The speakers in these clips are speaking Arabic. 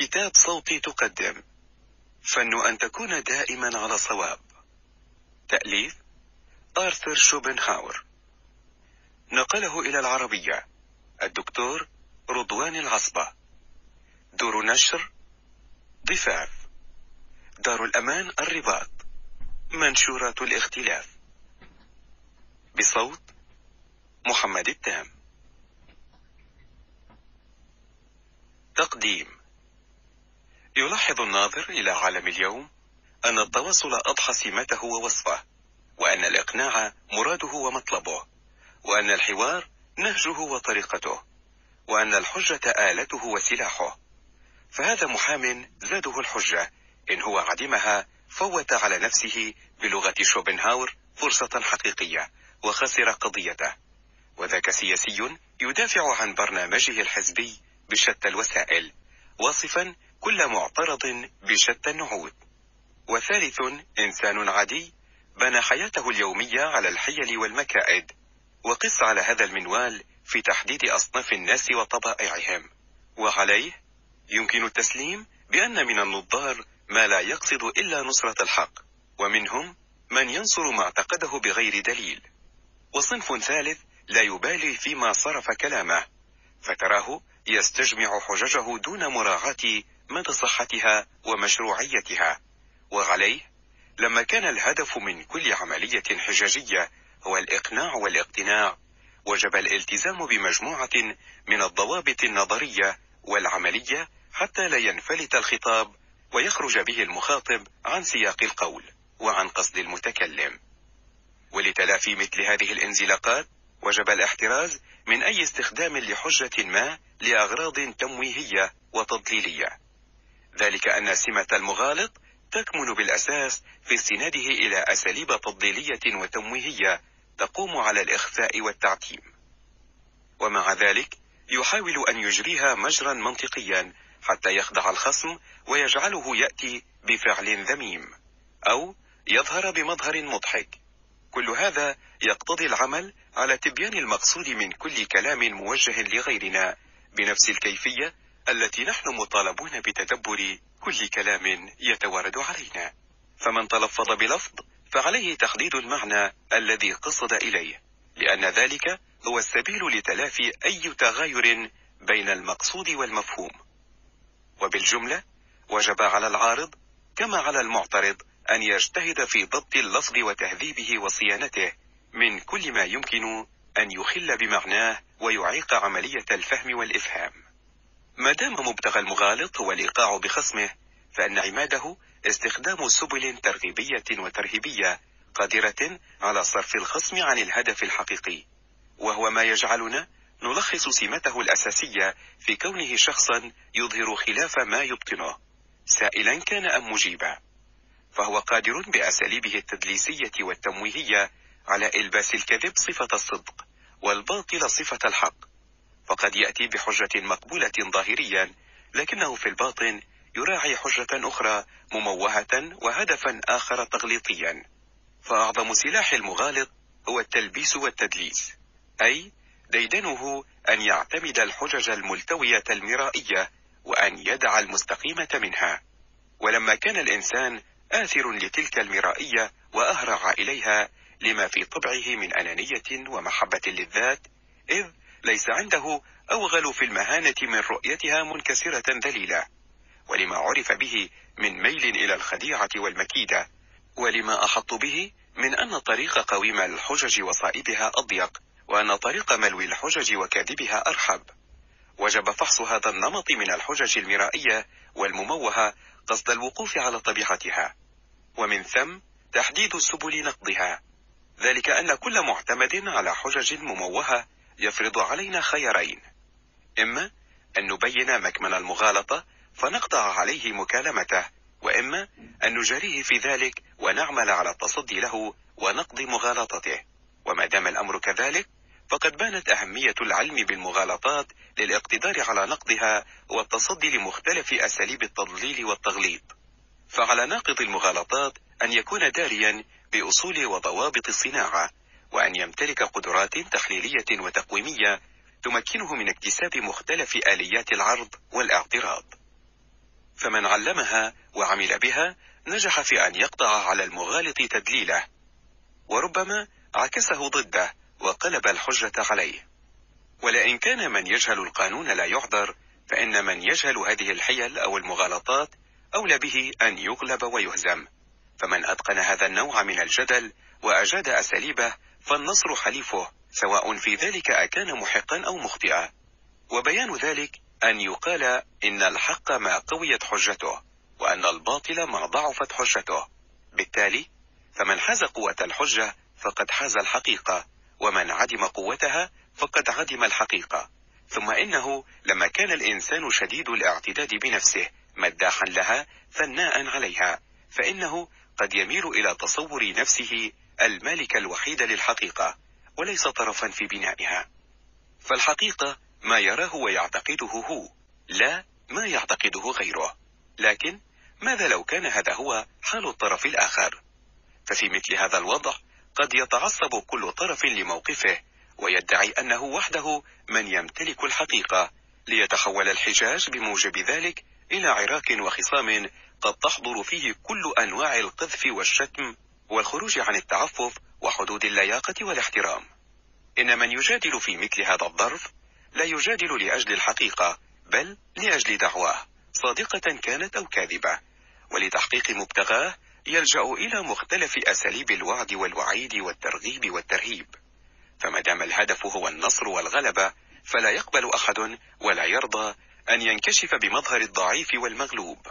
كتاب صوتي تقدم. فن أن تكون دائما على صواب. تأليف آرثر شوبنهاور. نقله إلى العربية الدكتور رضوان العصبة. دور نشر ضفاف. دار الأمان الرباط. منشورات الاختلاف. بصوت محمد التام. تقديم يلاحظ الناظر إلى عالم اليوم أن التواصل أضحى سمته ووصفه وأن الإقناع مراده ومطلبه وأن الحوار نهجه وطريقته وأن الحجة آلته وسلاحه. فهذا محام زاده الحجة إن هو عدمها فوت على نفسه بلغة شوبنهاور فرصة حقيقية وخسر قضيته. وذاك سياسي يدافع عن برنامجه الحزبي بشتى الوسائل واصفا كل معترض بشتى النعود وثالث إنسان عادي بنى حياته اليومية على الحيل والمكائد وقس على هذا المنوال في تحديد أصناف الناس وطبائعهم. وعليه يمكن التسليم بأن من النظار ما لا يقصد إلا نصرة الحق ومنهم من ينصر ما اعتقده بغير دليل. وصنف ثالث لا يبالي فيما صرف كلامه فتراه يستجمع حججه دون مراعاة مدى صحتها ومشروعيتها. وعليه لما كان الهدف من كل عملية حجاجية هو الإقناع والاقتناع وجب الالتزام بمجموعة من الضوابط النظرية والعملية حتى لا ينفلت الخطاب ويخرج به المخاطب عن سياق القول وعن قصد المتكلم. ولتلافي مثل هذه الانزلاقات وجب الاحتراز من أي استخدام لحجة ما لأغراض تمويهية وتضليلية. ذلك أن سمة المغالط تكمن بالأساس في استناده إلى أساليب تضليلية وتمويهية تقوم على الإخفاء والتعتيم. ومع ذلك يحاول أن يجريها مجرا منطقيا حتى يخدع الخصم ويجعله يأتي بفعل ذميم أو يظهر بمظهر مضحك. كل هذا يقتضي العمل على تبيان المقصود من كل كلام موجه لغيرنا بنفس الكيفية التي نحن مطالبون بتدبر كل كلام يتوارد علينا. فمن تلفظ بلفظ فعليه تحديد المعنى الذي قصد إليه لأن ذلك هو السبيل لتلافي أي تغاير بين المقصود والمفهوم. وبالجملة وجب على العارض كما على المعترض أن يجتهد في ضبط اللفظ وتهذيبه وصيانته من كل ما يمكن أن يخل بمعناه ويعيق عملية الفهم والإفهام. ما دام مبتغى المغالط هو الإيقاع بخصمه فإن عماده استخدام سبل ترغيبية وترهيبية قادرة على صرف الخصم عن الهدف الحقيقي. وهو ما يجعلنا نلخص سمته الأساسية في كونه شخصا يظهر خلاف ما يبطنه. سائلا كان أم مجيبا فهو قادر بأساليبه التدليسية والتمويهية على إلباس الكذب صفة الصدق والباطل صفة الحق. فقد يأتي بحجة مقبولة ظاهريا لكنه في الباطن يراعي حجة أخرى مموهة وهدفا آخر تغليطيا. فأعظم سلاح المغالط هو التلبيس والتدليس أي ديدنه أن يعتمد الحجج الملتوية المرائية وأن يدع المستقيمة منها. ولما كان الإنسان آثر لتلك المرائية وأهرع إليها لما في طبعه من أنانية ومحبة للذات إذ ليس عنده أوغل في المهانة من رؤيتها منكسرة ذليلة. ولما عرف به من ميل إلى الخديعة والمكيدة ولما أحط به من أن طريق قويم الحجج وصائبها أضيق وأن طريق ملوي الحجج وكاذبها أرحب. وجب فحص هذا النمط من الحجج المرائية والمموهة قصد الوقوف على طبيعتها. ومن ثم تحديد سبل نقضها. ذلك أن كل معتمد على حجج مموهة يفرض علينا خيارين. إما أن نبين مكمن المغالطة فنقطع عليه مكالمته وإما أن نجاريه في ذلك ونعمل على التصدي له ونقض مغالطته. وما دام الأمر كذلك فقد بانت أهمية العلم بالمغالطات للاقتدار على نقضها والتصدي لمختلف أساليب التضليل والتغليط. فعلى ناقض المغالطات أن يكون داريا بأصول وضوابط الصناعة. وأن يمتلك قدرات تحليلية وتقويمية تمكنه من اكتساب مختلف آليات العرض والاعتراض. فمن علمها وعمل بها نجح في أن يقطع على المغالط تدليله وربما عكسه ضده وقلب الحجة عليه. ولئن كان من يجهل القانون لا يعذر فإن من يجهل هذه الحيل أو المغالطات أولى به أن يغلب ويهزم. فمن أتقن هذا النوع من الجدل وأجاد أساليبه فالنصر حليفه سواء في ذلك أكان محقا أو مخطئا. وبيان ذلك أن يقال إن الحق ما قويت حجته وأن الباطل ما ضعفت حجته. بالتالي فمن حاز قوة الحجة فقد حاز الحقيقة ومن عدم قوتها فقد عدم الحقيقة. ثم إنه لما كان الإنسان شديد الاعتداد بنفسه مداحا لها ثناء عليها فإنه قد يميل إلى تصور نفسه المالك الوحيد للحقيقة وليس طرفا في بنائها. فالحقيقة ما يراه ويعتقده هو لا ما يعتقده غيره. لكن ماذا لو كان هذا هو حال الطرف الآخر؟ ففي مثل هذا الوضع قد يتعصب كل طرف لموقفه ويدعي أنه وحده من يمتلك الحقيقة ليتحول الحجاج بموجب ذلك إلى عراك وخصام قد تحضر فيه كل أنواع القذف والشتم والخروج عن التعفف وحدود اللياقة والاحترام. إن من يجادل في مثل هذا الظرف لا يجادل لأجل الحقيقة بل لأجل دعواه صادقة كانت أو كاذبة. ولتحقيق مبتغاه يلجأ إلى مختلف أساليب الوعد والوعيد والترغيب والترهيب. فما دام الهدف هو النصر والغلبة فلا يقبل أحد ولا يرضى أن ينكشف بمظهر الضعيف والمغلوب.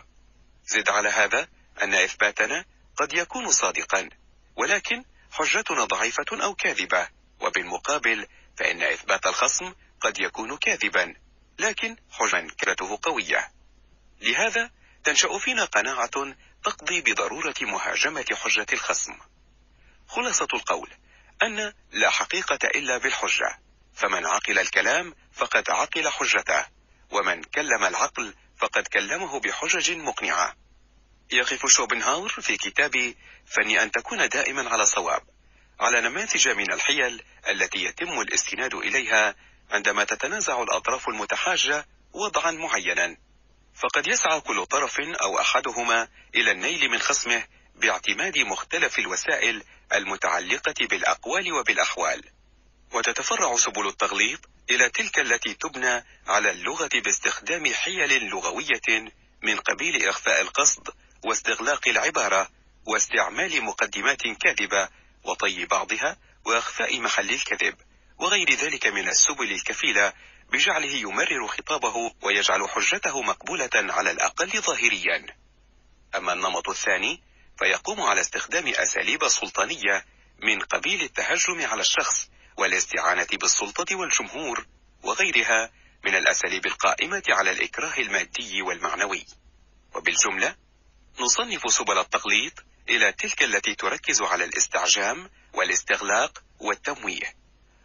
زد على هذا أن إثباتنا قد يكون صادقا ولكن حجتنا ضعيفة أو كاذبة. وبالمقابل فإن إثبات الخصم قد يكون كاذبا لكن حجته قوية. لهذا تنشأ فينا قناعة تقضي بضرورة مهاجمة حجة الخصم. خلاصة القول أن لا حقيقة إلا بالحجة. فمن عقل الكلام فقد عقل حجته ومن كلم العقل فقد كلمه بحجج مقنعة. يقف شوبنهاور في كتاب فن أن تكون دائما على صواب على نماذج من الحيل التي يتم الاستناد إليها عندما تتنازع الأطراف المتحاجة وضعا معينا. فقد يسعى كل طرف أو أحدهما إلى النيل من خصمه باعتماد مختلف الوسائل المتعلقة بالأقوال وبالأحوال. وتتفرع سبل التغليط إلى تلك التي تبنى على اللغة باستخدام حيل لغوية من قبيل إخفاء القصد واستغلاق العبارة واستعمال مقدمات كاذبة وطي بعضها وإخفاء محل الكذب وغير ذلك من السبل الكفيلة بجعله يمرر خطابه ويجعل حجته مقبولة على الأقل ظاهريا. أما النمط الثاني فيقوم على استخدام أساليب سلطانية من قبيل التهجم على الشخص والاستعانة بالسلطة والجمهور وغيرها من الأساليب القائمة على الإكراه المادي والمعنوي. وبالجملة نصنف سبل التقليد إلى تلك التي تركز على الاستعجام والاستغلاق والتمويه.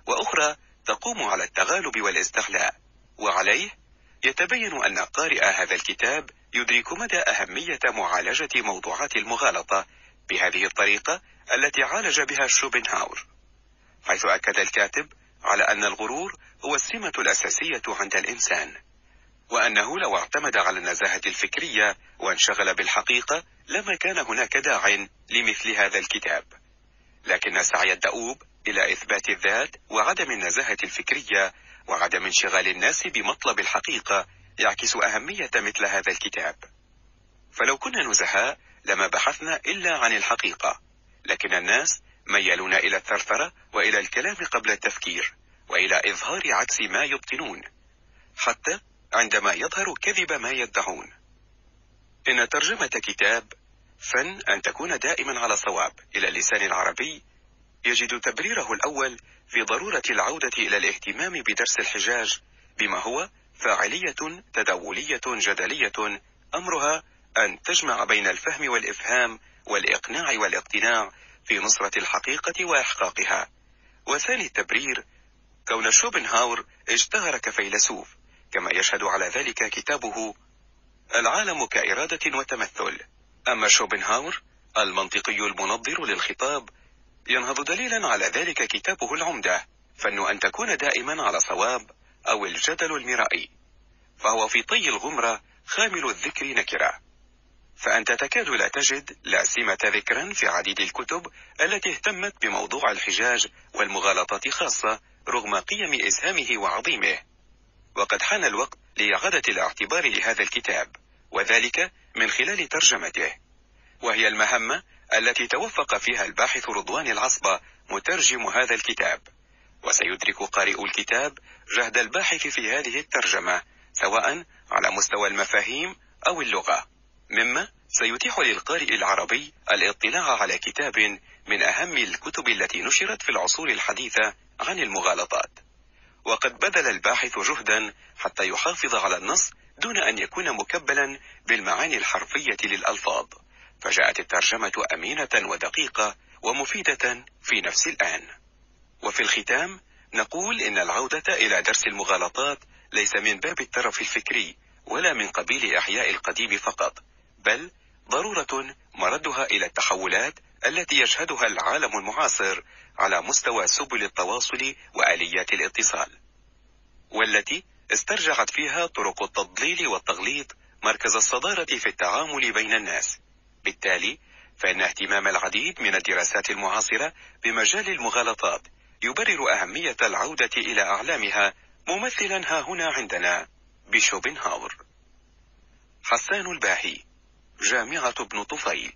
وأخرى تقوم على التغالب والاستغلاء وعليه يتبين أن قارئ هذا الكتاب يدرك مدى أهمية معالجة موضوعات المغالطة بهذه الطريقة التي عالج بها شوبنهاور حيث أكد الكاتب على أن الغرور هو السمة الأساسية عند الإنسان. وأنه لو اعتمد على النزاهة الفكرية وانشغل بالحقيقة لما كان هناك داع لمثل هذا الكتاب. لكن السعي الدؤوب إلى إثبات الذات وعدم النزاهة الفكرية وعدم انشغال الناس بمطلب الحقيقة يعكس أهمية مثل هذا الكتاب. فلو كنا نزهاء لما بحثنا إلا عن الحقيقة لكن الناس ميلون إلى الثرثرة وإلى الكلام قبل التفكير وإلى إظهار عكس ما يبطنون. حتى عندما يظهر كذب ما يدعون. إن ترجمة كتاب فن أن تكون دائما على صواب إلى اللسان العربي يجد تبريره الأول في ضرورة العودة إلى الاهتمام بدرس الحجاج بما هو فاعلية تداولية جدلية أمرها أن تجمع بين الفهم والإفهام والإقناع والاقتناع في نصرة الحقيقة وإحقاقها. وثاني التبرير كون شوبنهاور اشتهر كفيلسوف. كما يشهد على ذلك كتابه العالم كإرادة وتمثل. أما شوبنهاور المنطقي المنظر للخطاب ينهض دليلا على ذلك كتابه العمدة فن أن تكون دائما على صواب أو الجدل المرائي فهو في طي الغمرة خامل الذكر نكرة. فأنت تكاد لا تجد لا سمة ذكرا في عديد الكتب التي اهتمت بموضوع الحجاج والمغالطات خاصة رغم قيم إسهامه وعظيمه. وقد حان الوقت لإعادة الاعتبار لهذا الكتاب وذلك من خلال ترجمته. وهي المهمة التي توفق فيها الباحث رضوان العصبة مترجم هذا الكتاب. وسيدرك قارئ الكتاب جهد الباحث في هذه الترجمة سواء على مستوى المفاهيم أو اللغة. مما سيتيح للقارئ العربي الاطلاع على كتاب من أهم الكتب التي نشرت في العصور الحديثة عن المغالطات. وقد بذل الباحث جهدا حتى يحافظ على النص دون أن يكون مكبلا بالمعاني الحرفية للألفاظ. فجاءت الترجمة أمينة ودقيقة ومفيدة في نفس الآن. وفي الختام نقول إن العودة إلى درس المغالطات ليس من باب الترف الفكري ولا من قبيل إحياء القديم فقط بل ضرورة مردها إلى التحولات التي يشهدها العالم المعاصر على مستوى سبل التواصل وآليات الاتصال والتي استرجعت فيها طرق التضليل والتغليط مركز الصدارة في التعامل بين الناس. بالتالي فإن اهتمام العديد من الدراسات المعاصرة بمجال المغالطات يبرر أهمية العودة إلى أعلامها ممثلا ها هنا عندنا بشوبنهاور. حسان الباهي جامعة ابن طفيل.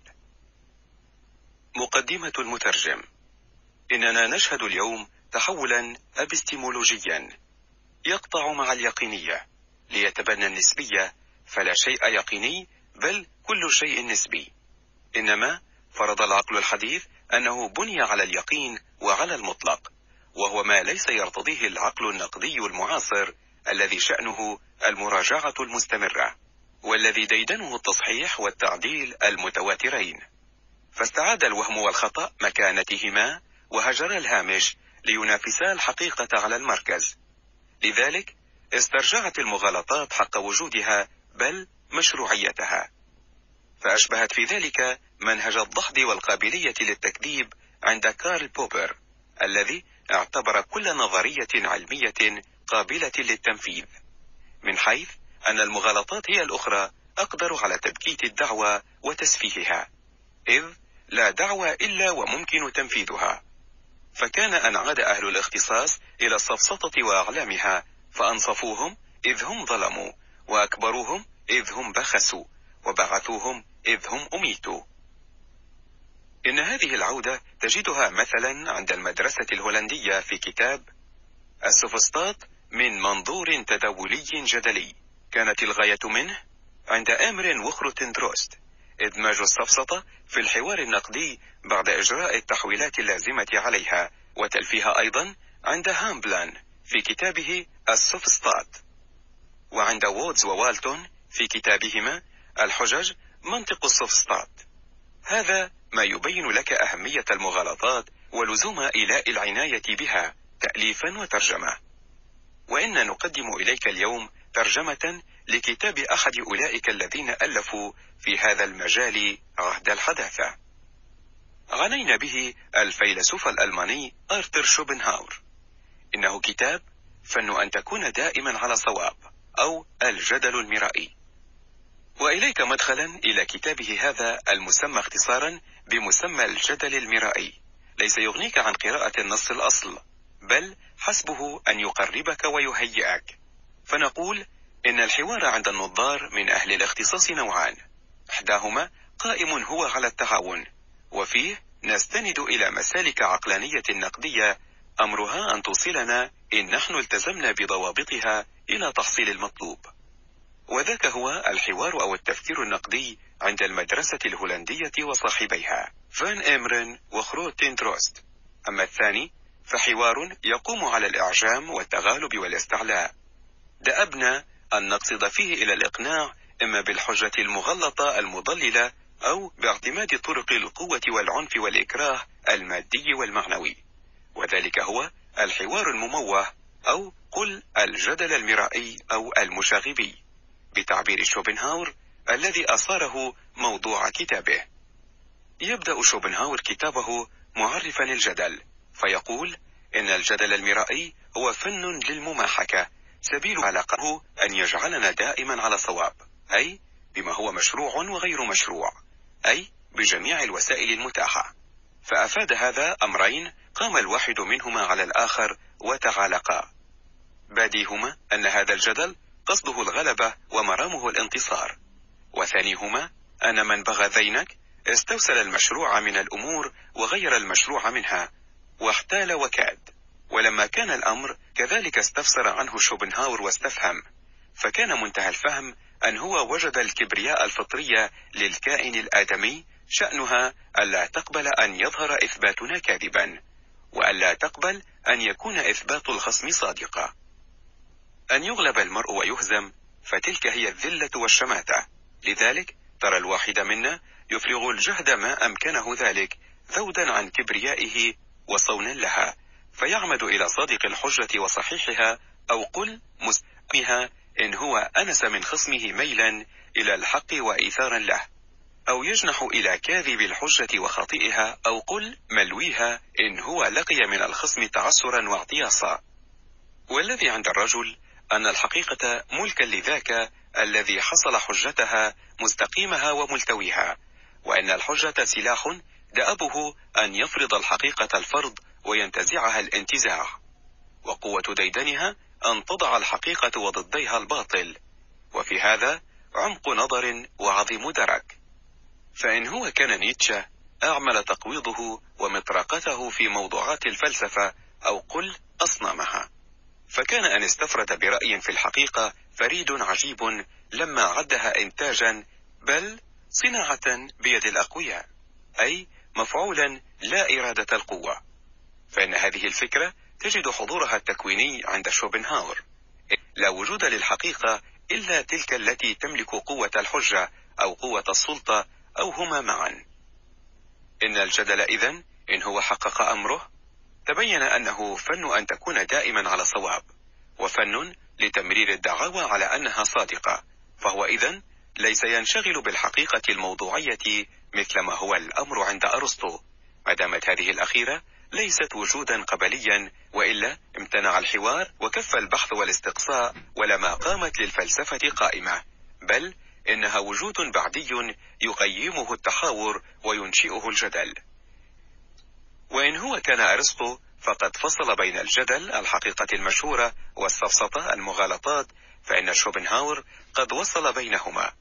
مقدمة المترجم. إننا نشهد اليوم تحولا أبستيمولوجيا. يقطع مع اليقينية. ليتبنى النسبية. فلا شيء يقيني بل كل شيء نسبي. إنما فرض العقل الحديث أنه بني على اليقين وعلى المطلق. وهو ما ليس يرتضيه العقل النقدي المعاصر الذي شأنه المراجعة المستمرة. والذي ديدنه التصحيح والتعديل المتواترين. فاستعاد الوهم والخطأ مكانتهما وهجر الهامش لينافسا الحقيقة على المركز. لذلك استرجعت المغالطات حق وجودها بل مشروعيتها. فأشبهت في ذلك منهج الضحض والقابلية للتكذيب عند كارل بوبر الذي اعتبر كل نظرية علمية قابلة للتنفيذ من حيث أن المغالطات هي الأخرى أقدر على تبكيت الدعوة وتسفيهها. إذ لا دعوة إلا وممكن تنفيذها. فكان أن عاد أهل الاختصاص إلى السفسطة وأعلامها فأنصفوهم إذ هم ظلموا وأكبروهم إذ هم بخسوا وبعثوهم إذ هم أميتوا. إن هذه العودة تجدها مثلا عند المدرسة الهولندية في كتاب السوفسطات من منظور تداولي جدلي. كانت الغاية منه عند إيمرن وخروتندورست إدماج السفسطة في الحوار النقدي بعد إجراء التحويلات اللازمة عليها وتلفيها أيضا عند هامبلان في كتابه السوفسطات. وعند وودز ووالتون في كتابهما الحجج منطق السوفسطات. هذا ما يبين لك أهمية المغالطات ولزوم إيلاء العناية بها تأليفا وترجمة. وإن نقدم إليك اليوم ترجمة لكتاب أحد أولئك الذين ألفوا في هذا المجال عهد الحداثة. عنينا به الفيلسوف الألماني أرتر شوبنهاور. إنه كتاب فن أن تكون دائما على صواب أو الجدل المرائي. وإليك مدخلا إلى كتابه هذا المسمى اختصارا بمسمى الجدل المرائي. ليس يغنيك عن قراءة النص الأصل بل حسبه أن يقربك ويهيئك. فنقول إن الحوار عند النظار من أهل الاختصاص نوعان. إحداهما قائم هو على التعاون وفيه نستند إلى مسالك عقلانية نقدية أمرها أن توصلنا إن نحن التزمنا بضوابطها إلى تحصيل المطلوب. وذاك هو الحوار أو التفكير النقدي عند المدرسة الهولندية وصاحبيها. فان إمرن وخروتين تروست. أما الثاني فحوار يقوم على الإعجام والتغالب والاستعلاء. دأبنا أن نقصد فيه إلى الإقناع إما بالحجة المغلطة المضللة أو باعتماد طرق القوة والعنف والإكراه المادي والمعنوي. وذلك هو الحوار المموه أو قل الجدل المرائي أو المشاغبي بتعبير شوبنهاور الذي أصاره موضوع كتابه. يبدأ شوبنهاور كتابه معرفا الجدل فيقول إن الجدل المرائي هو فن للمماحكة سبيل علاقه أن يجعلنا دائما على صواب أي بما هو مشروع وغير مشروع أي بجميع الوسائل المتاحة. فأفاد هذا أمرين قام الواحد منهما على الآخر وتعالقا. باديهما أن هذا الجدل قصده الغلبة ومرامه الانتصار. وثانيهما أن من بغى ذينك استوسل المشروع من الأمور وغير المشروع منها واحتال وكاد. ولما كان الأمر كذلك استفسر عنه شوبنهاور واستفهم فكان منتهى الفهم أن هو وجد الكبرياء الفطرية للكائن الآدمي شأنها ألا تقبل أن يظهر إثباتنا كاذبا وألا تقبل أن يكون إثبات الخصم صادقا. أن يغلب المرء ويهزم فتلك هي الذلة والشماتة. لذلك ترى الواحد منا يفرغ الجهد ما أمكنه ذلك ذودا عن كبريائه وصونا لها. فيعمد إلى صادق الحجة وصحيحها أو قل مسلمها إن هو أنس من خصمه ميلا إلى الحق وإيثارا له. أو يجنح إلى كاذب الحجة وخاطئها أو قل ملويها إن هو لقي من الخصم تعسرا واعتياصا. والذي عند الرجل أن الحقيقة ملكا لذاك الذي حصل حجتها مستقيمها وملتويها وأن الحجة سلاح دأبه أن يفرض الحقيقة الفرض وينتزعها الانتزاع وقوة ديدنها أن تضع الحقيقة وضديها الباطل وفي هذا عمق نظر وعظيم درك. فإن هو كان نيتشه أعمل تقويضه ومطرقته في موضوعات الفلسفة أو قل أصنامها. فكان أن استفرد برأي في الحقيقة فريد عجيب لما عدها إنتاجا بل صناعة بيد الأقوياء أي مفعولا لا إرادة القوة. فإن هذه الفكرة تجد حضورها التكويني عند شوبنهاور. لا وجود للحقيقة إلا تلك التي تملك قوة الحجة أو قوة السلطة أو هما معا. إن الجدل إذن إن هو حقق أمره تبين أنه فن أن تكون دائما على صواب وفن لتمرير الدعاوى على أنها صادقة فهو إذن ليس ينشغل بالحقيقة الموضوعية مثل ما هو الأمر عند أرسطو. ما دامت هذه الأخيرة ليست وجودا قبليا وإلا امتنع الحوار وكف البحث والاستقصاء ولما قامت للفلسفة قائمة. بل إنها وجود بعدي يقيمه التحاور وينشئه الجدل. وإن هو كان أرسطو فقد فصل بين الجدل الحقيقة المشهورة والسفسطة المغالطات فإن شوبنهاور قد وصل بينهما.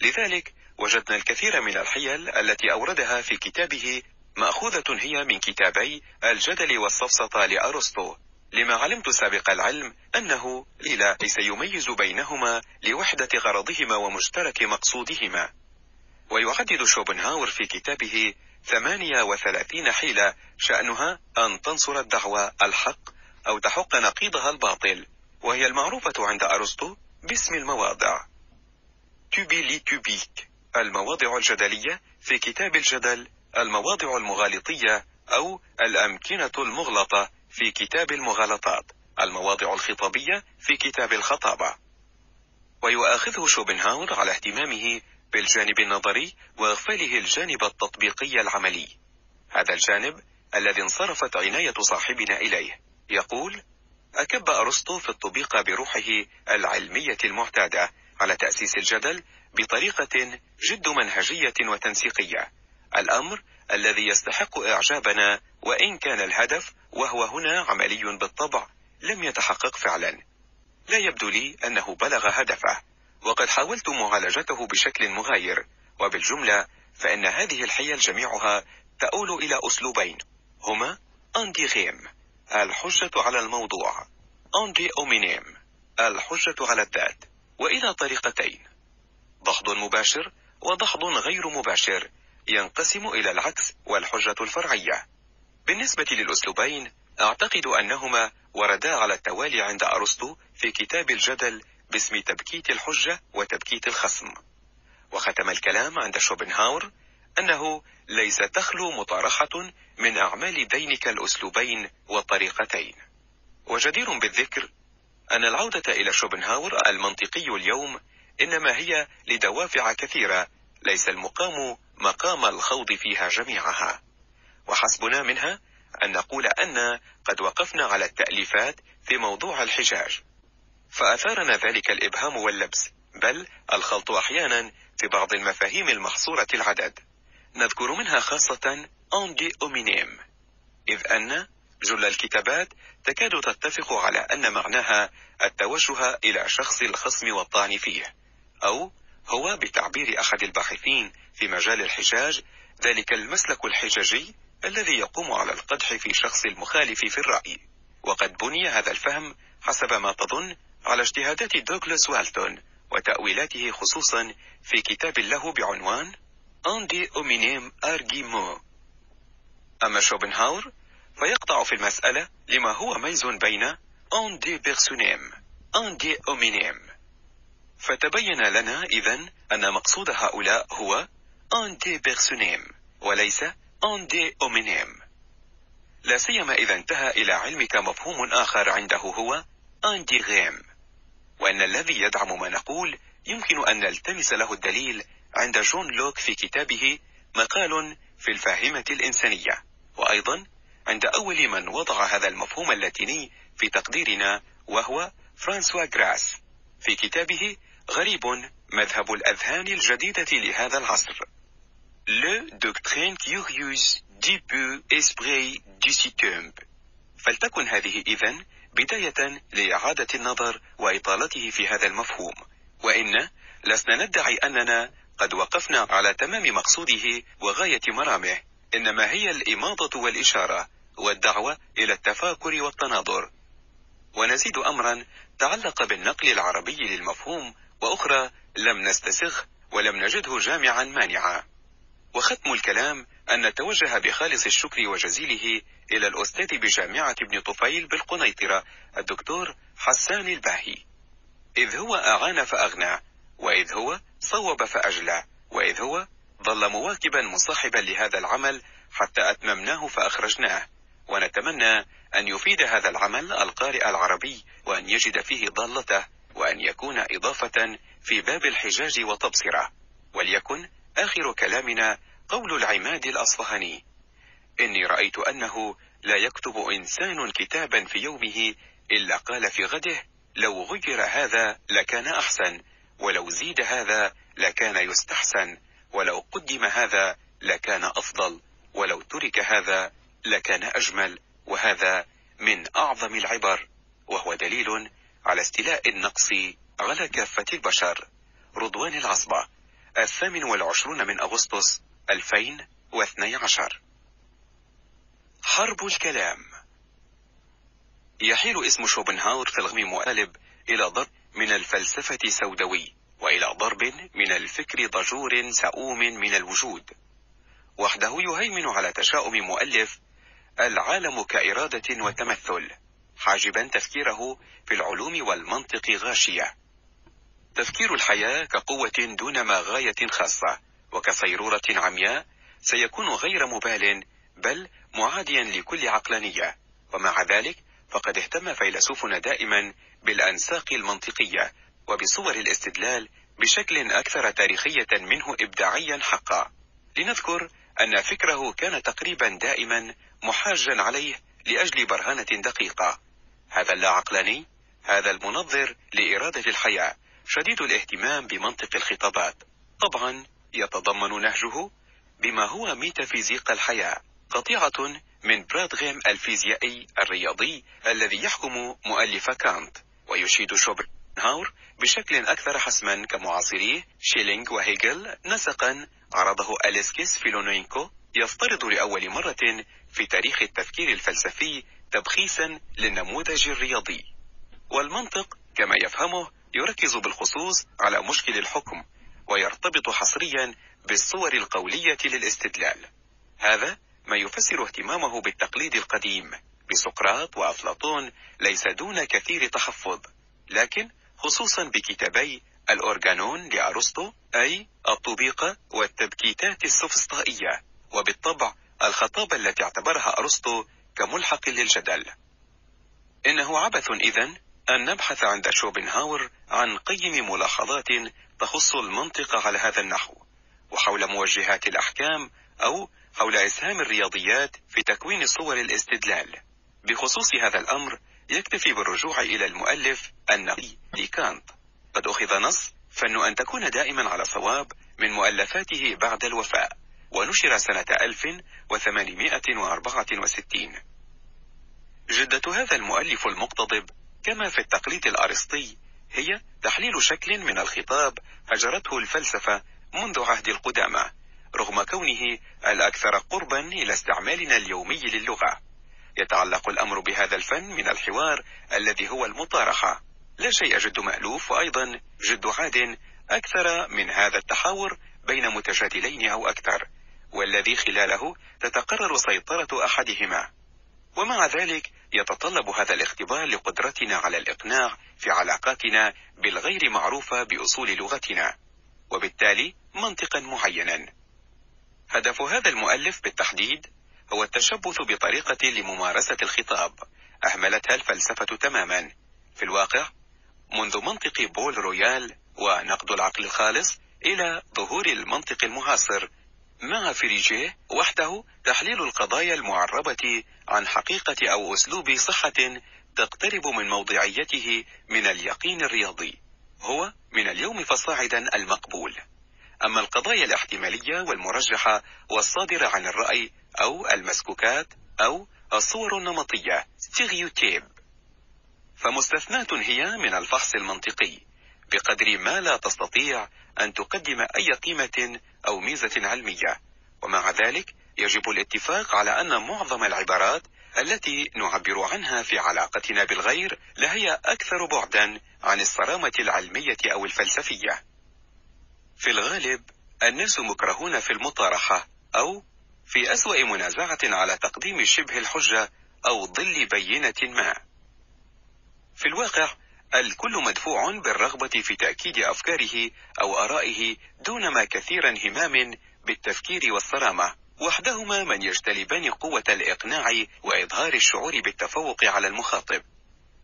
لذلك وجدنا الكثير من الحيل التي أوردها في كتابه مأخوذة هي من كتابي الجدل والسفسطة لأرسطو لما علمت سابق العلم أنه إلى ليس يميز بينهما لوحدة غرضهما ومشترك مقصودهما. ويعدد شوبنهاور في كتابه ثمانية وثلاثين حيلة شأنها أن تنصر الدعوة الحق أو تحق نقيضها الباطل وهي المعروفة عند أرسطو باسم المواضع. تبي تبيك المواضع الجدلية في كتاب الجدل المواضع المغالطية أو الأمكنة المغلطة في كتاب المغالطات المواضع الخطابية في كتاب الخطابة. ويؤاخذه شوبنهاور على اهتمامه بالجانب النظري وإغفاله الجانب التطبيقي العملي. هذا الجانب الذي انصرفت عناية صاحبنا إليه. يقول أكب أرسطو في الطبيق بروحه العلمية المعتادة على تأسيس الجدل بطريقة جد منهجية وتنسيقية. الأمر الذي يستحق إعجابنا وإن كان الهدف وهو هنا عملي بالطبع لم يتحقق فعلا. لا يبدو لي أنه بلغ هدفه وقد حاولت معالجته بشكل مغاير وبالجملة فإن هذه الحيل جميعها تؤول إلى أسلوبين. هما أندي غيم الحجة على الموضوع. أندي أومينيم الحجة على الذات. وإلى طريقتين دحض مباشر ودحض غير مباشر. ينقسم إلى العكس والحجة الفرعية. بالنسبة للأسلوبين أعتقد أنهما وردا على التوالي عند أرسطو في كتاب الجدل باسم تبكيت الحجة وتبكيت الخصم. وختم الكلام عند شوبنهاور أنه ليس تخلو مطارحة من أعمال ذينك الأسلوبين والطريقتين. وجدير بالذكر أن العودة إلى شوبنهاور المنطقي اليوم إنما هي لدوافع كثيرة ليس المقام مقام الخوض فيها جميعها. وحسبنا منها أن نقول أن قد وقفنا على التأليفات في موضوع الحجاج. فأثارنا ذلك الإبهام واللبس بل الخلط أحيانا في بعض المفاهيم المحصورة العدد. نذكر منها خاصة أندي أومينيم إذ أن جل الكتابات تكاد تتفق على أن معناها التوجه إلى شخص الخصم والطعن فيه أو هو بتعبير أحد الباحثين في مجال الحجاج ذلك المسلك الحجاجي الذي يقوم على القدح في شخص المخالف في الرأي. وقد بني هذا الفهم حسب ما تظن على اجتهادات دوغلاس والتون وتأويلاته خصوصا في كتاب له بعنوان Ad Hominem Arguments أما شوبنهاور فيقطع في المسألة لما هو ميز بين ad personam ad hominem فتبين لنا إذن أن مقصود هؤلاء هو ad personam وليس ad hominem لا سيما إذا انتهى إلى علمك مفهوم آخر عنده هو ad rem وأن الذي يدعم ما نقول يمكن أن نلتمس له الدليل عند جون لوك في كتابه مقال في الفاهمة الإنسانية. وأيضا عند أول من وضع هذا المفهوم اللاتيني في تقديرنا وهو فرانسوا غراس في كتابه غريب مذهب الأذهان الجديدة لهذا العصر. Le Doctrine Curieuse du peu esprit du situmb فلتكن هذه إذن بداية لإعادة النظر وإطالته في هذا المفهوم. وإن لسنا ندعي أننا قد وقفنا على تمام مقصوده وغاية مرامه إنما هي الإماضة والإشارة والدعوة إلى التفاكر والتناظر. ونزيد أمرا تعلق بالنقل العربي للمفهوم وأخرى لم نستسغ ولم نجده جامعا مانعا. وختم الكلام أن نتوجه بخالص الشكر وجزيله إلى الأستاذ بجامعة ابن طفيل بالقنيطرة الدكتور حسان الباهي. إذ هو أعان فأغنى وإذ هو صوب فأجلى وإذ هو ظل مواكبا مصاحبا لهذا العمل حتى أتممناه فأخرجناه. ونتمنى أن يفيد هذا العمل القارئ العربي وأن يجد فيه ضالته. وأن يكون إضافة في باب الحجاج وتبصرة وليكن آخر كلامنا قول العماد الأصفهاني إني رأيت أنه لا يكتب إنسان كتابا في يومه إلا قال في غده لو غير هذا لكان أحسن ولو زيد هذا لكان يستحسن ولو قدم هذا لكان أفضل ولو ترك هذا لكان أجمل وهذا من أعظم العبر وهو دليل على استيلاء النقص على كافة البشر. رضوان العصبة الثامن والعشرون من أغسطس 2012 حرب الكلام. يحيل اسم شوبنهاور في الغم مؤلب إلى ضرب من الفلسفة سوداوي وإلى ضرب من الفكر ضجور سؤوم من الوجود. وحده يهيمن على تشاؤم مؤلف العالم كإرادة وتمثل. حاجبا تفكيره في العلوم والمنطق غاشية تفكير الحياة كقوة دون ما غاية خاصة وكصيرورة عمياء سيكون غير مبال بل معاديا لكل عقلانية. ومع ذلك فقد اهتم فيلسوفنا دائما بالأنساق المنطقية وبصور الاستدلال بشكل أكثر تاريخية منه إبداعيا حقا. لنذكر أن فكره كان تقريبا دائما محاجا عليه لأجل برهنة دقيقة. هذا اللاعقلاني هذا المنظر لإرادة الحياة شديد الاهتمام بمنطق الخطابات. طبعا يتضمن نهجه بما هو ميتافيزيق الحياة قطيعة من برادغيم الفيزيائي الرياضي الذي يحكم مؤلف كانت ويشيد شوبنهاور بشكل أكثر حسما كمعاصريه شيلينغ وهيجل. نسقا عرضه أليكسيس فيلونينكو يفترض لأول مرة في تاريخ التفكير الفلسفي تبخيسا للنموذج الرياضي. والمنطق كما يفهمه يركز بالخصوص على مشكل الحكم ويرتبط حصريا بالصور القولية للاستدلال. هذا ما يفسر اهتمامه بالتقليد القديم. بسقراط وأفلاطون ليس دون كثير تحفظ لكن خصوصا بكتابي الأورجانون لأرسطو أي الطبيقة والتبكيتات السفسطائية وبالطبع الخطابة التي اعتبرها أرسطو كملحق للجدل. إنه عبث إذن أن نبحث عند شوبنهاور عن قيم ملاحظات تخص المنطق على هذا النحو وحول موجهات الأحكام أو حول إسهام الرياضيات في تكوين صور الاستدلال. بخصوص هذا الأمر يكتفي بالرجوع إلى المؤلف النقي لكانت قد أخذ نص فن أن تكون دائما على صواب من مؤلفاته بعد الوفاء. ونشر سنة 1864 جدة هذا المؤلف المقتضب كما في التقليد الأرسطي هي تحليل شكل من الخطاب هجرته الفلسفة منذ عهد القدامى رغم كونه الأكثر قربا إلى استعمالنا اليومي للغة. يتعلق الأمر بهذا الفن من الحوار الذي هو المطارحة. لا شيء جد مألوف وأيضا جد عاد أكثر من هذا التحاور بين متجادلين أو أكثر. والذي خلاله تتقرر سيطرة أحدهما. ومع ذلك يتطلب هذا الاختبار لقدرتنا على الإقناع في علاقاتنا بالغير معروفة بأصول لغتنا وبالتالي منطقا معينا. هدف هذا المؤلف بالتحديد هو التشبث بطريقة لممارسة الخطاب أهملتها الفلسفة تماما. في الواقع منذ منطق بول رويال ونقد العقل الخالص إلى ظهور المنطق المعاصر مع فريجيه وحده تحليل القضايا المعربة عن حقيقة أو أسلوب صحة تقترب من موضعيته من اليقين الرياضي. هو من اليوم فصاعدا المقبول. أما القضايا الاحتمالية والمرجحة والصادرة عن الرأي أو المسكوكات أو الصور النمطية ستيغيوتيب فمستثناة هي من الفحص المنطقي بقدر ما لا تستطيع أن تقدم أي قيمة أو ميزة علمية. ومع ذلك يجب الاتفاق على أن معظم العبارات التي نعبر عنها في علاقتنا بالغير لهي أكثر بعدا عن الصرامة العلمية أو الفلسفية. في الغالب الناس مكرهون في المطارحة أو في أسوأ منازعة على تقديم شبه الحجة أو ظل بينة ما. في الواقع الكل مدفوع بالرغبة في تأكيد أفكاره أو آرائه دون ما كثير انهمام بالتفكير والصرامة. وحدهما من يجتلبان قوة الإقناع وإظهار الشعور بالتفوق على المخاطب.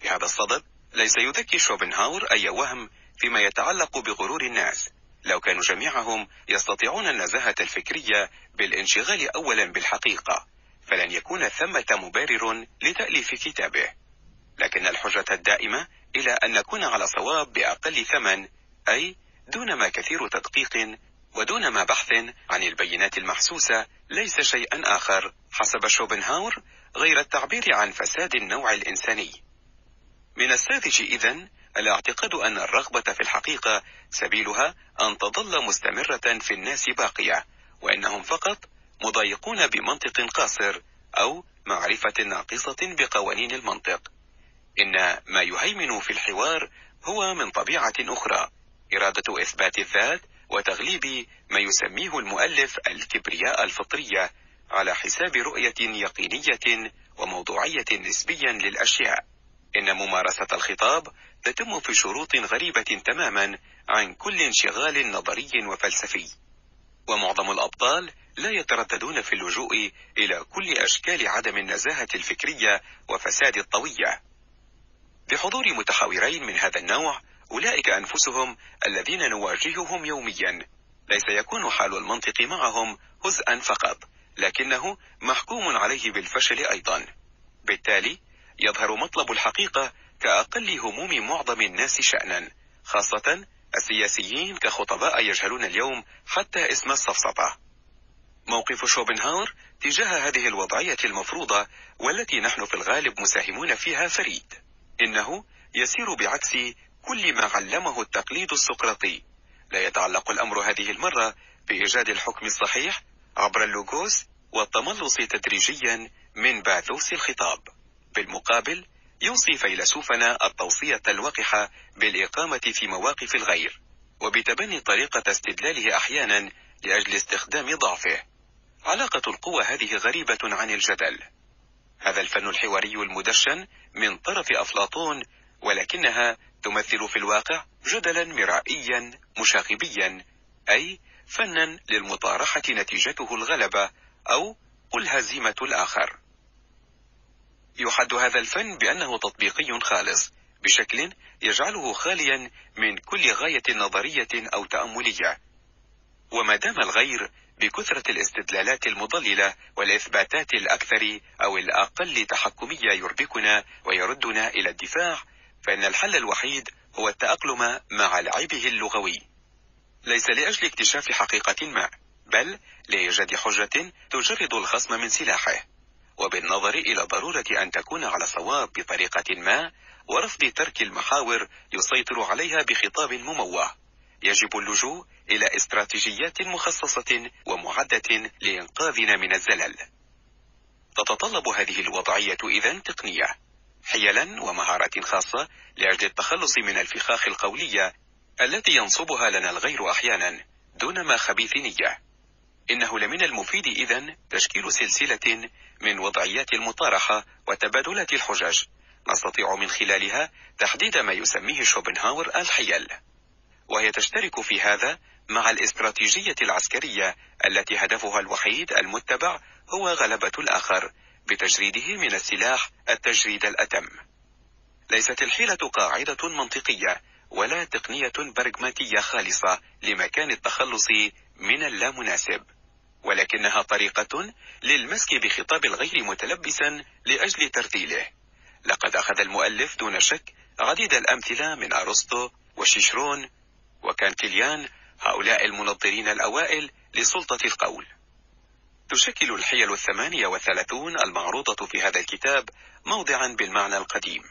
بهذا الصدد ليس يذكي شوبنهاور أي وهم فيما يتعلق بغرور الناس. لو كانوا جميعهم يستطيعون النزاهة الفكرية بالانشغال أولا بالحقيقة فلن يكون ثمة مبرر لتأليف كتابه. لكن الحجة الدائمة إلى أن نكون على صواب بأقل ثمن أي دون ما كثير تدقيق ودون ما بحث عن البينات المحسوسة ليس شيئا آخر. حسب شوبنهاور غير التعبير عن فساد النوع الإنساني. من الساذج إذن الاعتقاد أن الرغبة في الحقيقة سبيلها أن تظل مستمرة في الناس باقية وإنهم فقط مضايقون بمنطق قاصر أو معرفة ناقصة بقوانين المنطق. إن ما يهيمن في الحوار هو من طبيعة أخرى إرادة إثبات الذات وتغليب ما يسميه المؤلف الكبرياء الفطرية على حساب رؤية يقينية وموضوعية نسبيا للأشياء. إن ممارسة الخطاب تتم في شروط غريبة تماما عن كل انشغال نظري وفلسفي. ومعظم الأبطال لا يترددون في اللجوء إلى كل أشكال عدم النزاهة الفكرية وفساد الطوية. بحضور متحاورين من هذا النوع أولئك أنفسهم الذين نواجههم يوميا. ليس يكون حال المنطق معهم هزءا فقط لكنه محكوم عليه بالفشل أيضا. بالتالي يظهر مطلب الحقيقة كأقل هموم معظم الناس شأنا خاصة السياسيين كخطباء يجهلون اليوم حتى اسم السفسطة موقف شوبنهاور تجاه هذه الوضعية المفروضة والتي نحن في الغالب مساهمون فيها فريد. إنه يسير بعكس كل ما علمه التقليد السقراطي. لا يتعلق الأمر هذه المرة بإيجاد الحكم الصحيح عبر اللوغوس والتملص تدريجيا من باثوس الخطاب. بالمقابل يوصي فيلسوفنا التوصية الوقحة بالإقامة في مواقف الغير وبتبني طريقة استدلاله أحيانا لأجل استخدام ضعفه. علاقة القوة هذه غريبة عن الجدل. هذا الفن الحواري المدشن من طرف أفلاطون ولكنها تمثل في الواقع جدلا مرائيا مشاغبيا أي فنا للمطارحة نتيجته الغلبة أو قل هزيمة الآخر. يحد هذا الفن بأنه تطبيقي خالص بشكل يجعله خاليا من كل غاية نظرية أو تأملية. وما دام الغير بكثرة الاستدلالات المضللة والإثباتات الأكثر أو الأقل تحكمية يربكنا ويردنا إلى الدفاع فإن الحل الوحيد هو التأقلم مع لعبه اللغوي. ليس لأجل اكتشاف حقيقة ما بل لإيجاد حجة تجرد الخصم من سلاحه. وبالنظر إلى ضرورة أن تكون على صواب بطريقة ما ورفض ترك المحاور يسيطر عليها بخطاب مموه. يجب اللجوء إلى استراتيجيات مخصصة ومعدة لإنقاذنا من الزلل. تتطلب هذه الوضعية إذن تقنية حيلا ومهارات خاصة لأجل التخلص من الفخاخ القولية التي ينصبها لنا الغير أحيانا دون ما خبيث نية. إنه لمن المفيد إذن تشكيل سلسلة من وضعيات المطارحة وتبادلات الحجج. نستطيع من خلالها تحديد ما يسميه شوبنهاور الحيل. وهي تشترك في هذا مع الاستراتيجية العسكرية التي هدفها الوحيد المتبع هو غلبة الآخر بتجريده من السلاح التجريد الأتم. ليست الحيلة قاعدة منطقية ولا تقنية برغماتية خالصة لمكان التخلص من اللامناسب ولكنها طريقة للمسك بخطاب الغير متلبسا لأجل ترتيله لقد أخذ المؤلف دون شك عديد الأمثلة من أرسطو وشيشرون وكانتيليان هؤلاء المنظرين الأوائل لسلطة القول. تشكل الحيل الثمانية والثلاثون المعروضة في هذا الكتاب موضعا بالمعنى القديم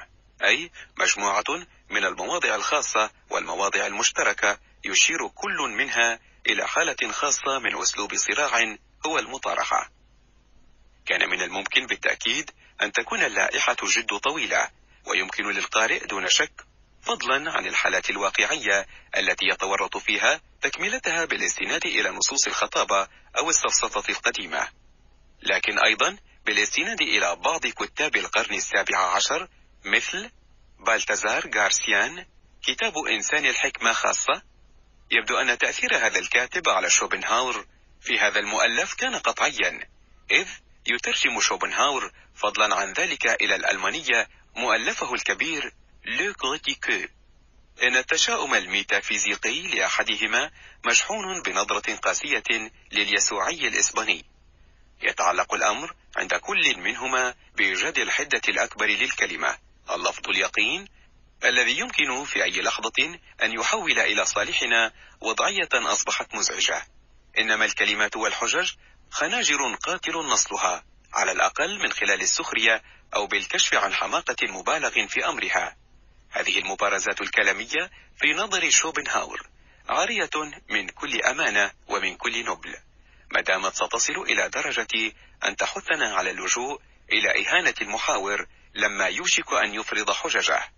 أي مجموعة من المواضع الخاصة والمواضع المشتركة يشير كل منها إلى حالة خاصة من أسلوب صراع هو المطارحة. كان من الممكن بالتأكيد أن تكون اللائحة جد طويلة ويمكن للقارئ دون شك فضلا عن الحالات الواقعية التي يتورط فيها تكملتها بالاستناد إلى نصوص الخطابة أو السفسطة القديمة. لكن أيضا بالاستناد إلى بعض كتاب القرن السابع عشر مثل بالتزار غارسيان كتاب إنسان الحكمة خاصة. يبدو أن تأثير هذا الكاتب على شوبنهاور في هذا المؤلف كان قطعيا إذ يترجم شوبنهاور فضلا عن ذلك إلى الألمانية مؤلفه الكبير Le Criticon إن التشاؤم الميتافيزيقي لأحدهما مشحون بنظرة قاسية لليسوعي الإسباني. يتعلق الأمر عند كل منهما بإيجاد الحدة الأكبر للكلمة اللفظ اليقين الذي يمكن في أي لحظة أن يحول إلى صالحنا وضعية أصبحت مزعجة. إنما الكلمات والحجج خناجر قاتل نصلها على الأقل من خلال السخرية أو بالكشف عن حماقة مبالغ في أمرها. هذه المبارزات الكلامية في نظر شوبنهاور عارية من كل أمانة ومن كل نبل ما دامت ستصل إلى درجة أن تحثنا على اللجوء إلى إهانة المحاور لما يوشك أن يفرض حججه.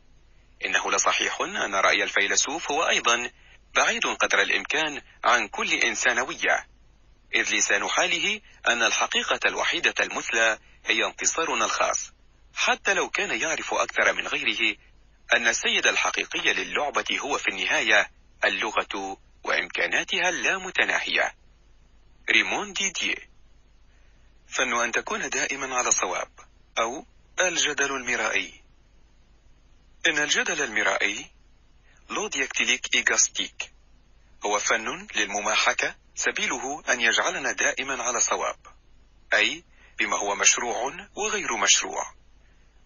إنه لصحيح أن رأي الفيلسوف هو أيضا بعيد قدر الإمكان عن كل إنسانوية إذ لسان حاله أن الحقيقة الوحيدة المثلى هي انتصارنا الخاص حتى لو كان يعرف أكثر من غيره أن السيد الحقيقي للعبة هو في النهاية اللغة وإمكاناتها اللامتناهية ريمون ديديه فن أن تكون دائما على صواب أو الجدل المرائي. إن الجدل المرائي La dialectique éristique هو فن للمماحكة سبيله أن يجعلنا دائما على صواب أي بما هو مشروع وغير مشروع.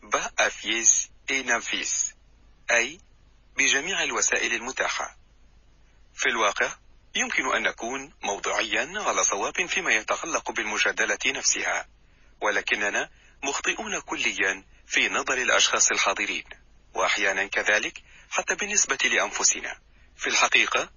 per fas et nefas. أي بجميع الوسائل المتاحة. في الواقع يمكن أن نكون موضوعيا على صواب فيما يتعلق بالمجادلة نفسها ولكننا مخطئون كليا في نظر الأشخاص الحاضرين وأحيانا كذلك حتى بالنسبة لأنفسنا. في الحقيقة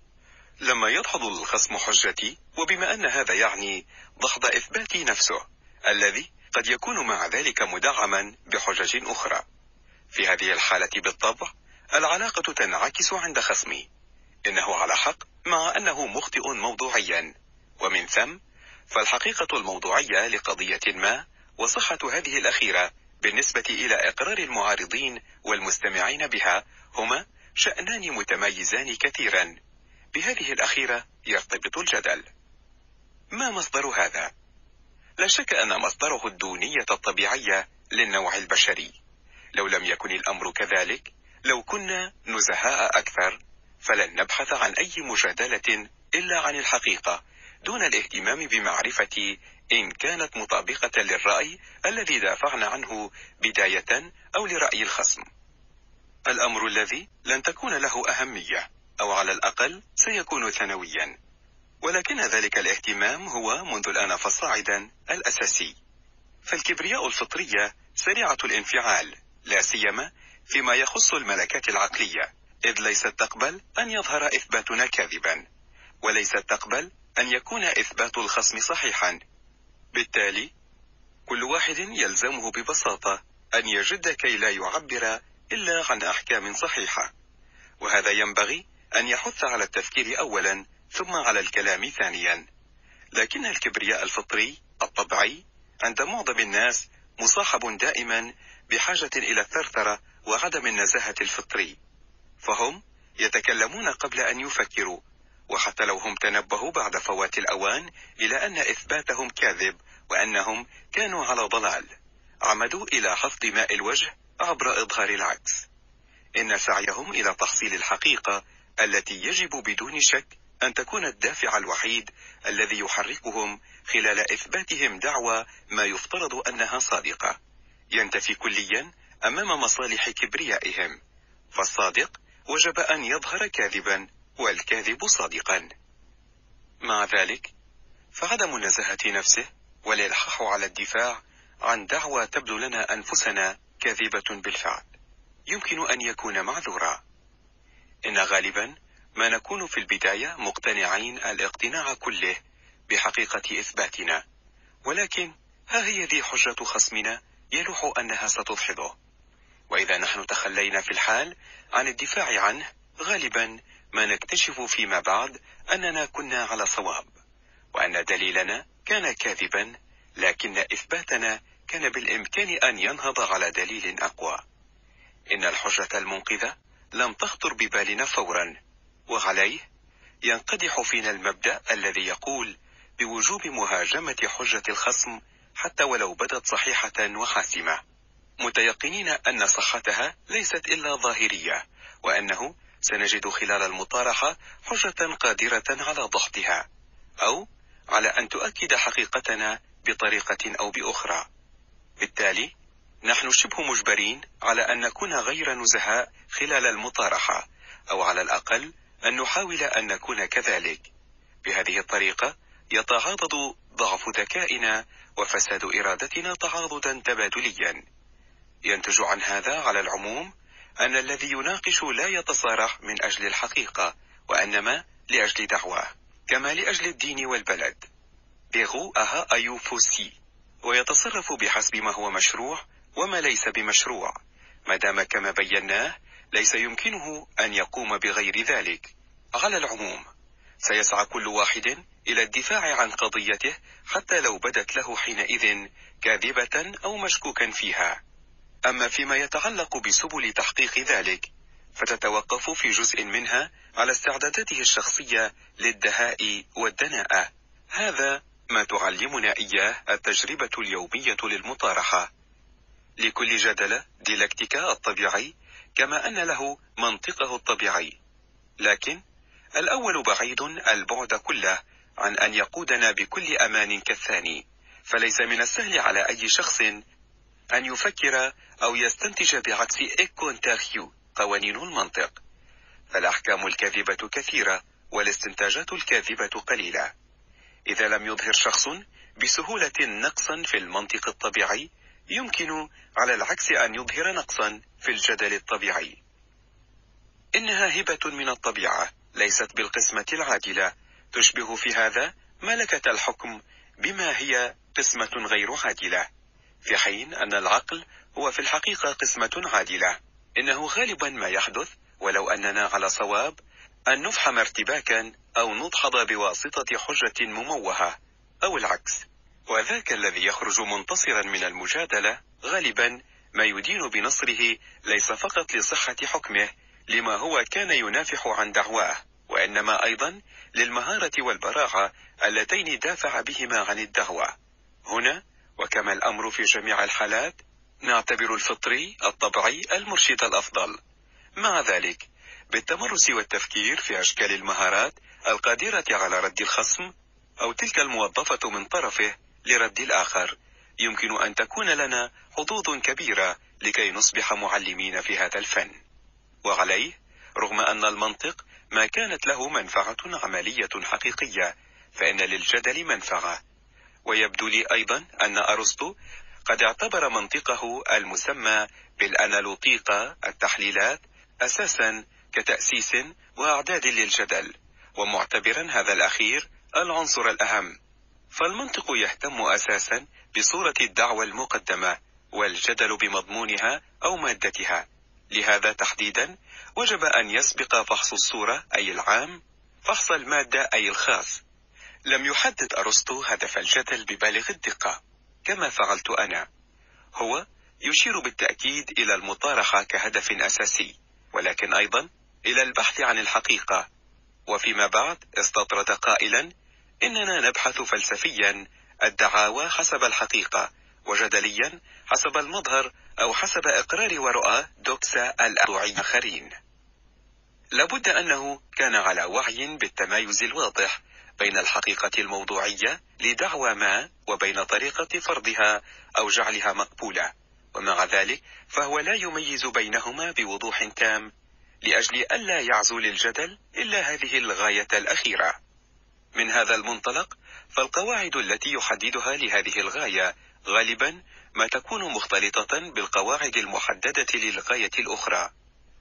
لما يدحض الخصم حجتي وبما أن هذا يعني دحض إثبات نفسه الذي قد يكون مع ذلك مدعما بحجج أخرى. في هذه الحالة بالطبع العلاقة تنعكس عند خصمي. إنه على حق مع أنه مخطئ موضوعيا. ومن ثم فالحقيقة الموضوعية لقضية ما وصحة هذه الأخيرة بالنسبة إلى إقرار المعارضين والمستمعين بها هما شأنان متميزان كثيرا. بهذه الأخيرة يرتبط الجدل. ما مصدر هذا؟ لا شك أن مصدره الدونية الطبيعية للنوع البشري. لو لم يكن الأمر كذلك لو كنا نزهاء أكثر فلن نبحث عن أي مجادلة إلا عن الحقيقة دون الاهتمام بمعرفة إن كانت مطابقة للرأي الذي دافعنا عنه بداية أو لرأي الخصم. الأمر الذي لن تكون له أهمية أو على الأقل سيكون ثانويا. ولكن ذلك الاهتمام هو منذ الآن فصاعدا الأساسي. فالكبرياء الفطرية سريعة الانفعال. لا سيما فيما يخص الملكات العقلية إذ ليست تقبل أن يظهر إثباتنا كاذبا وليست تقبل أن يكون إثبات الخصم صحيحا. بالتالي كل واحد يلزمه ببساطة أن يجد كي لا يعبر إلا عن أحكام صحيحة. وهذا ينبغي أن يحث على التفكير أولا ثم على الكلام ثانيا. لكن الكبرياء الفطري الطبيعي عند معظم الناس مصاحب دائما بحاجة إلى الثرثرة وعدم النزاهة الفطري. فهم يتكلمون قبل أن يفكروا وحتى لو هم تنبهوا بعد فوات الأوان إلى أن إثباتهم كاذب وأنهم كانوا على ضلال. عمدوا إلى حفظ ماء الوجه عبر إظهار العكس. إن سعيهم إلى تحصيل الحقيقة التي يجب بدون شك أن تكون الدافع الوحيد الذي يحركهم خلال إثباتهم دعوى ما يفترض أنها صادقة. ينتفي كليا أمام مصالح كبريائهم فالصادق وجب أن يظهر كاذبا والكاذب صادقا. مع ذلك فعدم نزاهة نفسه والإلحاح على الدفاع عن دعوى تبدو لنا أنفسنا كاذبة بالفعل. يمكن أن يكون معذورا. إن غالبا ما نكون في البداية مقتنعين الاقتناع كله بحقيقة إثباتنا ولكن ها هي ذي حجة خصمنا يلوح أنها ستدحضه وإذا نحن تخلينا في الحال عن الدفاع عنه غالبا ما نكتشف فيما بعد أننا كنا على صواب وأن دليلنا كان كاذبا لكن إثباتنا كان بالإمكان أن ينهض على دليل أقوى. إن الحجة المنقذة لم تخطر ببالنا فورا وعليه ينقدح فينا المبدأ الذي يقول بوجوب مهاجمة حجة الخصم حتى ولو بدت صحيحة وحاسمة متيقنين أن صحتها ليست إلا ظاهرية وأنه سنجد خلال المطارحة حجة قادرة على ضغطها أو على أن تؤكد حقيقتنا بطريقة أو بأخرى. بالتالي نحن شبه مجبرين على أن نكون غير نزهاء خلال المطارحة أو على الأقل أن نحاول أن نكون كذلك. بهذه الطريقة يتعاضد ضعف ذكائنا وفساد إرادتنا تعاضدا تبادليا. ينتج عن هذا على العموم أن الذي يناقش لا يتصارح من أجل الحقيقة وإنما لأجل دعواه كما لأجل الدين والبلد. بيغو أها أيو فوسي ويتصرف بحسب ما هو مشروع وما ليس بمشروع. ما دام كما بيناه ليس يمكنه أن يقوم بغير ذلك. على العموم سيسعى كل واحد إلى الدفاع عن قضيته حتى لو بدت له حينئذ كاذبة أو مشكوكا فيها. أما فيما يتعلق بسبل تحقيق ذلك فتتوقف في جزء منها على استعداداته الشخصية للدهاء والدناءة هذا ما تعلمنا إياه التجربة اليومية للمطارحة. لكل جدل ديلكتيكا الطبيعي كما أن له منطقه الطبيعي. لكن الأول بعيد البعد كله عن أن يقودنا بكل أمان كالثاني فليس من السهل على أي شخص أن يفكر أو يستنتج بعكس إيكونتاخيو قوانين المنطق. فالأحكام الكاذبة كثيرة والاستنتاجات الكاذبة قليلة. إذا لم يظهر شخص بسهولة نقصا في المنطق الطبيعي يمكن على العكس أن يظهر نقصا في الجدل الطبيعي. إنها هبة من الطبيعة ليست بالقسمة العادلة. تشبه في هذا ملكة الحكم بما هي قسمة غير عادلة في حين أن العقل هو في الحقيقة قسمة عادلة. إنه غالبا ما يحدث ولو أننا على صواب أن نفحم ارتباكا أو نضحض بواسطة حجة مموهة أو العكس. وذاك الذي يخرج منتصرا من المجادلة غالبا ما يدين بنصره ليس فقط لصحة حكمه لما هو كان ينافح عن دعواه. وإنما أيضا للمهارة والبراعة اللتين دافع بهما عن الدعوة. هنا وكما الأمر في جميع الحالات نعتبر الفطري الطبيعي المرشد الأفضل. مع ذلك بالتمرس والتفكير في أشكال المهارات القادرة على رد الخصم أو تلك الموظفة من طرفه لرد الآخر يمكن أن تكون لنا حظوظ كبيرة لكي نصبح معلمين في هذا الفن. وعليه رغم أن المنطق ما كانت له منفعة عملية حقيقية فإن للجدل منفعة. ويبدو لي أيضا أن أرسطو قد اعتبر منطقه المسمى بالأنالوطيقة التحليلات أساسا كتأسيس وأعداد للجدل ومعتبرا هذا الأخير العنصر الأهم. فالمنطق يهتم أساسا بصورة الدعوة المقدمة والجدل بمضمونها أو مادتها. لهذا تحديدا وجب أن يسبق فحص الصورة أي العام فحص المادة أي الخاص. لم يحدد أرسطو هدف الجدل ببالغ الدقة كما فعلت أنا. هو يشير بالتأكيد إلى المطارحة كهدف أساسي ولكن أيضا إلى البحث عن الحقيقة. وفيما بعد استطرد قائلا إننا نبحث فلسفيا الدعاوى حسب الحقيقة وجدليا حسب المظهر أو حسب إقرار ورؤى دوكسا الآخرين لابد أنه كان على وعي بالتمايز الواضح بين الحقيقة الموضوعية لدعوى ما وبين طريقة فرضها أو جعلها مقبولة ومع ذلك فهو لا يميز بينهما بوضوح تام لأجل ألا يعزو للجدل إلا هذه الغاية الأخيرة. من هذا المنطلق فالقواعد التي يحددها لهذه الغاية غالبا ما تكون مختلطة بالقواعد المحددة للغاية الأخرى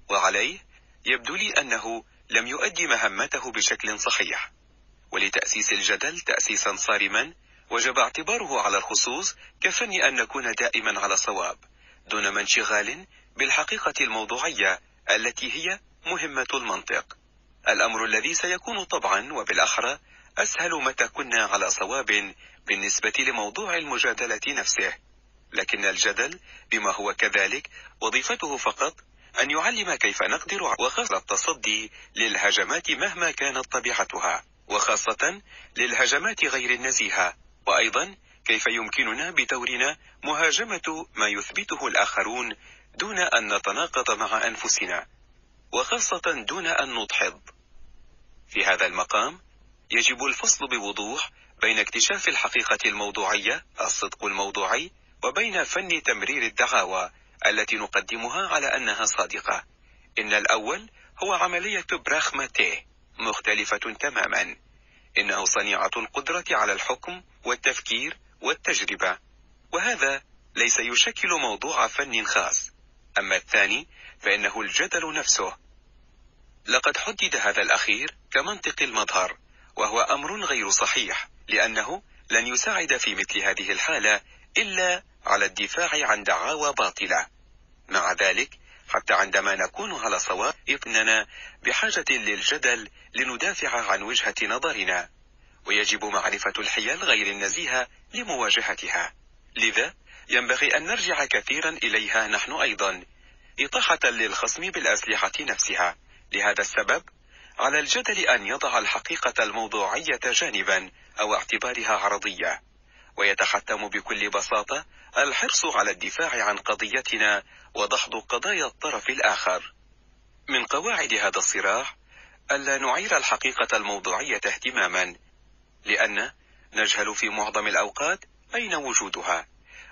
وعليه يبدو لي أنه لم يؤدي مهمته بشكل صحيح. ولتأسيس الجدل تأسيسا صارما وجب اعتباره على الخصوص كفن أن نكون دائما على صواب دون ما انشغال بالحقيقة الموضوعية التي هي مهمة المنطق. الأمر الذي سيكون طبعا وبالأحرى أسهل متى كنا على صواب بالنسبة لموضوع المجادلة نفسه. لكن الجدل بما هو كذلك وظيفته فقط أن يعلم كيف نقدر وخاصة التصدي للهجمات مهما كانت طبيعتها وخاصة للهجمات غير النزيهة. وأيضا كيف يمكننا بدورنا مهاجمة ما يثبته الآخرون دون أن نتناقض مع أنفسنا وخاصة دون أن نضحض. في هذا المقام يجب الفصل بوضوح بين اكتشاف الحقيقة الموضوعية الصدق الموضوعي وبين فن تمرير الدعاوى التي نقدمها على أنها صادقة. إن الأول هو عملية براخماتيه مختلفة تماما. إنه صنيعة القدرة على الحكم والتفكير والتجربة. وهذا ليس يشكل موضوع فن خاص. أما الثاني فإنه الجدل نفسه. لقد حدد هذا الأخير كمنطق المظهر. وهو أمر غير صحيح لأنه لن يساعد في مثل هذه الحالة إلا على الدفاع عن دعاوى باطلة. مع ذلك حتى عندما نكون على صواب إننا بحاجة للجدل لندافع عن وجهة نظرنا. ويجب معرفة الحيل غير النزيهة لمواجهتها. لذا ينبغي أن نرجع كثيرا إليها نحن أيضا إطاحة للخصم بالأسلحة نفسها. لهذا السبب على الجدل أن يضع الحقيقة الموضوعية جانبا أو اعتبارها عرضية. ويتحتم بكل بساطة الحرص على الدفاع عن قضيتنا ودحض قضايا الطرف الآخر. من قواعد هذا الصراع ألا نعير الحقيقة الموضوعية اهتماما لأن نجهل في معظم الأوقات أين وجودها.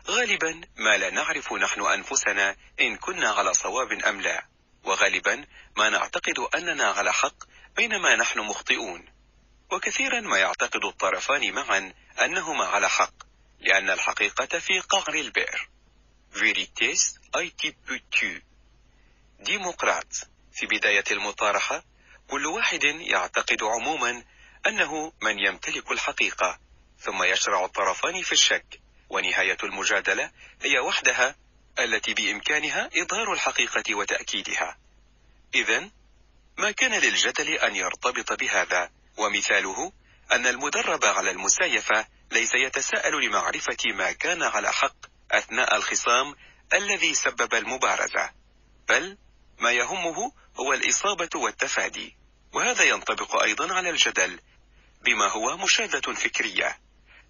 غالبا ما لا نعرف نحن أنفسنا إن كنا على صواب أم لا. وغالبا ما نعتقد أننا على حق بينما نحن مخطئون. وكثيرا ما يعتقد الطرفان معا أنهما على حق لأن الحقيقة في قعر البئر. veritas est in puteo ديمقراط في بداية المطارحة كل واحد يعتقد عموما أنه من يمتلك الحقيقة ثم يشرع الطرفان في الشك. ونهاية المجادلة هي وحدها التي بإمكانها إظهار الحقيقة وتأكيدها. إذا ما كان للجدل أن يرتبط بهذا؟ ومثاله أن المدرب على المسايفة ليس يتساءل لمعرفة ما كان على حق أثناء الخصام الذي سبب المبارزة بل ما يهمه هو الإصابة والتفادي. وهذا ينطبق أيضا على الجدل بما هو مشاذة فكرية.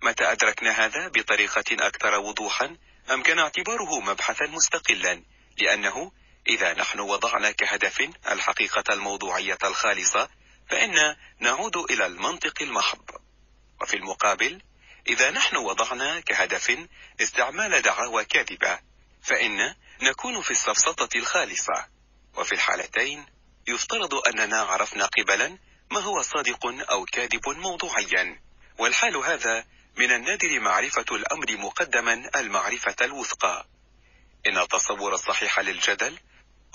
متى أدركنا هذا بطريقة أكثر وضوحا؟ أمكن اعتباره مبحثا مستقلا لأنه إذا نحن وضعنا كهدف الحقيقة الموضوعية الخالصة فإن نعود إلى المنطق المحض. وفي المقابل إذا نحن وضعنا كهدف استعمال دعاوى كاذبة فإن نكون في السفسطة الخالصة. وفي الحالتين يفترض أننا عرفنا قبلا ما هو صادق أو كاذب موضوعيا. والحال هذا من النادر معرفة الأمر مقدما المعرفة الوثقى. إن التصور الصحيح للجدل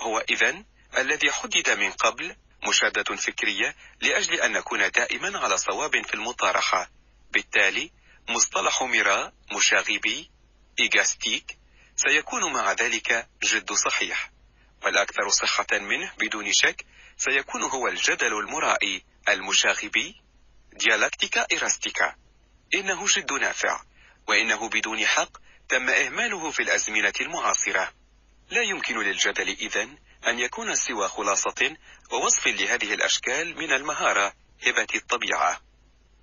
هو إذن الذي حدد من قبل مشادة فكرية لأجل أن نكون دائما على صواب في المطارحة. بالتالي مصطلح مراء مشاغبي إيجاستيك سيكون مع ذلك جد صحيح. والأكثر صحة منه بدون شك سيكون هو الجدل المرائي المشاغبي ديالكتيكا إيراستيكا إنه جد نافع وإنه بدون حق تم إهماله في الأزمنة المعاصرة. لا يمكن للجدل إذن أن يكون سوى خلاصة ووصف لهذه الأشكال من المهارة هبة الطبيعة.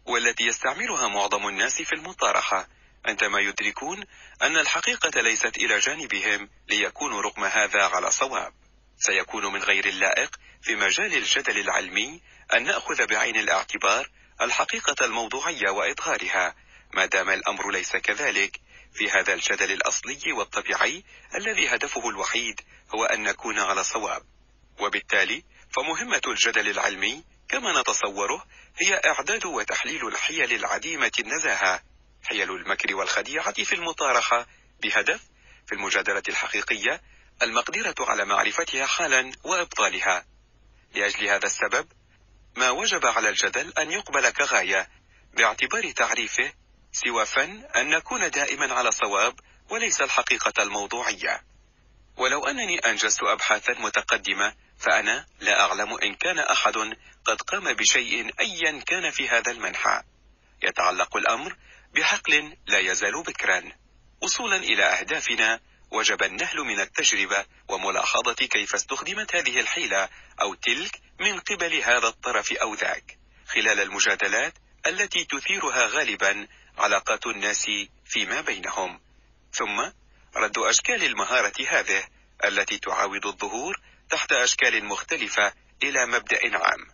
والتي يستعملها معظم الناس في المطارحة عندما يدركون أن الحقيقة ليست إلى جانبهم ليكونوا رغم هذا على صواب. سيكون من غير اللائق في مجال الجدل العلمي أن نأخذ بعين الاعتبار الحقيقة الموضوعية وإظهارها ما دام الأمر ليس كذلك في هذا الجدل الأصلي والطبيعي الذي هدفه الوحيد هو أن نكون على صواب. وبالتالي فمهمة الجدل العلمي كما نتصوره هي إعداد وتحليل الحيل العديمة النزاهة حيل المكر والخديعة في المطارحة بهدف في المجادلة الحقيقية المقدرة على معرفتها حالا وإبطالها. لأجل هذا السبب ما وجب على الجدل أن يقبل كغاية باعتبار تعريفه سوى فن أن نكون دائما على صواب وليس الحقيقة الموضوعية. ولو أنني أنجزت أبحاثا متقدمة فأنا لا أعلم إن كان أحد قد قام بشيء أيا كان في هذا المنحى. يتعلق الأمر بحقل لا يزال بكرا. وصولا إلى أهدافنا وجب النهل من التجربة وملاحظة كيف استخدمت هذه الحيلة أو تلك من قبل هذا الطرف أو ذاك خلال المجادلات التي تثيرها غالبا علاقات الناس فيما بينهم. ثم رد أشكال المهارة هذه التي تعاود الظهور تحت أشكال مختلفة إلى مبدأ عام.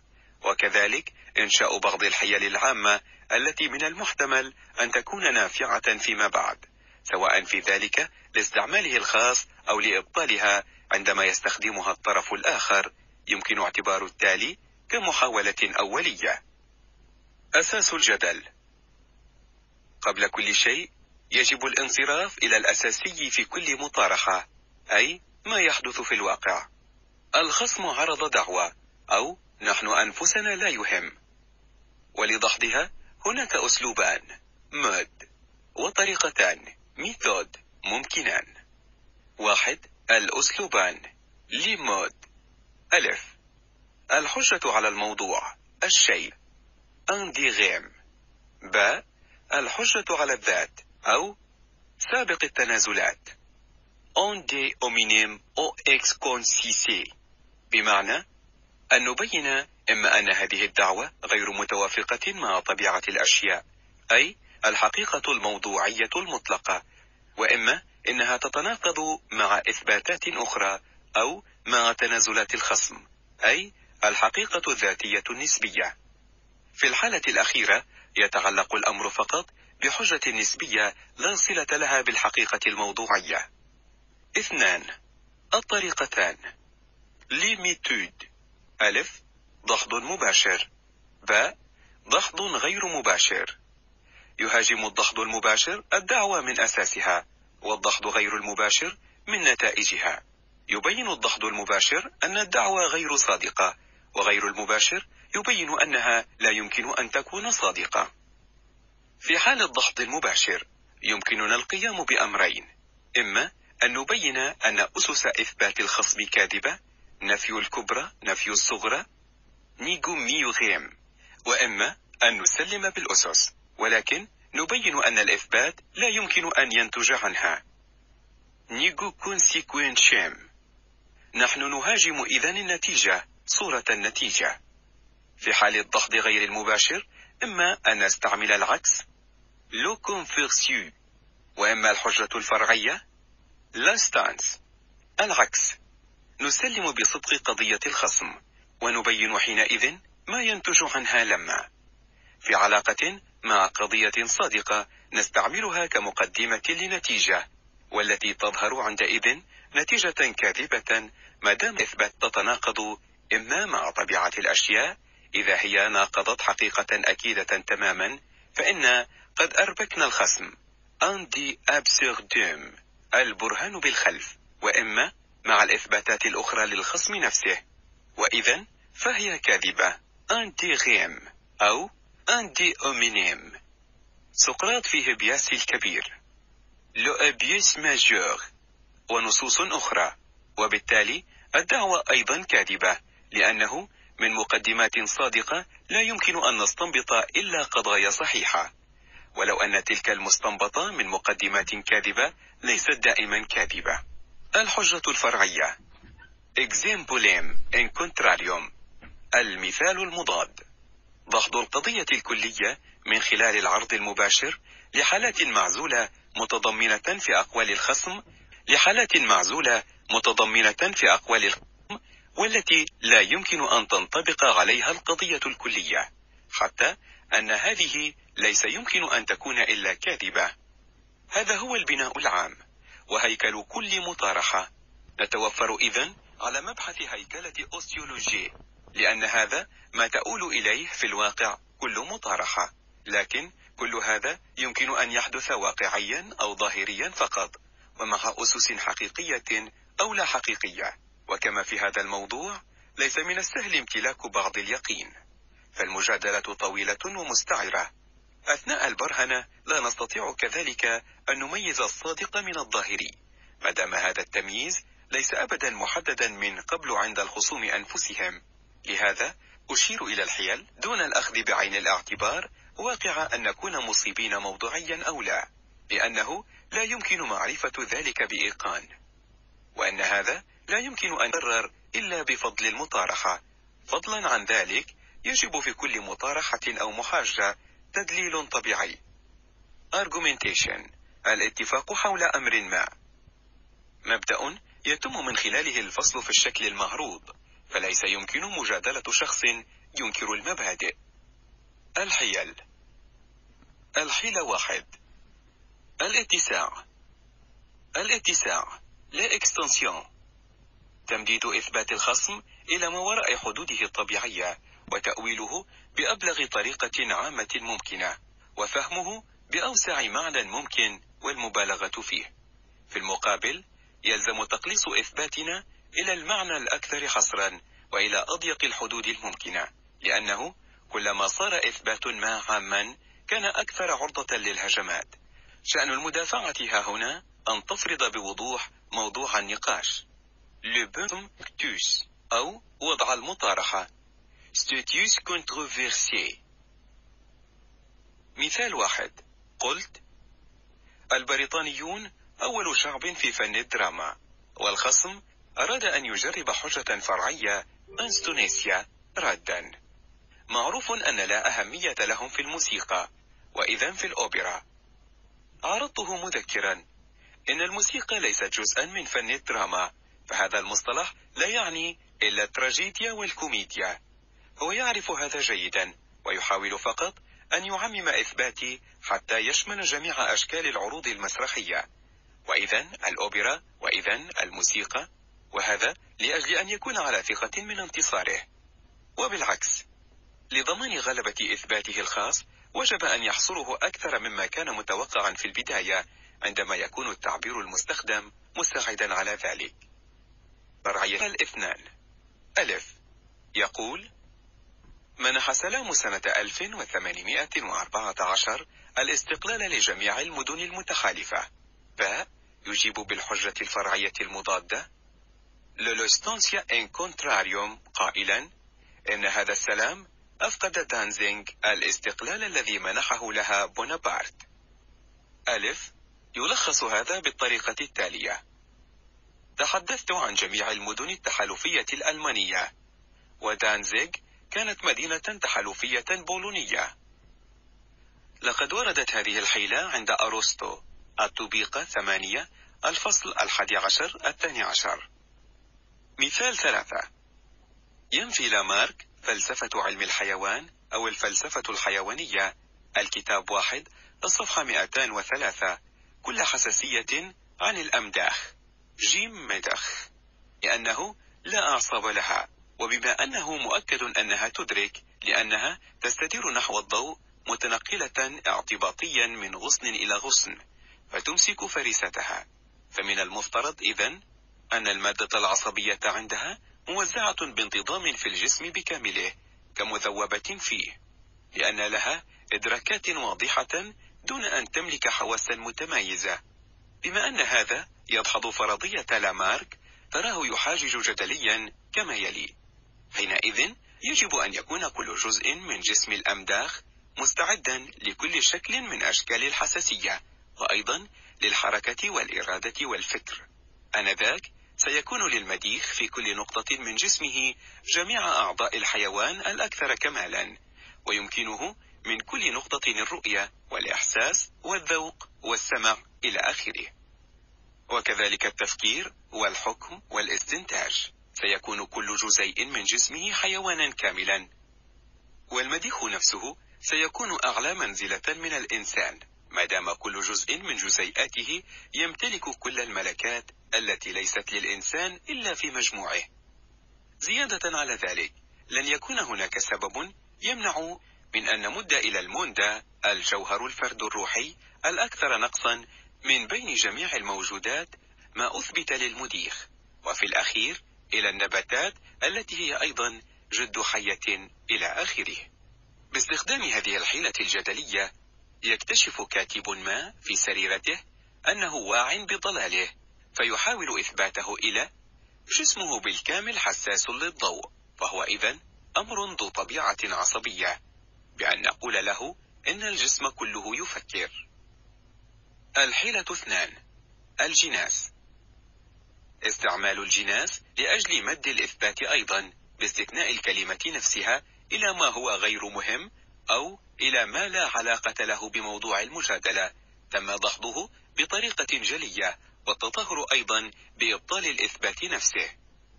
وكذلك إنشاء بعض الحيل العامة التي من المحتمل أن تكون نافعة فيما بعد. سواء في ذلك لاستعماله الخاص أو لإبطالها عندما يستخدمها الطرف الآخر يمكن اعتبار التالي كمحاولة أولية. أساس الجدل. قبل كل شيء يجب الانصراف إلى الأساسي في كل مطارحة أي ما يحدث في الواقع. الخصم عرض دعوة أو نحن أنفسنا لا يهم. ولدحضها هناك أسلوبان. modes وطريقتان. méthodes ممكنان. واحد الأسلوبان. Les modes. ألف. الحجة على الموضوع. الشيء. أنديغيم ب. الحجة على الذات. أو سابق التنازلات. on de hominem أو ex consisé بمعنى أن نبين إما أن هذه الدعوة غير متوافقة مع طبيعة الأشياء. أي الحقيقة الموضوعية المطلقة وإما إنها تتناقض مع إثباتات أخرى أو مع تنازلات الخصم أي الحقيقة الذاتية النسبية. في الحالة الأخيرة يتعلق الأمر فقط بحجة نسبية لا صلة لها بالحقيقة الموضوعية. اثنان الطريقتان. ليميتود ألف ضحض مباشر. باء ضحض غير مباشر. يهاجم الضحض المباشر الدعوة من أساسها والضحض غير المباشر من نتائجها. يبين الضحض المباشر أن الدعوة غير صادقة وغير المباشر يبين أنها لا يمكن أن تكون صادقة. في حال الضحض المباشر يمكننا القيام بأمرين. إما أن نبين أن أسس إثبات الخصم كاذبة نفي الكبرى نفي الصغرى nego majorem. وإما أن نسلم بالأسس. ولكن نبين أن الإثبات لا يمكن أن ينتج عنها. nego consequentiam نحن نهاجم إذن النتيجة صورة النتيجة. في حال الضغط غير المباشر إما أن نستعمل العكس la conversion. وإما الحجة الفرعية l'instance العكس نسلم بصدق قضية الخصم ونبين حينئذ ما ينتج عنها لما. في علاقة مع قضية صادقة نستعملها كمقدمة لنتيجة والتي تظهر عندئذ نتيجة كاذبة ما دام إثبات تتناقض إما مع طبيعة الأشياء إذا هي ناقضت حقيقة أكيدة تماما فإن قد أربكنا الخصم. أندي أبسردوم البرهان بالخلف وإما مع الإثباتات الأخرى للخصم نفسه. وإذا فهي كاذبة. أنتي غيم أو أنتي أومينيم سقراط فيه بياس الكبير. لو أبيس ماجور ونصوص أخرى. وبالتالي الدعوة أيضا كاذبة لأنه من مقدمات صادقة لا يمكن أن نستنبط إلا قضايا صحيحة. ولو أن تلك المستنبطة من مقدمات كاذبة ليست دائما كاذبة. الحجة الفرعية. Exempulem in contrarium. المثال المضاد. ضحض القضية الكلية من خلال العرض المباشر لحالات معزولة متضمنة في أقوال الخصم لحالات معزولة متضمنة في أقوال الخصم والتي لا يمكن أن تنطبق عليها القضية الكلية حتى أن هذه ليس يمكن أن تكون إلا كاذبة. هذا هو البناء العام وهيكل كل مطارحة. نتوفر إذن على مبحث هيكلة أوستيولوجي. لأن هذا ما تؤول إليه في الواقع كل مطارحة. لكن كل هذا يمكن أن يحدث واقعيا أو ظاهريا فقط ومع أسس حقيقية أو لا حقيقية. وكما في هذا الموضوع ليس من السهل امتلاك بعض اليقين. فالمجادلة طويلة ومستعرة. أثناء البرهنة لا نستطيع كذلك أن نميز الصادق من الظاهري. ما دام هذا التمييز ليس أبدا محددا من قبل عند الخصوم أنفسهم. لهذا أشير إلى الحيل دون الأخذ بعين الاعتبار واقع أن نكون مصيبين موضوعيا أو لا لأنه لا يمكن معرفة ذلك بإيقان وأن هذا لا يمكن أن يقرر إلا بفضل المطارحة. فضلا عن ذلك يجب في كل مطارحة أو محاجة تدليل طبيعي. Argumentation الاتفاق حول أمر ما. مبدأ يتم من خلاله الفصل في الشكل المعروض. فليس يمكن مجادلة شخص ينكر المبادئ. الحيل. الحيلة واحد. الاتساع. الاتساع لا اكستنسيون تمديد إثبات الخصم إلى ما وراء حدوده الطبيعية وتأويله بأبلغ طريقة عامة ممكنة وفهمه بأوسع معنى ممكن والمبالغة فيه. في المقابل يلزم تقليص إثباتنا إلى المعنى الأكثر حصرا وإلى أضيق الحدود الممكنة لأنه كلما صار إثبات ما عاما كان أكثر عرضة للهجمات. شأن المدافعة ها هنا أن تفرض بوضوح موضوع النقاش. لبوم أو وضع المطارحة. status controversiae مثال واحد. قلت البريطانيون أول شعب في فن الدراما والخصم أراد أن يجرب حجة فرعية instantia ردا معروف أن لا أهمية لهم في الموسيقى وإذا في الأوبرا. عرضته مذكرا. إن الموسيقى ليست جزءا من فن الدراما فهذا المصطلح لا يعني إلا التراجيديا والكوميديا. هو يعرف هذا جيدا ويحاول فقط أن يعمم إثباتي حتى يشمل جميع أشكال العروض المسرحية. وإذا الأوبرا وإذا الموسيقى. وهذا لأجل أن يكون على ثقة من انتصاره. وبالعكس لضمان غلبة إثباته الخاص وجب أن يحصره أكثر مما كان متوقعا في البداية عندما يكون التعبير المستخدم مساعدا على ذلك. فرعي الاثنان. ألف. يقول منح سلام سنة 1814 الاستقلال لجميع المدن المتحالفة ب. يجيب بالحجة الفرعية المضادة. instantia in contrarium قائلا إن هذا السلام أفقد دانزيغ الاستقلال الذي منحه لها بونابارت ألف يلخص هذا بالطريقة التالية. تحدثت عن جميع المدن التحالفية الألمانية ودانزيغ كانت مدينة تحالفية بولونية. لقد وردت هذه الحيلة عند أروستو الطبيقة ثمانية الفصل الحادي عشر الثاني عشر. مثال ثلاثة. ينفي لامارك فلسفة علم الحيوان أو الفلسفة الحيوانية. الكتاب واحد الصفحة 203 كل حساسية عن الأمداخ. جيم مدخ لأنه لا أعصاب لها. وبما أنه مؤكد أنها تدرك لأنها تستدير نحو الضوء متنقلة اعتباطيا من غصن إلى غصن فتمسك فريستها. فمن المفترض إذن أن المادة العصبية عندها موزعة بانتظام في الجسم بكامله كمذوبة فيه لأن لها إدراكات واضحة دون أن تملك حواسا متمايزة بما أن هذا يدحض فرضية لامارك تراه يحاجج جدليا كما يلي. حينئذ يجب أن يكون كل جزء من جسم الأمداخ مستعدا لكل شكل من أشكال الحساسية وأيضا للحركة والإرادة والفكر. أنذاك سيكون للمديخ في كل نقطة من جسمه جميع أعضاء الحيوان الأكثر كمالا ويمكنه من كل نقطة الرؤية والإحساس والذوق والسمع إلى آخره. وكذلك التفكير والحكم والاستنتاج. سيكون كل جزيء من جسمه حيوانا كاملا. والمديخ نفسه سيكون أعلى منزلة من الإنسان. ما دام كل جزء من جزيئاته يمتلك كل الملكات التي ليست للإنسان إلا في مجموعه. زيادة على ذلك لن يكون هناك سبب يمنع من أن نمد إلى الموندا الجوهر الفرد الروحي الأكثر نقصا من بين جميع الموجودات ما أثبت للمديخ. وفي الأخير إلى النباتات التي هي أيضا جد حية إلى آخره. باستخدام هذه الحيلة الجدلية يكتشف كاتب ما في سريرته أنه واع بضلاله فيحاول إثباته إلى جسمه بالكامل حساس للضوء فهو إذن أمر ذو طبيعة عصبية بأن نقول له إن الجسم كله يفكر. الحيلة اثنان الجناس. استعمال الجناس لأجل مد الإثبات أيضا باستثناء الكلمة نفسها إلى ما هو غير مهم أو إلى ما لا علاقة له بموضوع المجادلة تم دحضه بطريقة جلية والتطهر أيضا بإبطال الإثبات نفسه.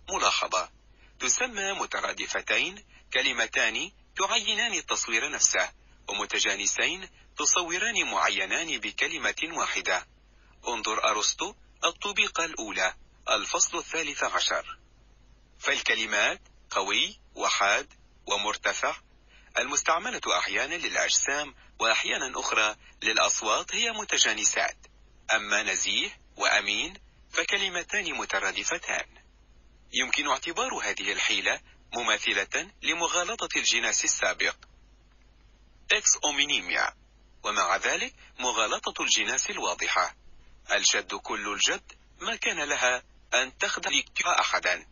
ملاحظة تسمى مترادفتين كلمتان تعينان التصوير نفسه ومتجانسين تصوران معينان بكلمة واحدة. انظر أرسطو الطبيقة الأولى الفصل الثالث عشر. فالكلمات قوي وحاد ومرتفع المستعملة أحيانا للأجسام وأحيانا أخرى للأصوات هي متجانسات. أما نزيه وأمين فكلمتان مترادفتان. يمكن اعتبار هذه الحيلة مماثلة لمغالطة الجناس السابق. ex homonymia ومع ذلك مغالطة الجناس الواضحة. الجد كل الجد ما كان لها أن تخدع أحدا.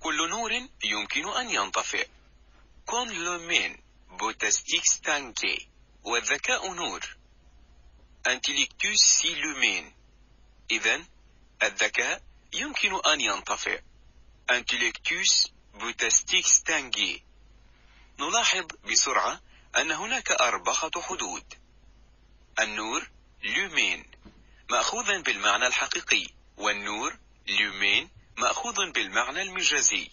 كل نور يمكن أن ينطفئ. omne lumen potest extingui والذكاء نور. intellectus est lumen. إذا الذكاء يمكن أن ينطفئ. intellectus potest extingui نلاحظ بسرعة أن هناك أربعة حدود. النور لومين مأخوذا بالمعنى الحقيقي. والنور لومين مأخوذ بالمعنى المجازي.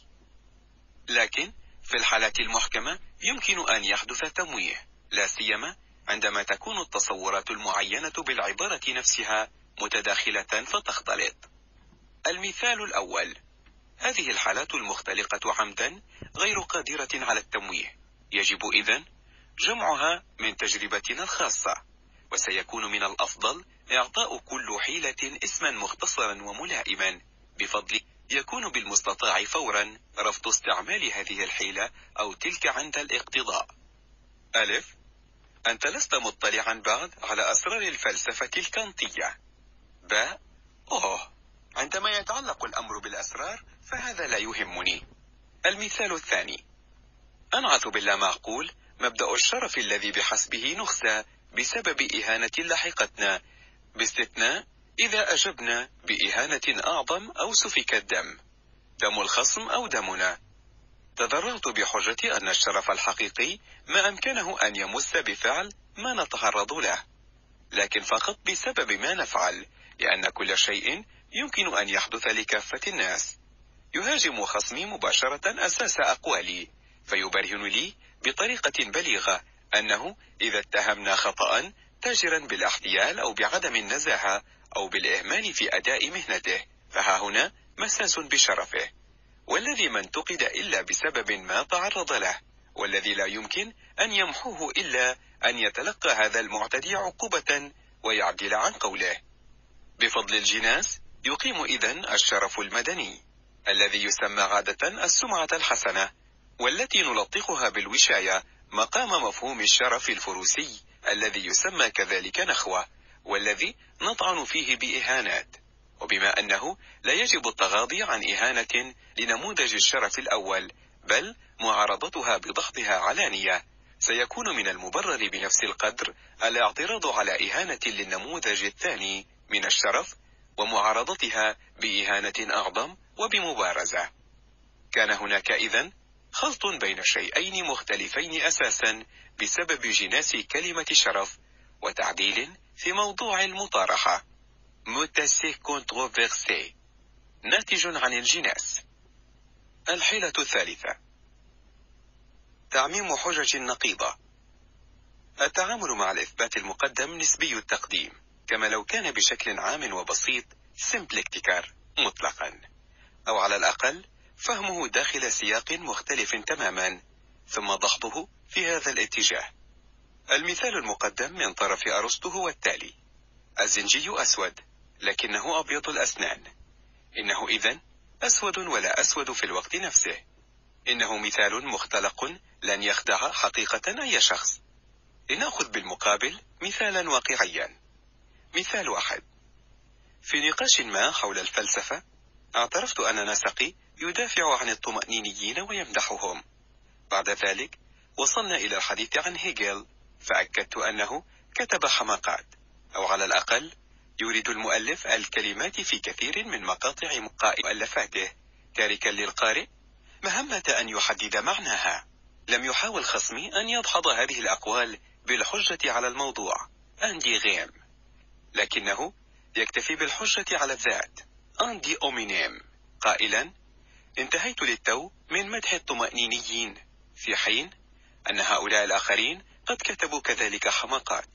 لكن في الحالات المحكمة يمكن أن يحدث تمويه لا سيما عندما تكون التصورات المعينة بالعبارة نفسها متداخلة فتختلط. المثال الأول هذه الحالات المختلقة عمدا غير قادرة على التمويه. يجب إذن جمعها من تجربتنا الخاصة وسيكون من الأفضل إعطاء كل حيلة اسما مختصرا وملائما بفضل يكون بالمستطاع فورا رفض استعمال هذه الحيلة أو تلك عند الاقتضاء. ألف. أنت لست مطلعا بعد على أسرار الفلسفة الكانتية. باء أوه. عندما يتعلق الأمر بالأسرار فهذا لا يهمني. المثال الثاني. أنعت باللامعقول مبدأ الشرف الذي بحسبه نخسى بسبب إهانة لحقتنا باستثناء إذا أجبنا بإهانة أعظم أو سفك الدم دم الخصم أو دمنا. تضررت بحجة أن الشرف الحقيقي ما أمكنه أن يمس بفعل ما نتعرض له. لكن فقط بسبب ما نفعل لأن كل شيء يمكن أن يحدث لكافة الناس. يهاجم خصمي مباشرة أساس أقوالي فيبرهن لي بطريقة بليغة أنه إذا اتهمنا خطأ تاجرا بالاحتيال أو بعدم النزاهة أو بالإهمال في أداء مهنته فها هنا مساس بشرفه. والذي ما انتقد إلا بسبب ما تعرض له والذي لا يمكن أن يمحوه إلا أن يتلقى هذا المعتدي عقوبة ويعدل عن قوله. بفضل الجناس يقيم إذن الشرف المدني الذي يسمى عادة السمعة الحسنة والتي نلطقها بالوشاية مقام مفهوم الشرف الفروسي الذي يسمى كذلك نخوة. والذي نطعن فيه بإهانات وبما أنه لا يجب التغاضي عن إهانة لنموذج الشرف الأول بل معارضتها بضغطها علانية سيكون من المبرر بنفس القدر الاعتراض على إهانة للنموذج الثاني من الشرف ومعارضتها بإهانة أعظم وبمبارزة. كان هناك إذن خلط بين شيئين مختلفين أساسا بسبب جناس كلمة شرف وتعديل في موضوع المطارحة. متسي كونتروفيرسي ناتج عن الجناس الحيلة الثالثة. تعميم حجج نقيضة. التعامل مع الإثبات المقدم نسبي التقديم كما لو كان بشكل عام وبسيط سمبلكتيكار مطلقا. أو على الأقل فهمه داخل سياق مختلف تماما ثم ضغطه في هذا الاتجاه. المثال المقدم من طرف أرسطو هو التالي. الزنجي أسود لكنه أبيض الأسنان. إنه إذن أسود ولا أسود في الوقت نفسه. إنه مثال مختلق لن يخدع حقيقة أي شخص. لنأخذ بالمقابل مثالا واقعيا. مثال واحد. في نقاش ما حول الفلسفة اعترفت أن نسقي يدافع عن الطمأنينيين ويمدحهم. بعد ذلك وصلنا إلى الحديث عن هيجل. فأكدت أنه كتب حماقات أو على الأقل يريد المؤلف الكلمات في كثير من مقاطع مؤلفاته. تاركا للقارئ مهمة أن يحدد معناها. لم يحاول خصمي أن يدحض هذه الأقوال بالحجة على الموضوع. أندي غيم. لكنه يكتفي بالحجة على الذات. أندي أومينيم. قائلا انتهيت للتو من مدح الطمأنينيين في حين أن هؤلاء الآخرين قد كتبوا كذلك حماقات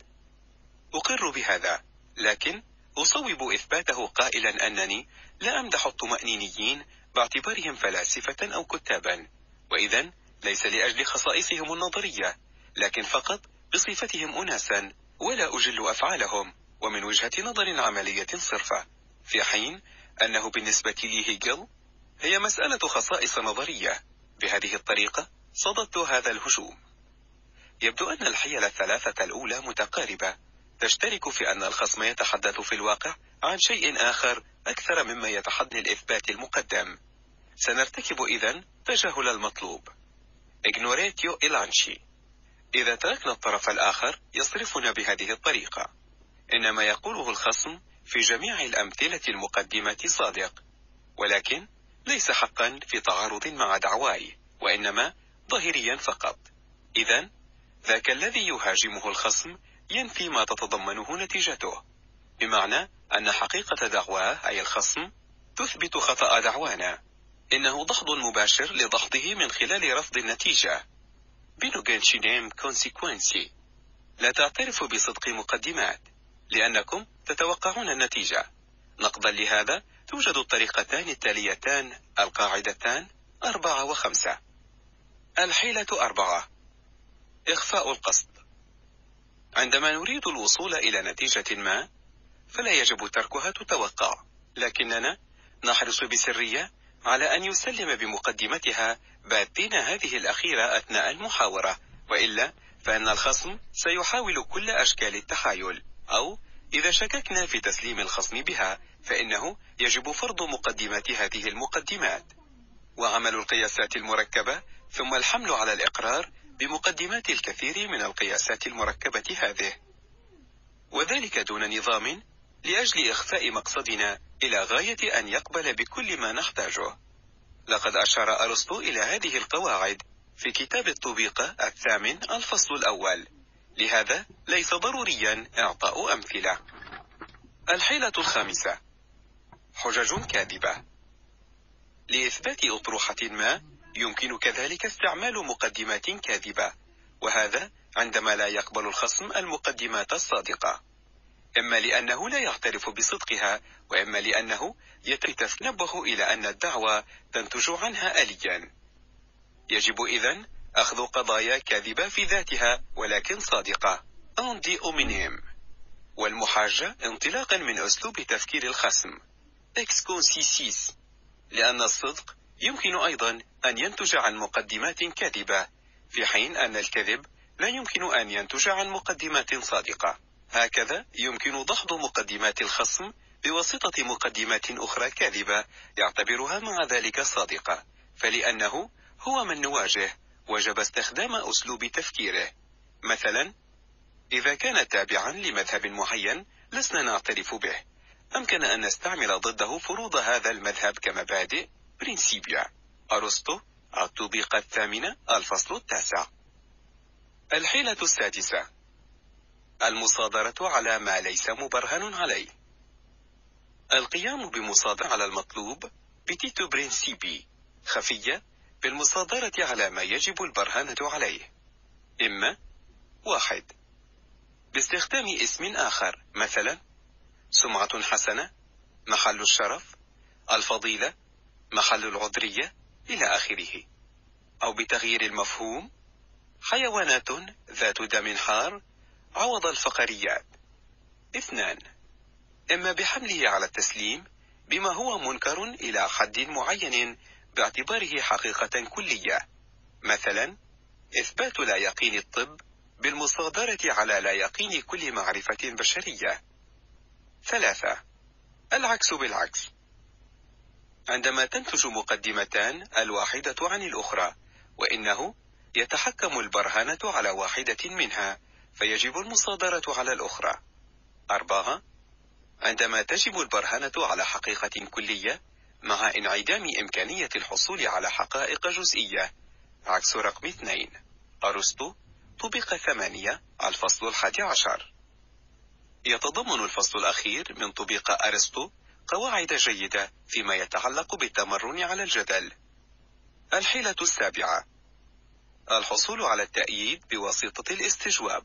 أقر بهذا لكن أصوب إثباته قائلا أنني لا أمدح الطمأنينيين باعتبارهم فلاسفة أو كتابا. وإذا ليس لأجل خصائصهم النظرية لكن فقط بصفتهم أناسا ولا أجل أفعالهم ومن وجهة نظر عملية صرفة. في حين أنه بالنسبة لي هيجل هي مسألة خصائص نظرية. بهذه الطريقة صددت هذا الهجوم. يبدو أن الحيل الثلاثة الأولى متقاربة. تشترك في أن الخصم يتحدث في الواقع عن شيء آخر أكثر مما يتحدث الإثبات المقدم. سنرتكب إذن تجاهل المطلوب. إغنوريتيو إلانشي إذا تركنا الطرف الآخر يصرفنا بهذه الطريقة. إن ما يقوله الخصم في جميع الأمثلة المقدمة صادق ولكن ليس حقا في تعارض مع دعواي وإنما ظاهريا فقط. إذا ذاك الذي يهاجمه الخصم ينفي ما تتضمنه نتيجته. بمعنى أن حقيقة دعواه أي الخصم تثبت خطأ دعوانا. إنه ضحض مباشر لضحضه من خلال رفض النتيجة. لا تعترف بصدق مقدمات لأنكم تتوقعون النتيجة. نقضا لهذا توجد الطريقتان التاليتان القاعدتان أربعة وخمسة. الحيلة أربعة. إخفاء القصد عندما نريد الوصول إلى نتيجة ما فلا يجب تركها تتوقع. لكننا نحرص بسرية على أن يسلم بمقدمتها باتين هذه الأخيرة أثناء المحاورة. وإلا فإن الخصم سيحاول كل أشكال التحايل. أو إذا شككنا في تسليم الخصم بها فإنه يجب فرض مقدمات هذه المقدمات. وعمل القياسات المركبة ثم الحمل على الإقرار بمقدمات الكثير من القياسات المركبة هذه. وذلك دون نظام لأجل إخفاء مقصدنا إلى غاية أن يقبل بكل ما نحتاجه. لقد أشار أرسطو إلى هذه القواعد في كتاب الطبيقة الثامن الفصل الأول. لهذا ليس ضروريا إعطاء أمثلة. الحيلة الخامسة حجج كاذبة. لإثبات أطروحة ما يمكن كذلك استعمال مقدمات كاذبة وهذا عندما لا يقبل الخصم المقدمات الصادقة. إما لأنه لا يعترف بصدقها وإما لأنه يتنبه إلى أن الدعوة تنتج عنها آليا. يجب إذن أخذ قضايا كاذبة في ذاتها ولكن صادقة. أندي أومينيم والمحاجة انطلاقا من أسلوب تفكير الخصم. لأن الصدق يمكن أيضا أن ينتج عن مقدمات كاذبة في حين أن الكذب لا يمكن أن ينتج عن مقدمات صادقة. هكذا يمكن دحض مقدمات الخصم بواسطة مقدمات أخرى كاذبة يعتبرها مع ذلك صادقة. فلأنه هو من نواجه وجب استخدام أسلوب تفكيره. مثلا إذا كان تابعا لمذهب معين لسنا نعترف به. أمكن أن نستعمل ضده فروض هذا المذهب كمبادئ. برينسيبيا أرسطو الطبيقة الثامنة الفصل التاسع. الحيلة السادسة. المصادرة على ما ليس مبرهن عليه. القيام بمصادرة على المطلوب بتيتو برينسيبي خفية بالمصادرة على ما يجب البرهنة عليه. إما واحد. باستخدام اسم آخر مثلا سمعة حسنة محل الشرف الفضيلة محل العذرية إلى آخره. أو بتغيير المفهوم حيوانات ذات دم حار عوض الفقريات. اثنان إما بحمله على التسليم بما هو منكر إلى حد معين باعتباره حقيقة كلية. مثلا إثبات لا يقين الطب بالمصادرة على لا يقين كل معرفة بشرية. ثلاثة العكس بالعكس. عندما تنتج مقدمتان الواحدة عن الأخرى وإنه يتحكم البرهنة على واحدة منها فيجب المصادرة على الأخرى. أربعة عندما تجب البرهنة على حقيقة كلية مع انعدام إمكانية الحصول على حقائق جزئية. عكس رقم اثنين. أرسطو طبق ثمانية الفصل الحادي عشر. يتضمن الفصل الأخير من طبيق أرسطو قواعد جيدة فيما يتعلق بالتمرن على الجدل. الحيلة السابعة. الحصول على التأييد بواسطة الاستجواب.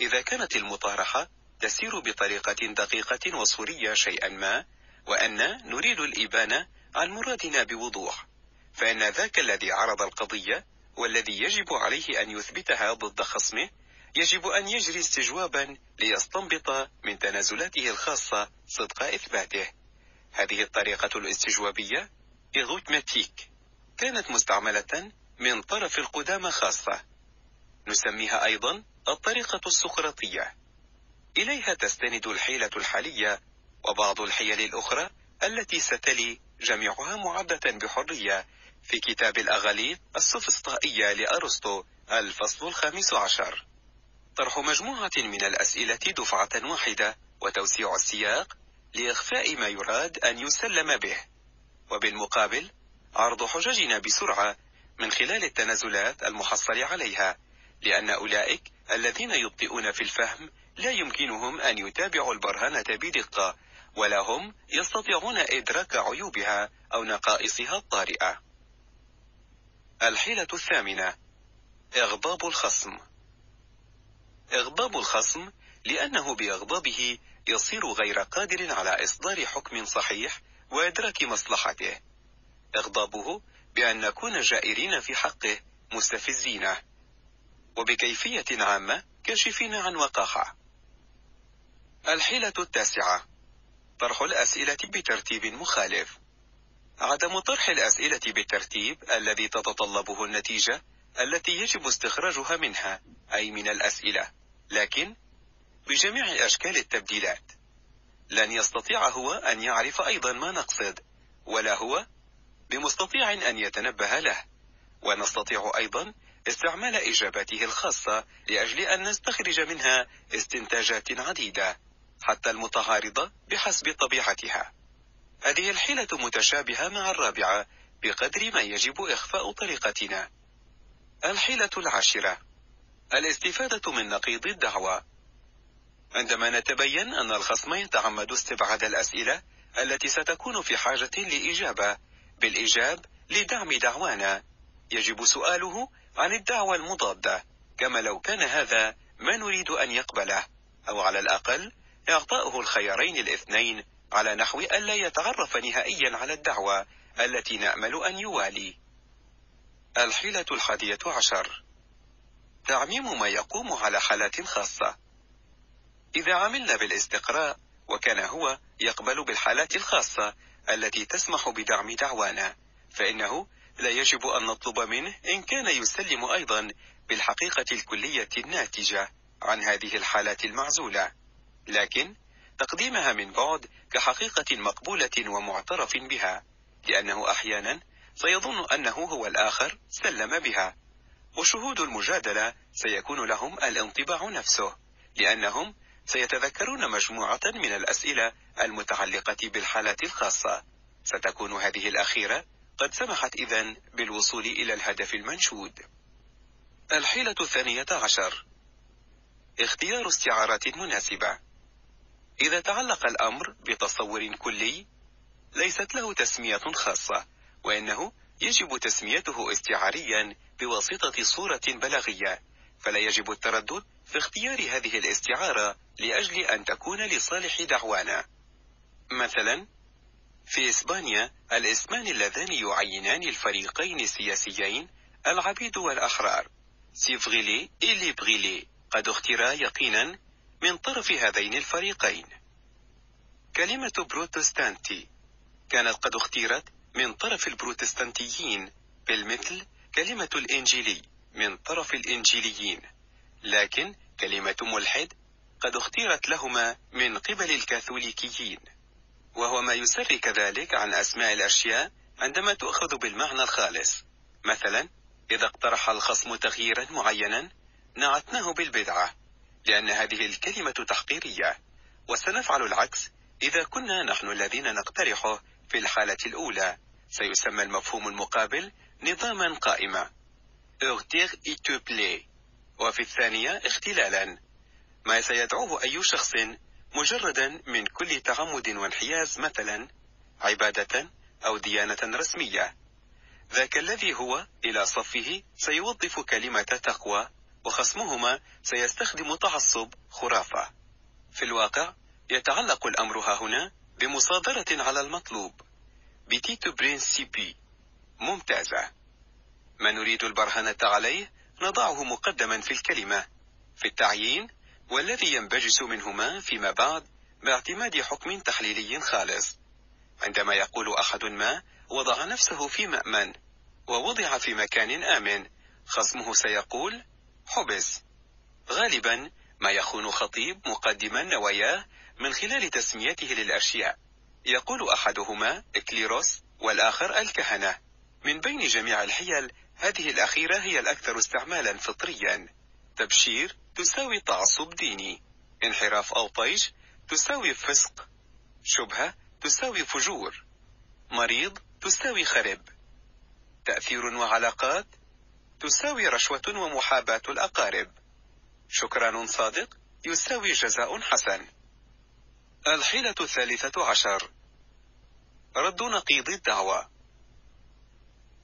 إذا كانت المطارحة تسير بطريقة دقيقة وصورية شيئا ما وأن نريد الإبانة عن مرادنا بوضوح فإن ذاك الذي عرض القضية والذي يجب عليه أن يثبتها ضد خصمه يجب أن يجري استجوابا ليستنبط من تنازلاته الخاصة صدق إثباته. هذه الطريقة الاستجوابية إغوتماتيك كانت مستعملة من طرف القدامى خاصة. نسميها أيضا الطريقة السقراطية. إليها تستند الحيلة الحالية وبعض الحيل الأخرى التي ستلي جميعها معدة بحرية في كتاب الأغاليط السفسطائية لأرسطو الفصل الخامس عشر. طرح مجموعة من الأسئلة دفعة واحدة وتوسيع السياق لإخفاء ما يراد أن يسلم به. وبالمقابل عرض حججنا بسرعة من خلال التنازلات المحصل عليها لأن أولئك الذين يبطئون في الفهم لا يمكنهم أن يتابعوا البرهنة بدقة ولا هم يستطيعون إدراك عيوبها أو نقائصها الطارئة. الحيلة الثامنة إغضاب الخصم. إغضاب الخصم لأنه بإغضابه يصير غير قادر على إصدار حكم صحيح وإدراك مصلحته. إغضابه بأن نكون جائرين في حقه مستفزينه وبكيفية عامة كاشفين عن وقاحة. الحيلة التاسعة. طرح الأسئلة بترتيب مخالف. عدم طرح الأسئلة بالترتيب الذي تتطلبه النتيجة التي يجب استخراجها منها أي من الأسئلة. لكن بجميع أشكال التبديلات لن يستطيع هو أن يعرف أيضا ما نقصد ولا هو بمستطيع أن يتنبه له. ونستطيع أيضا استعمال إجاباته الخاصة لأجل أن نستخرج منها استنتاجات عديدة حتى المتعارضة بحسب طبيعتها. هذه الحيلة متشابهة مع الرابعة بقدر ما يجب إخفاء طريقتنا. الحيلة العاشرة. الاستفادة من نقيض الدعوة. عندما نتبين أن الخصم يتعمد استبعاد الأسئلة التي ستكون في حاجة لإجابة بالإيجاب لدعم دعوانا. يجب سؤاله عن الدعوة المضادة كما لو كان هذا ما نريد أن يقبله أو على الأقل إعطاؤه الخيارين الاثنين على نحو ألا يتعرف نهائيا على الدعوة التي نأمل أن يوالي. الحيلة الحادية عشر. تعميم ما يقوم على حالات خاصة. إذا عملنا بالاستقراء وكان هو يقبل بالحالات الخاصة التي تسمح بدعم دعوانا فإنه لا يجب أن نطلب منه إن كان يسلم أيضا بالحقيقة الكلية الناتجة عن هذه الحالات المعزولة. لكن تقديمها من بعد كحقيقة مقبولة ومعترف بها لأنه أحيانا سيظن أنه هو الآخر سلم بها. وشهود المجادلة سيكون لهم الانطباع نفسه لأنهم سيتذكرون مجموعة من الأسئلة المتعلقة بالحالات الخاصة. ستكون هذه الأخيرة قد سمحت إذن بالوصول إلى الهدف المنشود. الحيلة الثانية عشر. اختيار استعارات مناسبة. إذا تعلق الأمر بتصور كلي ليست له تسمية خاصة وإنه يجب تسميته استعاريا بواسطة صورة بلاغية فلا يجب التردد في اختيار هذه الاستعارة لأجل أن تكون لصالح دعوانا. مثلا في إسبانيا الاسمان اللذان يعينان الفريقين السياسيين العبيد والأحرار سيفغيلي إلي بغيلي قد اختيرا يقينا من طرف هذين الفريقين. كلمة بروتستانتي كانت قد اختيرت من طرف البروتستانتيين بالمثل كلمة الإنجيلي من طرف الإنجيليين. لكن كلمة ملحد قد اختيرت لهما من قبل الكاثوليكيين. وهو ما يسري كذلك عن أسماء الأشياء عندما تؤخذ بالمعنى الخالص. مثلا إذا اقترح الخصم تغييرا معينا نعتناه بالبدعة لأن هذه الكلمة تحقيرية. وسنفعل العكس إذا كنا نحن الذين نقترحه في الحالة الأولى. سيسمى المفهوم المقابل نظاما قائما. وفي الثانية اختلالا. ما سيدعوه أي شخص مجردا من كل تعمد وانحياز مثلا عبادة أو ديانة رسمية. ذاك الذي هو إلى صفه سيوظف كلمة تقوى وخصمهما سيستخدم تعصب خرافة. في الواقع يتعلق الأمر هنا بمصادرة على المطلوب. بتيتو برينسيبي ممتازة. ما نريد البرهنة عليه نضعه مقدما في الكلمة. في التعيين والذي ينبجس منهما فيما بعد باعتماد حكم تحليلي خالص. عندما يقول أحد ما وضع نفسه في مأمن ووضع في مكان آمن. خصمه سيقول حبس. غالبا ما يخون خطيب مقدما نواياه من خلال تسميته للأشياء. يقول أحدهما إكليروس والآخر الكهنة. من بين جميع الحيل هذه الأخيرة هي الأكثر استعمالا فطريا. تبشير تساوي تعصب ديني. انحراف أو طيش تساوي فسق. شبهة تساوي فجور. مريض تساوي خرب. تأثير وعلاقات تساوي رشوة ومحاباة الأقارب. شكران صادق يساوي جزاء حسن. الحيلة الثالثة عشر. رد نقيض الدعوة.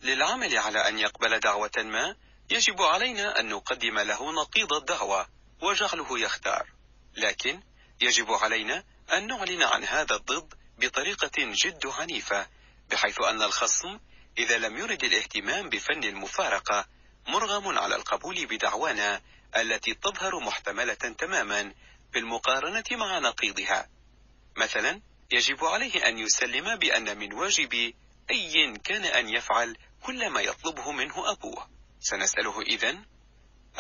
للعمل على أن يقبل دعوة ما يجب علينا أن نقدم له نقيض الدعوة وجعله يختار. لكن يجب علينا أن نعلن عن هذا الضد بطريقة جد عنيفة بحيث أن الخصم إذا لم يرد الاهتمام بفن المفارقة مرغم على القبول بدعوانا التي تظهر محتملة تماما بالمقارنة مع نقيضها. مثلا يجب عليه أن يسلم بأن من واجب أي كان أن يفعل كل ما يطلبه منه أبوه. سنسأله إذن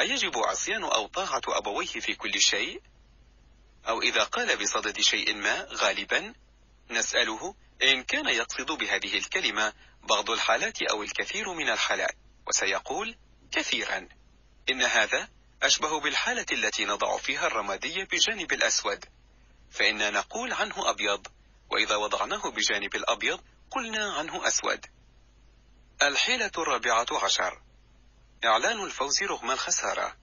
أيجب عصيان أو طاعة أبويه في كل شيء؟ أو إذا قال بصدد شيء ما غالبا نسأله إن كان يقصد بهذه الكلمة بعض الحالات أو الكثير من الحالات. وسيقول كثيرا. إن هذا أشبه بالحالة التي نضع فيها الرمادي بجانب الأسود. فإننا نقول عنه أبيض وإذا وضعناه بجانب الأبيض قلنا عنه أسود. الحيلة الرابعة عشر. إعلان الفوز رغم الخسارة.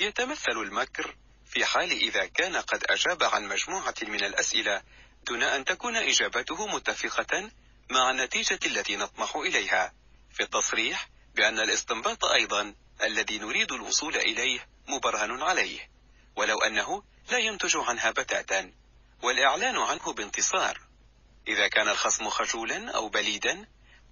يتمثل المكر في حال إذا كان قد أجاب عن مجموعة من الأسئلة دون أن تكون إجابته متفقة مع النتيجة التي نطمح إليها في التصريح بأن الاستنباط أيضا الذي نريد الوصول إليه مبرهن عليه ولو أنه لا ينتج عنها بتاتا والإعلان عنه بانتصار. إذا كان الخصم خجولا أو بليدا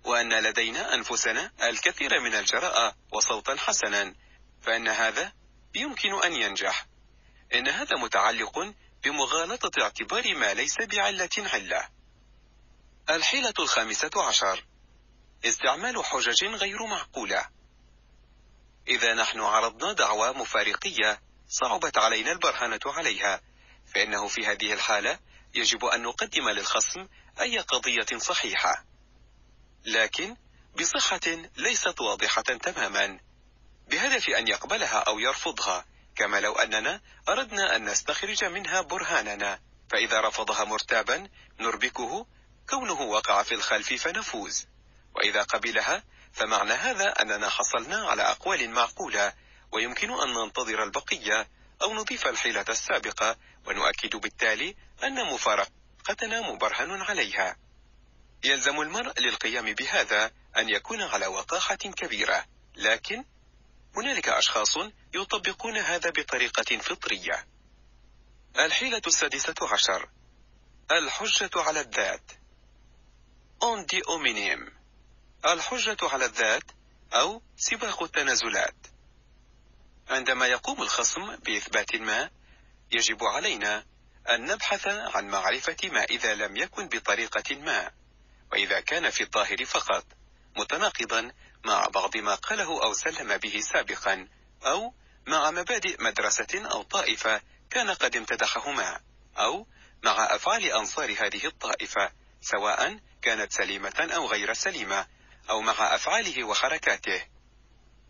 وأن لدينا أنفسنا الكثير من الجراءة وصوتا حسنا فإن هذا يمكن أن ينجح. إن هذا متعلق بمغالطة اعتبار ما ليس بعلة علة. الحيلة الخامسة عشر. استعمال حجج غير معقولة. إذا نحن عرضنا دعوى مفارقية صعبت علينا البرهنة عليها فإنه في هذه الحالة يجب أن نقدم للخصم أي قضية صحيحة. لكن بصحة ليست واضحة تماما. بهدف أن يقبلها أو يرفضها كما لو أننا أردنا أن نستخرج منها برهاننا. فإذا رفضها مرتابا نربكه كونه وقع في الخلف فنفوز. وإذا قبلها فمعنى هذا أننا حصلنا على أقوال معقولة ويمكن أن ننتظر البقية أو نضيف الحيلة السابقة ونؤكد بالتالي أن مفارقتنا مبرهن عليها. يلزم المرء للقيام بهذا أن يكون على وقاحة كبيرة لكن هنالك أشخاص يطبقون هذا بطريقة فطرية. الحيلة السادسة عشر. الحجة على الذات. أوندي أومينيم الحجة على الذات أو سباق التنازلات. عندما يقوم الخصم بإثبات ما يجب علينا أن نبحث عن معرفة ما إذا لم يكن بطريقة ما وإذا كان في الظاهر فقط متناقضا مع بعض ما قاله أو سلم به سابقا أو مع مبادئ مدرسة أو طائفة كان قد امتدحهما أو مع أفعال أنصار هذه الطائفة سواء كانت سليمة أو غير سليمة أو مع أفعاله وحركاته.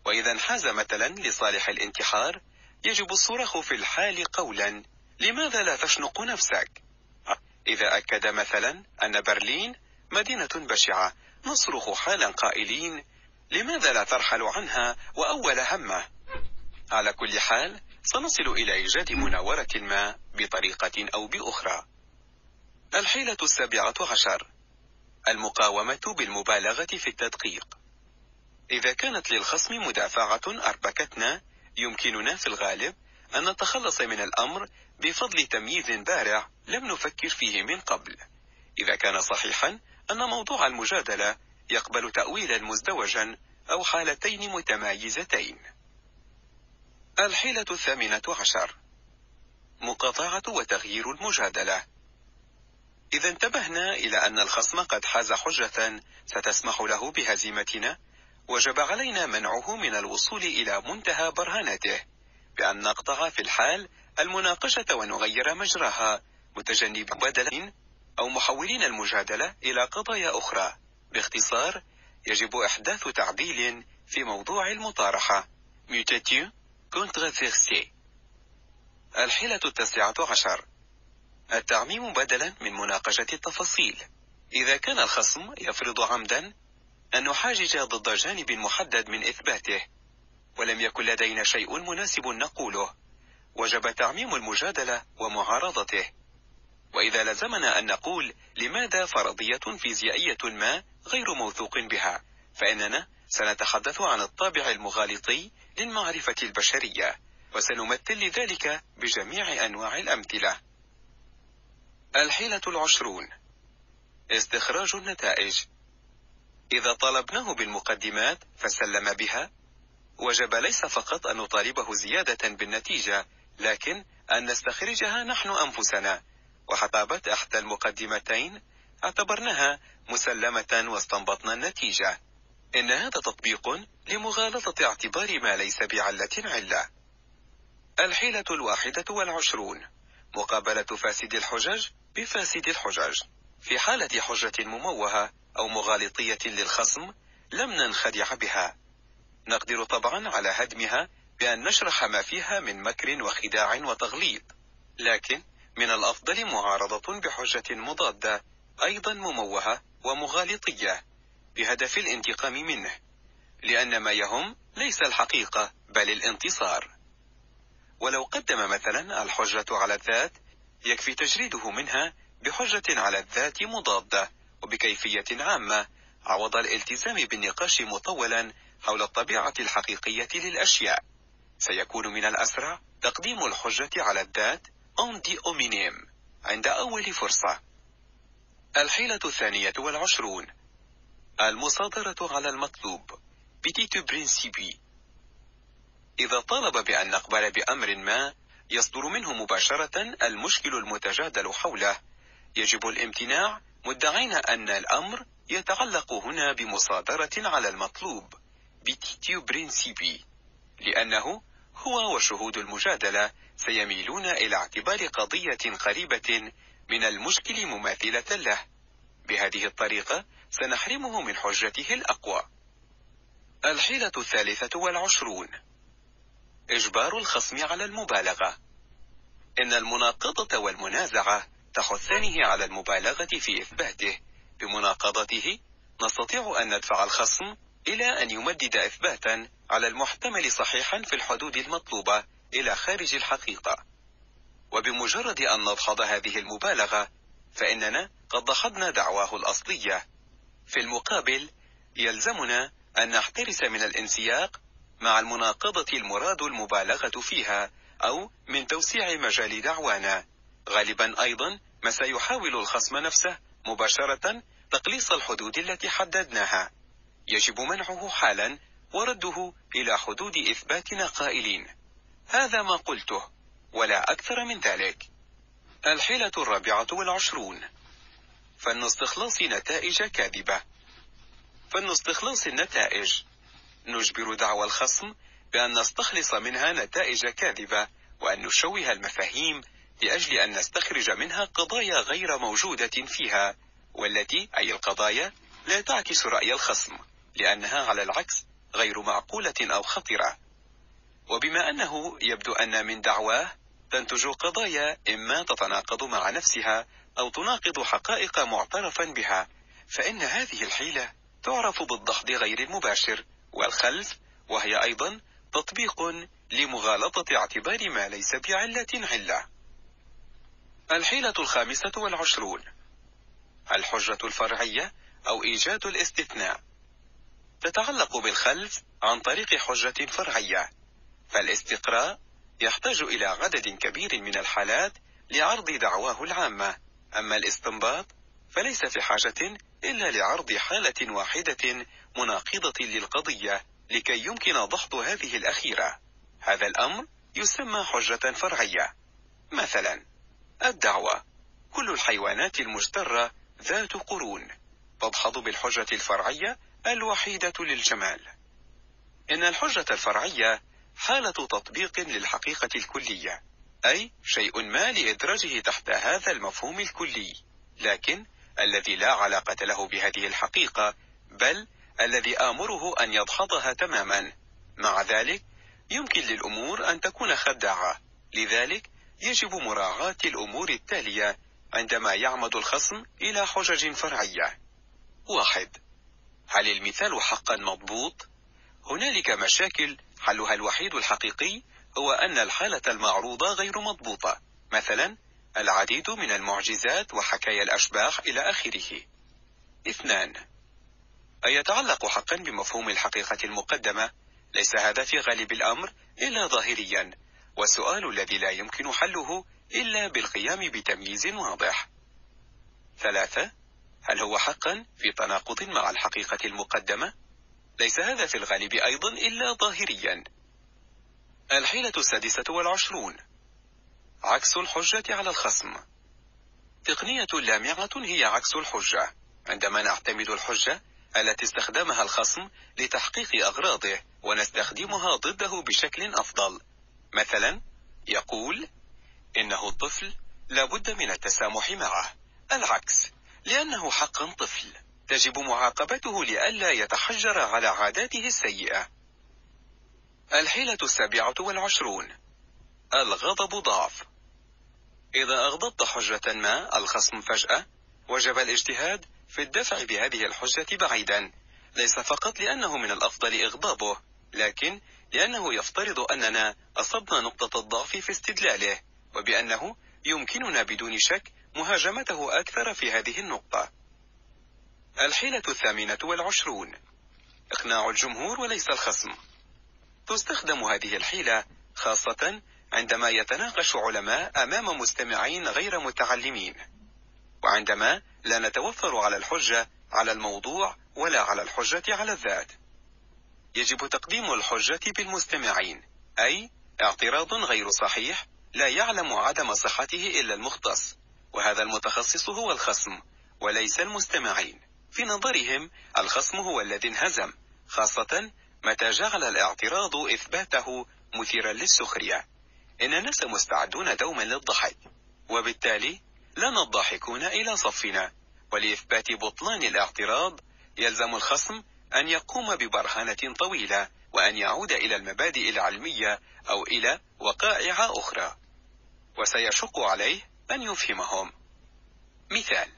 وإذا انحاز مثلا لصالح الانتحار يجب الصراخ في الحال قولا. لماذا لا تشنق نفسك؟ إذا أكد مثلا أن برلين مدينة بشعة نصرخ حالا قائلين لماذا لا ترحل عنها وأول همة؟ على كل حال سنصل إلى إيجاد مناورة ما بطريقة أو بأخرى. الحيلة السابعة عشر. المقاومة بالمبالغة في التدقيق. إذا كانت للخصم مدافعة أربكتنا يمكننا في الغالب أن نتخلص من الأمر بفضل تمييز بارع لم نفكر فيه من قبل. إذا كان صحيحا أن موضوع المجادلة يقبل تأويلا مزدوجا أو حالتين متمايزتين. الحيلة الثامنة عشر. مقاطعة وتغيير المجادلة. إذا انتبهنا إلى أن الخصم قد حاز حجة ستسمح له بهزيمتنا وجب علينا منعه من الوصول إلى منتهى برهانته بأن نقطع في الحال المناقشة ونغير مجراها متجنب بدل أو محولين المجادلة إلى قضايا أخرى. باختصار يجب إحداث تعديل في موضوع المطارحة. الحيلة التاسعة عشر. التعميم بدلا من مناقشة التفاصيل. إذا كان الخصم يفرض عمدا أن نحاجج ضد جانب محدد من إثباته ولم يكن لدينا شيء مناسب نقوله. وجب تعميم المجادلة ومعارضته. وإذا لزمنا أن نقول لماذا فرضية فيزيائية ما غير موثوق بها فإننا سنتحدث عن الطابع المغالطي للمعرفة البشرية وسنمثل لذلك بجميع أنواع الأمثلة. الحيلة العشرون. استخراج النتائج. إذا طالبناه بالمقدمات فسلم بها. وجب ليس فقط أن نطالبه زيادة بالنتيجة لكن أن نستخرجها نحن أنفسنا. وحطابت إحدى المقدمتين اعتبرناها مسلمة واستنبطنا النتيجة. إن هذا تطبيق لمغالطة اعتبار ما ليس بعلة علة. الحيلة الواحدة والعشرون مقابلة فاسد الحجج بفاسد الحجج. في حالة حجة مموهة أو مغالطية للخصم لم ننخدع بها. نقدر طبعا على هدمها بأن نشرح ما فيها من مكر وخداع وتغليط. لكن من الأفضل معارضة بحجة مضادة أيضا مموهة ومغالطية بهدف الانتقام منه. لأن ما يهم ليس الحقيقة بل الانتصار. ولو قدم مثلا الحجة على الذات يكفي تجريده منها بحجة على الذات مضادة وبكيفية عامة عوض الالتزام بالنقاش مطولا حول الطبيعة الحقيقية للأشياء. سيكون من الأسرع تقديم الحجة على الذات أندي أومينيم عند أول فرصة. الحيلة الثانية والعشرون. المصادرة على المطلوب. petitio principii إذا طالب بأن نقبل بأمر ما يصدر منه مباشرة المشكل المتجادل حوله. يجب الامتناع مدعين أن الأمر يتعلق هنا بمصادرة على المطلوب petitio principii لأنه هو وشهود المجادلة سيميلون إلى اعتبار قضية قريبة من المشكل مماثلة له. بهذه الطريقة سنحرمه من حجته الأقوى. الحيلة الثالثة والعشرون. إجبار الخصم على المبالغة. إن المناقضة والمنازعة تحثانه على المبالغة في إثباته. بمناقضته نستطيع أن ندفع الخصم إلى أن يمدد إثباتا على المحتمل صحيحا في الحدود المطلوبة إلى خارج الحقيقة. وبمجرد أن نضحض هذه المبالغة فإننا قد دحضنا دعواه الأصلية. في المقابل يلزمنا أن نحترس من الانسياق مع المناقضة المراد المبالغة فيها أو من توسيع مجال دعوانا. غالبا أيضا ما سيحاول الخصم نفسه مباشرة تقليص الحدود التي حددناها. يجب منعه حالا ورده إلى حدود إثباتنا قائلين هذا ما قلته ولا أكثر من ذلك. الحيلة الرابعة والعشرون. فن استخلاص نتائج كاذبة. فن استخلاص النتائج. نجبر دعوى الخصم بأن نستخلص منها نتائج كاذبة وأن نشوه المفاهيم لأجل أن نستخرج منها قضايا غير موجودة فيها والتي أي القضايا لا تعكس رأي الخصم لأنها على العكس غير معقولة أو خطرة. وبما أنه يبدو أن من دعواه تنتج قضايا إما تتناقض مع نفسها أو تناقض حقائق معترفا بها فإن هذه الحيلة تعرف بالضحض غير المباشر والخلف وهي أيضا تطبيق لمغالطة اعتبار ما ليس بعلة علة. الحيلة الخامسة والعشرون. الحجة الفرعية أو إيجاد الاستثناء. تتعلق بالخلف عن طريق حجة فرعية. فالاستقراء يحتاج إلى عدد كبير من الحالات لعرض دعواه العامة. أما الاستنباط فليس في حاجة إلا لعرض حالة واحدة مناقضة للقضية لكي يمكن ضغط هذه الأخيرة. هذا الأمر يسمى حجة فرعية. مثلا الدعوة. كل الحيوانات المجترة ذات قرون. تدحض بالحجة الفرعية الوحيدة للجمال. إن الحجة الفرعية حالة تطبيق للحقيقة الكلية أي شيء ما لإدراجه تحت هذا المفهوم الكلي. لكن الذي لا علاقة له بهذه الحقيقة بل الذي آمره أن يدحضها تماما. مع ذلك يمكن للأمور أن تكون خداعة. لذلك يجب مراعاة الأمور التالية عندما يعمد الخصم إلى حجج فرعية. واحد. هل المثال حقا مضبوط؟ هنالك مشاكل حلها الوحيد الحقيقي هو أن الحالة المعروضة غير مضبوطة مثلا العديد من المعجزات وحكايا الأشباح إلى آخره. اثنان. أيتعلق حقا بمفهوم الحقيقة المقدمة؟ ليس هذا في غالب الأمر إلا ظاهريا. والسؤال الذي لا يمكن حله إلا بالقيام بتمييز واضح. ثلاثة هل هو حقا في تناقض مع الحقيقة المقدمة؟ ليس هذا في الغالب أيضا إلا ظاهريا. الحيلة السادسة والعشرون. عكس الحجة على الخصم. تقنية لامعة هي عكس الحجة. عندما نعتمد الحجة التي استخدمها الخصم لتحقيق أغراضه ونستخدمها ضده بشكل أفضل. مثلا يقول إنه الطفل لابد من التسامح معه. العكس لأنه حقا طفل تجب معاقبته لئلا يتحجر على عاداته السيئة. الحيلة السابعة والعشرون. الغضب ضعف. إذا أغضبت حجة ما الخصم فجأة وجب الاجتهاد في الدفع بهذه الحجة بعيدا. ليس فقط لأنه من الأفضل إغضابه لكن لأنه يفترض أننا أصبنا نقطة الضعف في استدلاله وبأنه يمكننا بدون شك مهاجمته أكثر في هذه النقطة. الحيلة الثامنة والعشرون. إقناع الجمهور وليس الخصم. تستخدم هذه الحيلة خاصة عندما يتناقش علماء أمام مستمعين غير متعلمين. وعندما لا نتوفر على الحجة على الموضوع ولا على الحجة على الذات. يجب تقديم الحجة بالمستمعين أي اعتراض غير صحيح لا يعلم عدم صحته إلا المختص وهذا المتخصص هو الخصم وليس المستمعين. في نظرهم الخصم هو الذي انهزم خاصة متى جعل الاعتراض إثباته مثيرا للسخرية. إن الناس مستعدون دوما للضحك وبالتالي لنا الضاحكون إلى صفنا. ولإثبات بطلان الاعتراض يلزم الخصم أن يقوم ببرهنة طويلة وأن يعود إلى المبادئ العلمية أو إلى وقائع أخرى. وسيشق عليه أن يفهمهم. مثال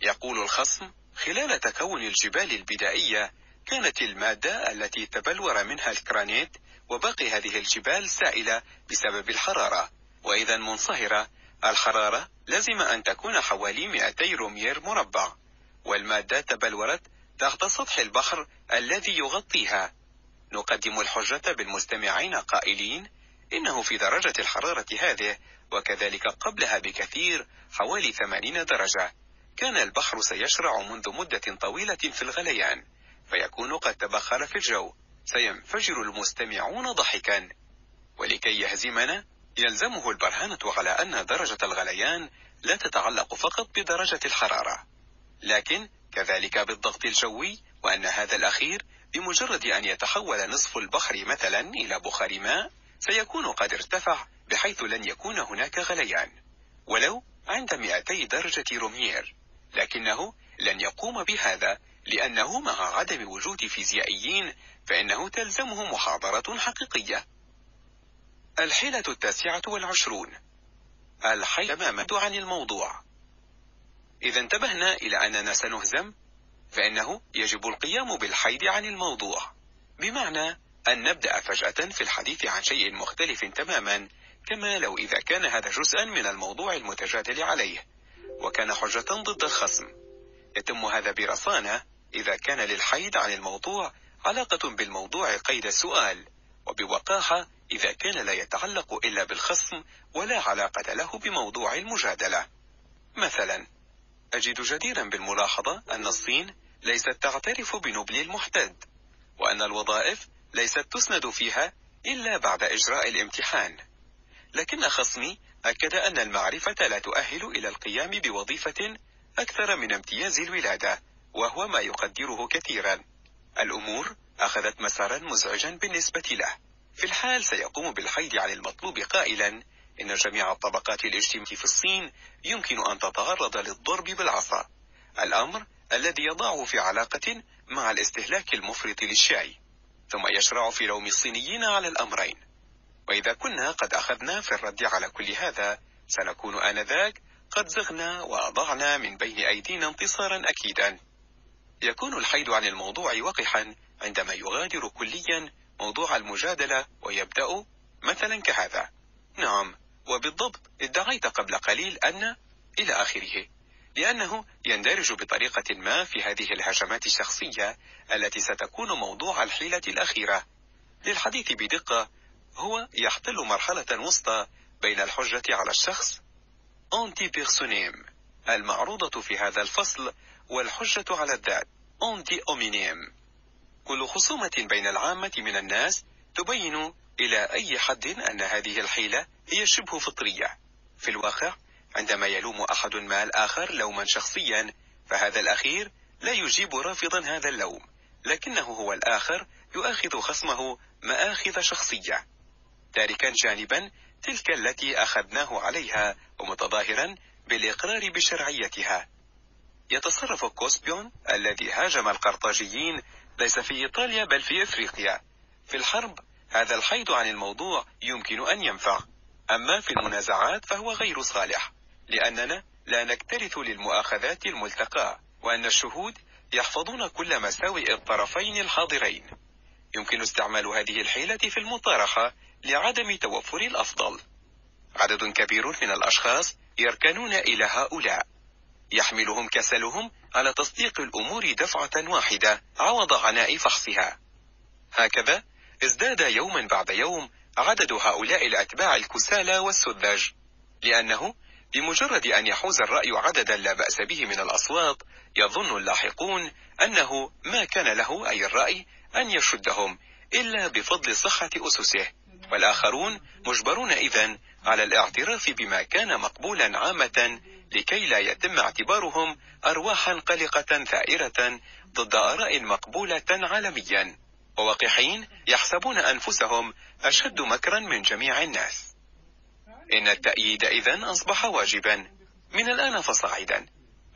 يقول الخصم خلال تكون الجبال البدائية كانت المادة التي تبلور منها الكرانيت وباقي هذه الجبال سائلة بسبب الحرارة. وإذا منصهرة الحرارة لازم أن تكون حوالي 200 رومير مربع. والمادة تبلورت تحت سطح البحر الذي يغطيها. نقدم الحجة بالمستمعين قائلين إنه في درجة الحرارة هذه وكذلك قبلها بكثير حوالي 80 درجة. كان البحر سيشرع منذ مدة طويلة في الغليان فيكون قد تبخر في الجو. سينفجر المستمعون ضحكا. ولكي يهزمنا يلزمه البرهانة على أن درجة الغليان لا تتعلق فقط بدرجة الحرارة. لكن كذلك بالضغط الجوي وأن هذا الأخير بمجرد أن يتحول نصف البحر مثلا إلى بخار ماء سيكون قد ارتفع بحيث لن يكون هناك غليان. ولو عند 200 درجة رومير لكنه لن يقوم بهذا لأنه مع عدم وجود فيزيائيين فإنه تلزمه محاضرة حقيقية. الحيلة التاسعة والعشرون. الحيلة تماما عن الموضوع. إذا انتبهنا إلى أننا سنهزم فإنه يجب القيام بالحيد عن الموضوع بمعنى أن نبدأ فجأة في الحديث عن شيء مختلف تماما كما لو إذا كان هذا جزءا من الموضوع المتجادل عليه وكان حجة ضد الخصم. يتم هذا برصانة إذا كان للحيد عن الموضوع علاقة بالموضوع قيد السؤال وبوقاحة إذا كان لا يتعلق إلا بالخصم ولا علاقة له بموضوع المجادلة. مثلا أجد جديرا بالملاحظة أن الصين ليست تعترف بنبل المحتد وأن الوظائف ليست تسند فيها إلا بعد إجراء الامتحان. لكن خصمي أكد أن المعرفة لا تؤهل إلى القيام بوظيفة أكثر من امتياز الولادة وهو ما يقدره كثيرا. الأمور أخذت مسارا مزعجا بالنسبة له. في الحال سيقوم بالحيد عن المطلوب قائلا إن جميع الطبقات الاجتماعية في الصين يمكن أن تتعرض للضرب بالعصا الأمر الذي يضعه في علاقة مع الاستهلاك المفرط للشاي ثم يشرع في لوم الصينيين على الأمرين. وإذا كنا قد أخذنا في الرد على كل هذا سنكون آنذاك قد زغنا وأضعنا من بين أيدينا انتصارا أكيدا. يكون الحيد عن الموضوع وقحا عندما يغادر كليا موضوع المجادلة ويبدأ مثلا كهذا. نعم وبالضبط ادعيت قبل قليل أن إلى آخره لأنه يندرج بطريقة ما في هذه الهجمات الشخصية التي ستكون موضوع الحيلة الأخيرة. للحديث بدقة هو يحتل مرحلة وسطى بين الحجة على الشخص ad personam المعروضة في هذا الفصل والحجة على الذات ad hominem كل خصومة بين العامة من الناس تبين إلى أي حد أن هذه الحيلة هي شبه فطرية. في الواقع عندما يلوم أحد ما الآخر لوما شخصيا فهذا الأخير لا يجيب رافضا هذا اللوم لكنه هو الآخر يؤاخذ خصمه مآخذ شخصية. تاركا جانبا تلك التي أخذناه عليها ومتظاهرا بالإقرار بشرعيتها. يتصرف كوسبيون الذي هاجم القرطاجيين ليس في إيطاليا بل في إفريقيا. في الحرب. هذا الحيد عن الموضوع يمكن أن ينفع. أما في المنازعات فهو غير صالح لأننا لا نكترث للمؤاخذات الملتقاة وأن الشهود يحفظون كل مساوئ الطرفين الحاضرين. يمكن استعمال هذه الحيلة في المطارحة لعدم توفر الأفضل. عدد كبير من الأشخاص يركنون إلى هؤلاء. يحملهم كسلهم على تصديق الأمور دفعة واحدة عوض عناء فحصها. هكذا ازداد يوما بعد يوم عدد هؤلاء الأتباع الكسالى والسذج لأنه بمجرد أن يحوز الرأي عددا لا بأس به من الأصوات يظن اللاحقون أنه ما كان له أي الرأي أن يشدهم إلا بفضل صحة أسسه. والآخرون مجبرون إذن على الاعتراف بما كان مقبولا عامة لكي لا يتم اعتبارهم أرواحا قلقة ثائرة ضد آراء مقبولة عالميا. ووقحين يحسبون أنفسهم أشد مكرا من جميع الناس. إن التأييد إذن أصبح واجبا. من الآن فصاعدا.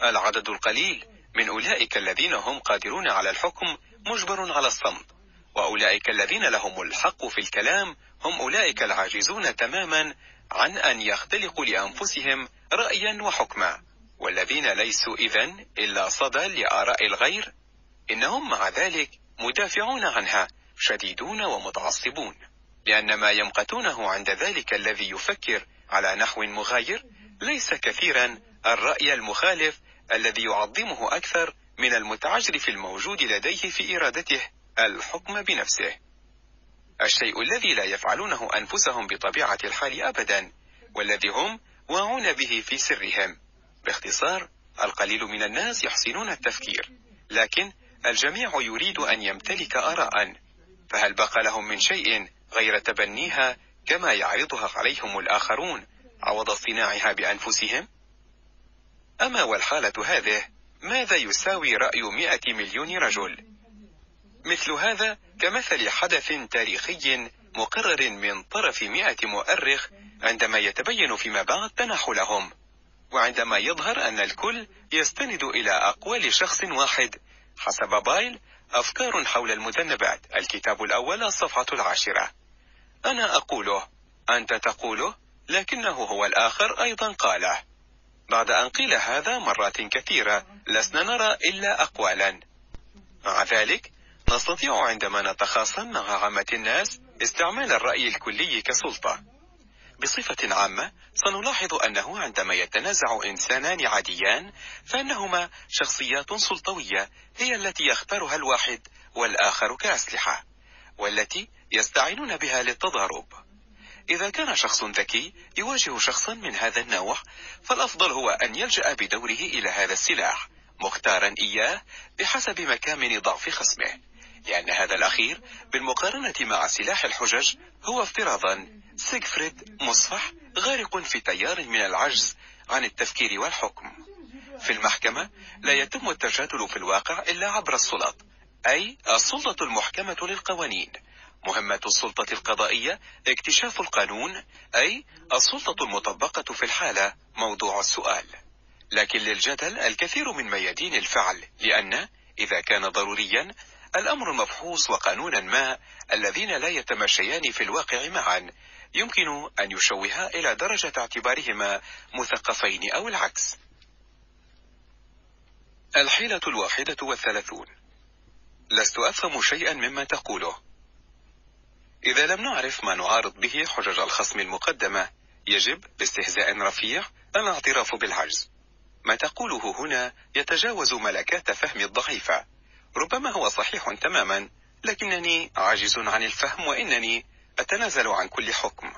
العدد القليل من أولئك الذين هم قادرون على الحكم مجبر على الصمت. وأولئك الذين لهم الحق في الكلام هم أولئك العاجزون تماما عن أن يختلقوا لأنفسهم رأيا وحكما. والذين ليسوا إذن إلا صدى لآراء الغير إنهم مع ذلك مدافعون عنها شديدون ومتعصبون لأن ما يمقتونه عند ذلك الذي يفكر على نحو مغاير ليس كثيرا الرأي المخالف الذي يعظمه أكثر من المتعجرف الموجود لديه في إرادته الحكم بنفسه. الشيء الذي لا يفعلونه أنفسهم بطبيعة الحال أبدا والذي هم واعون به في سرهم. باختصار القليل من الناس يحسنون التفكير لكن الجميع يريد أن يمتلك آراء فهل بقى لهم من شيء غير تبنيها كما يعرضها عليهم الآخرون عوض اصطناعها بأنفسهم؟ أما والحالة هذه ماذا يساوي رأي مئة مليون رجل؟ مثل هذا كمثل حدث تاريخي مقرر من طرف مئة مؤرخ عندما يتبين فيما بعد تنحلهم وعندما يظهر أن الكل يستند إلى أقوال شخص واحد حسب بايل أفكار حول المذنبات الكتاب الأول الصفحة العاشرة. أنا أقوله. أنت تقوله. لكنه هو الآخر أيضا قاله. بعد أن قيل هذا مرات كثيرة لسنا نرى إلا أقوالا. مع ذلك نستطيع عندما نتخاصم مع عامة الناس استعمال الرأي الكلي كسلطة. بصفة عامة سنلاحظ أنه عندما يتنازع إنسانان عاديان فإنهما شخصيات سلطوية هي التي يختارها الواحد والآخر كأسلحة والتي يستعينون بها للتضارب. إذا كان شخص ذكي يواجه شخصا من هذا النوع فالأفضل هو أن يلجأ بدوره إلى هذا السلاح مختارا إياه بحسب مكامن ضعف خصمه. لأن هذا الأخير بالمقارنة مع سلاح الحجج هو افتراضا سيغفريد مصفح غارق في تيار من العجز عن التفكير والحكم. في المحكمة لا يتم التجادل في الواقع إلا عبر السلط أي السلطة المحكمة للقوانين. مهمة السلطة القضائية اكتشاف القانون أي السلطة المطبقة في الحالة موضوع السؤال. لكن للجدل الكثير من ميادين الفعل لأن إذا كان ضروريا الأمر المفحوص وقانونا ما الذين لا يتماشيان في الواقع معا. يمكن أن يشوها إلى درجة اعتبارهما مثقفين أو العكس. الحيلة الواحدة والثلاثون. لست أفهم شيئا مما تقوله. إذا لم نعرف ما نعارض به حجج الخصم المقدمة يجب باستهزاء رفيع الاعتراف بالعجز. ما تقوله هنا يتجاوز ملكات فهم الضعيفة. ربما هو صحيح تماما لكنني عاجز عن الفهم وإنني أتنازل عن كل حكم.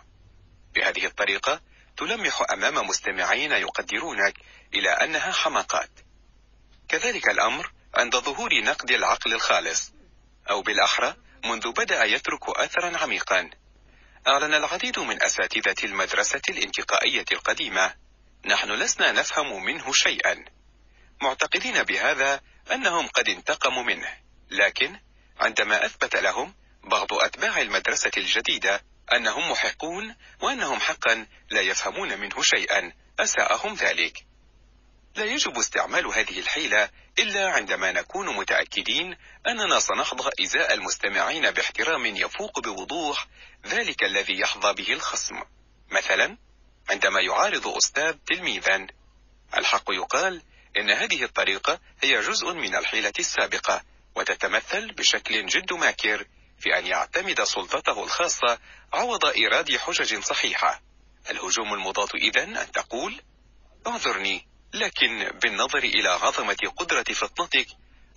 بهذه الطريقة تلمح أمام مستمعين يقدرونك إلى أنها حماقات. كذلك الأمر عند ظهور نقد العقل الخالص أو بالأحرى منذ بدأ يترك أثرا عميقا. أعلن العديد من أساتذة المدرسة الانتقائية القديمة نحن لسنا نفهم منه شيئا. معتقدين بهذا أنهم قد انتقموا منه. لكن عندما أثبت لهم بعض أتباع المدرسة الجديدة أنهم محقون وأنهم حقا لا يفهمون منه شيئا أساءهم ذلك. لا يجب استعمال هذه الحيلة إلا عندما نكون متأكدين أننا سنحظى إزاء المستمعين باحترام يفوق بوضوح ذلك الذي يحظى به الخصم. مثلا عندما يعارض أستاذ تلميذا الحق يقال إن هذه الطريقة هي جزء من الحيلة السابقة وتتمثل بشكل جد ماكر في أن يعتمد سلطته الخاصة عوض إيراد حجج صحيحة. الهجوم المضاد إذن أن تقول اعذرني لكن بالنظر إلى عظمة قدرة فطنتك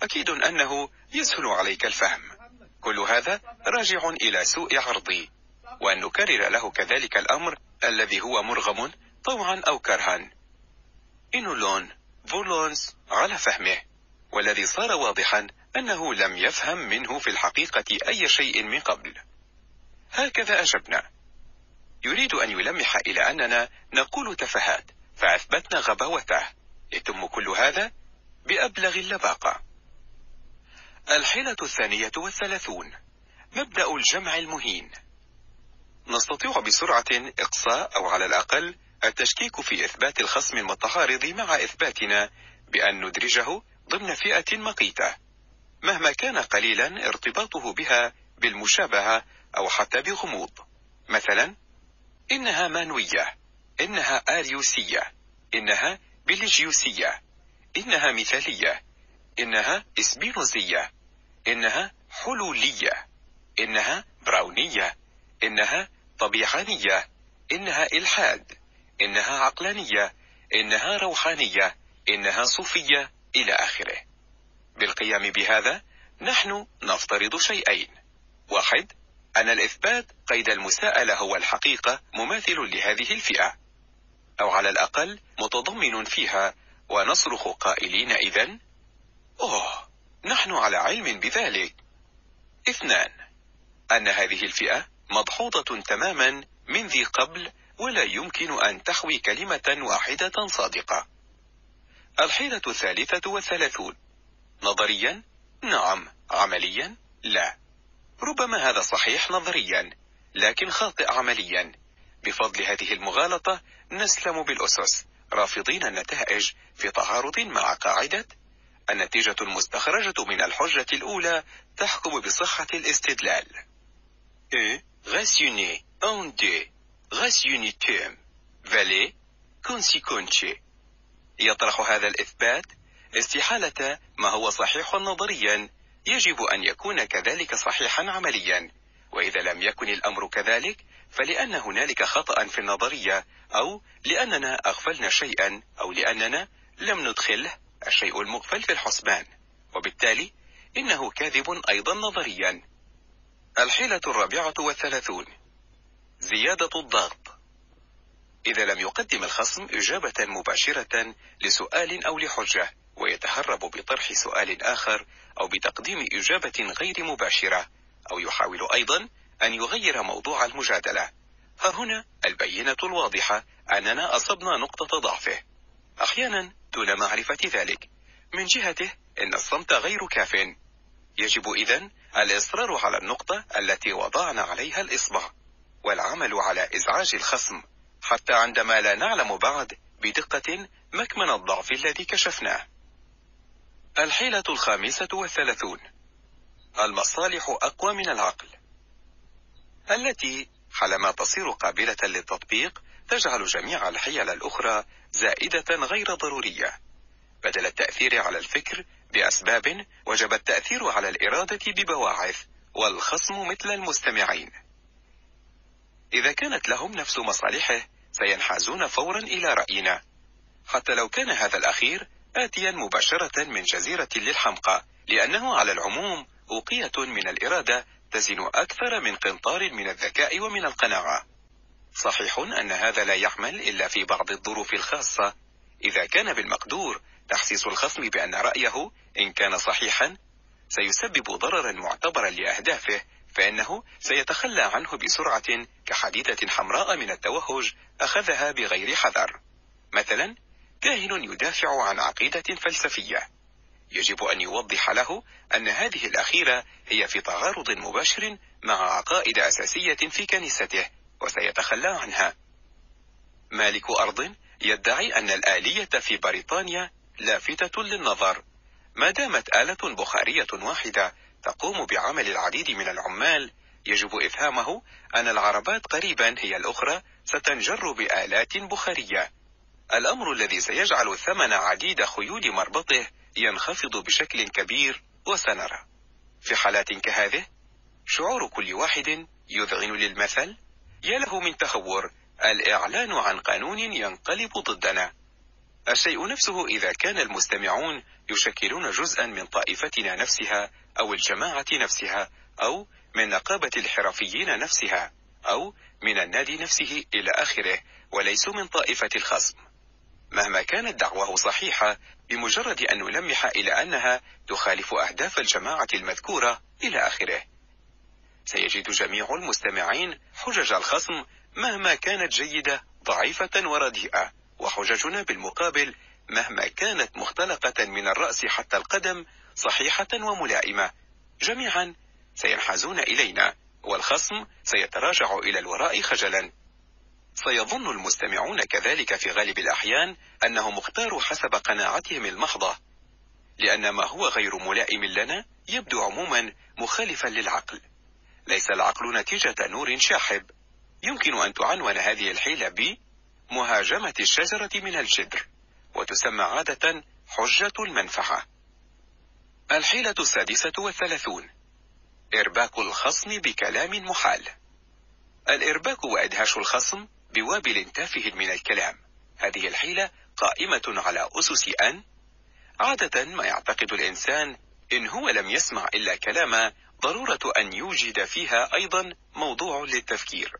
أكيد أنه يسهل عليك الفهم. كل هذا راجع إلى سوء عرضي وأن نكرر له كذلك الأمر الذي هو مرغم طوعا أو كرها. إنولون فولونز على فهمه والذي صار واضحا أنه لم يفهم منه في الحقيقة أي شيء من قبل. هكذا أجبنا. يريد أن يلمح إلى أننا نقول تفهات فأثبتنا غباوته يتم كل هذا بأبلغ اللباقة. الحيلة الثانية والثلاثون. مبدأ الجمع المهين. نستطيع بسرعة إقصاء أو على الأقل التشكيك في إثبات الخصم المتعارض مع إثباتنا بأن ندرجه ضمن فئة مقيتة مهما كان قليلا ارتباطه بها بالمشابهة أو حتى بغموض مثلا إنها مانوية إنها آريوسية إنها بلجيوسية إنها مثالية إنها إسبينوزية إنها حلولية إنها براونية إنها طبيعانية إنها إلحاد. إنها عقلانية إنها روحانية إنها صوفية إلى آخره. بالقيام بهذا نحن نفترض شيئين. واحد أن الإثبات قيد المساءلة هو الحقيقة مماثل لهذه الفئة. أو على الأقل متضمن فيها ونصرخ قائلين إذن أوه نحن على علم بذلك. اثنان أن هذه الفئة مدحوظة تماما من ذي قبل ولا يمكن أن تحوي كلمة واحدة صادقة. الحيلة الثالثة والثلاثون. نظريا؟ نعم. عمليا؟ لا. ربما هذا صحيح نظريا لكن خاطئ عمليا. بفضل هذه المغالطة نسلم بالأسس. رافضين النتائج في تعارض مع قاعدة. النتيجة المستخرجة من الحجة الأولى تحكم بصحة الاستدلال. E rationner en rationnitum valet consequence يطرح هذا الإثبات استحالة ما هو صحيح نظريا. يجب أن يكون كذلك صحيحا عمليا. وإذا لم يكن الأمر كذلك فلأن هنالك خطأ في النظرية أو لأننا أغفلنا شيئا أو لأننا لم ندخله الشيء المغفل في الحسبان. وبالتالي إنه كاذب أيضا نظريا. الحيلة الرابعة والثلاثون. زيادة الضغط. إذا لم يقدم الخصم إجابة مباشرة لسؤال أو لحجة ويتهرب بطرح سؤال آخر أو بتقديم إجابة غير مباشرة أو يحاول أيضا أن يغير موضوع المجادلة. ها هنا البينة الواضحة أننا أصبنا نقطة ضعفه. أحيانا دون معرفة ذلك. من جهته إن الصمت غير كاف. يجب إذن الإصرار على النقطة التي وضعنا عليها الإصبع. والعمل على إزعاج الخصم حتى عندما لا نعلم بعد بدقة مكمن الضعف الذي كشفناه. الحيلة الخامسة والثلاثون. المصالح أقوى من العقل. التي حالما تصير قابلة للتطبيق تجعل جميع الحيل الأخرى زائدة غير ضرورية. بدل التأثير على الفكر بأسباب وجب التأثير على الإرادة ببواعث والخصم مثل المستمعين. إذا كانت لهم نفس مصالحه سينحازون فورا إلى رأينا. حتى لو كان هذا الأخير آتيا مباشرة من جزيرة للحمقى لأنه على العموم أوقية من الإرادة تزن أكثر من قنطار من الذكاء ومن القناعة. صحيح أن هذا لا يعمل إلا في بعض الظروف الخاصة. إذا كان بالمقدور تحسيس الخصم بأن رأيه إن كان صحيحا سيسبب ضررا معتبرا لأهدافه فإنه سيتخلى عنه بسرعة كحديدة حمراء من التوهج أخذها بغير حذر. مثلا كاهن يدافع عن عقيدة فلسفية. يجب أن يوضح له أن هذه الأخيرة هي في تعارض مباشر مع عقائد أساسية في كنيسته وسيتخلى عنها. مالك أرض يدعي أن الآلية في بريطانيا لافتة للنظر. ما دامت آلة بخارية واحدة تقوم بعمل العديد من العمال. يجب إفهامه أن العربات قريبا هي الأخرى ستنجر بآلات بخارية. الأمر الذي سيجعل ثمن عديد خيول مربطه ينخفض بشكل كبير وسنرى. في حالات كهذه شعور كل واحد يذعن للمثل. يا له من تهور الإعلان عن قانون ينقلب ضدنا. الشيء نفسه إذا كان المستمعون يشكلون جزءا من طائفتنا نفسها أو الجماعة نفسها أو من نقابة الحرفيين نفسها أو من النادي نفسه إلى آخره وليسوا من طائفة الخصم. مهما كانت دعواه صحيحة بمجرد أن نلمح إلى أنها تخالف أهداف الجماعة المذكورة إلى آخره. سيجد جميع المستمعين حجج الخصم مهما كانت جيدة ضعيفة ورديئة وحججنا بالمقابل مهما كانت مختلقة من الرأس حتى القدم صحيحة وملائمة. جميعا سينحازون إلينا والخصم سيتراجع إلى الوراء خجلا. سيظن المستمعون كذلك في غالب الأحيان أنهم اختاروا حسب قناعتهم المحضة. لأن ما هو غير ملائم لنا يبدو عموما مخالفا للعقل. ليس العقل نتيجة نور شاحب. يمكن أن تعنون هذه الحيلة ب مهاجمة الشجرة من الجدر وتسمى عادة حجة المنفعة. الحيلة السادسة والثلاثون. إرباك الخصم بكلام محال. الإرباك وإدهاش الخصم بوابل تافه من الكلام. هذه الحيلة قائمة على أسس أن عادة ما يعتقد الإنسان إن هو لم يسمع إلا كلاما ضرورة أن يوجد فيها أيضا موضوع للتفكير.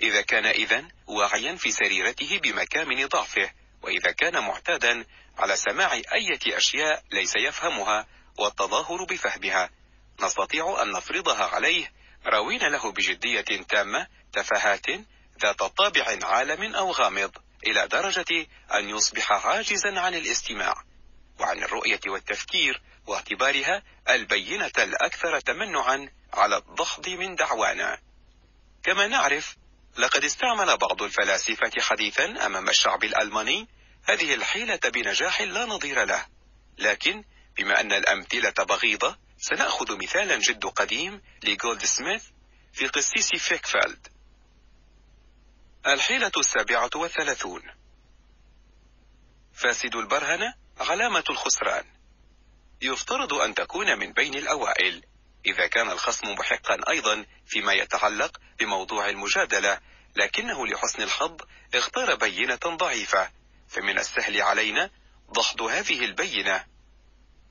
إذا كان إذن واعيا في سريرته بمكامن ضعفه وإذا كان معتادا على سماع أية أشياء ليس يفهمها والتظاهر بفهمها. نستطيع أن نفرضها عليه. راوين له بجدية تامة تفاهات ذات طابع عالم أو غامض إلى درجة أن يصبح عاجزا عن الاستماع. وعن الرؤية والتفكير واعتبارها البينة الأكثر تمنعا على الدحض من دعوانا. كما نعرف لقد استعمل بعض الفلاسفة حديثا أمام الشعب الألماني هذه الحيلة بنجاح لا نظير له. لكن بما أن الأمثلة بغيضة سنأخذ مثالا جد قديم لجولد سميث في قسيس فيكفالد. الحيلة السابعة والثلاثون. فاسد البرهنة علامة الخسران. يفترض أن تكون من بين الأوائل إذا كان الخصم محقا أيضا فيما يتعلق بموضوع المجادلة لكنه لحسن الحظ اختار بينة ضعيفة فمن السهل علينا دحض هذه البينة.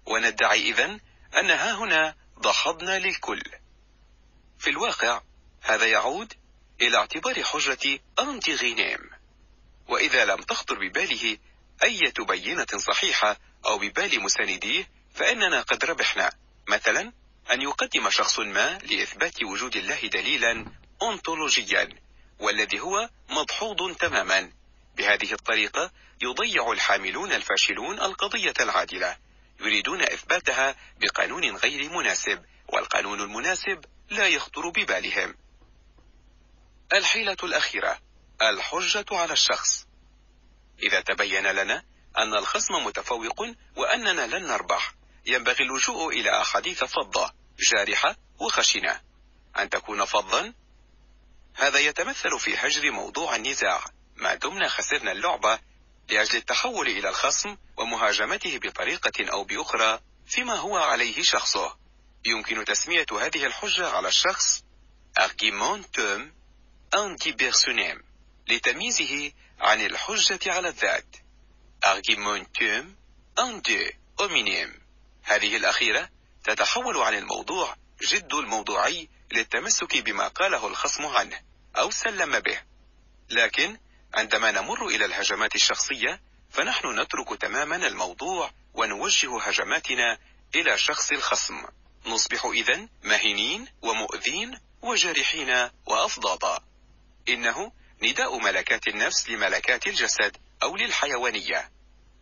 وندعي إذن أن ها هنا دحضنا للكل. في الواقع هذا يعود إلى اعتبار حجة أنتي غينيم وإذا لم تخطر بباله أي بينة صحيحة أو ببال مسانديه فإننا قد ربحنا. مثلا أن يقدم شخص ما لإثبات وجود الله دليلا أنطولوجيا والذي هو مدحوض تماما. بهذه الطريقة يضيع الحاملون الفاشلون القضية العادلة. يريدون إثباتها بقانون غير مناسب والقانون المناسب لا يخطر ببالهم. الحيلة الأخيرة الحجة على الشخص. إذا تبين لنا أن الخصم متفوق وأننا لن نربح ينبغي اللجوء إلى أحاديث فضة جارحة وخشنة. أن تكون فظا هذا يتمثل في هجر موضوع النزاع. ما دمنا خسرنا اللعبة لأجل التحول إلى الخصم ومهاجمته بطريقة أو بأخرى فيما هو عليه شخصه. يمكن تسمية هذه الحجة على الشخص argumentum antipersonnem لتمييزه عن الحجة على الذات. argumentum ante hominem هذه الأخيرة تتحول عن الموضوع جد الموضوعي للتمسك بما قاله الخصم عنه أو سلم به. لكن عندما نمر إلى الهجمات الشخصية فنحن نترك تماما الموضوع ونوجه هجماتنا إلى شخص الخصم. نصبح إذا مهينين ومؤذين وجارحين وأفضاضا إنه نداء ملكات النفس لملكات الجسد أو للحيوانية.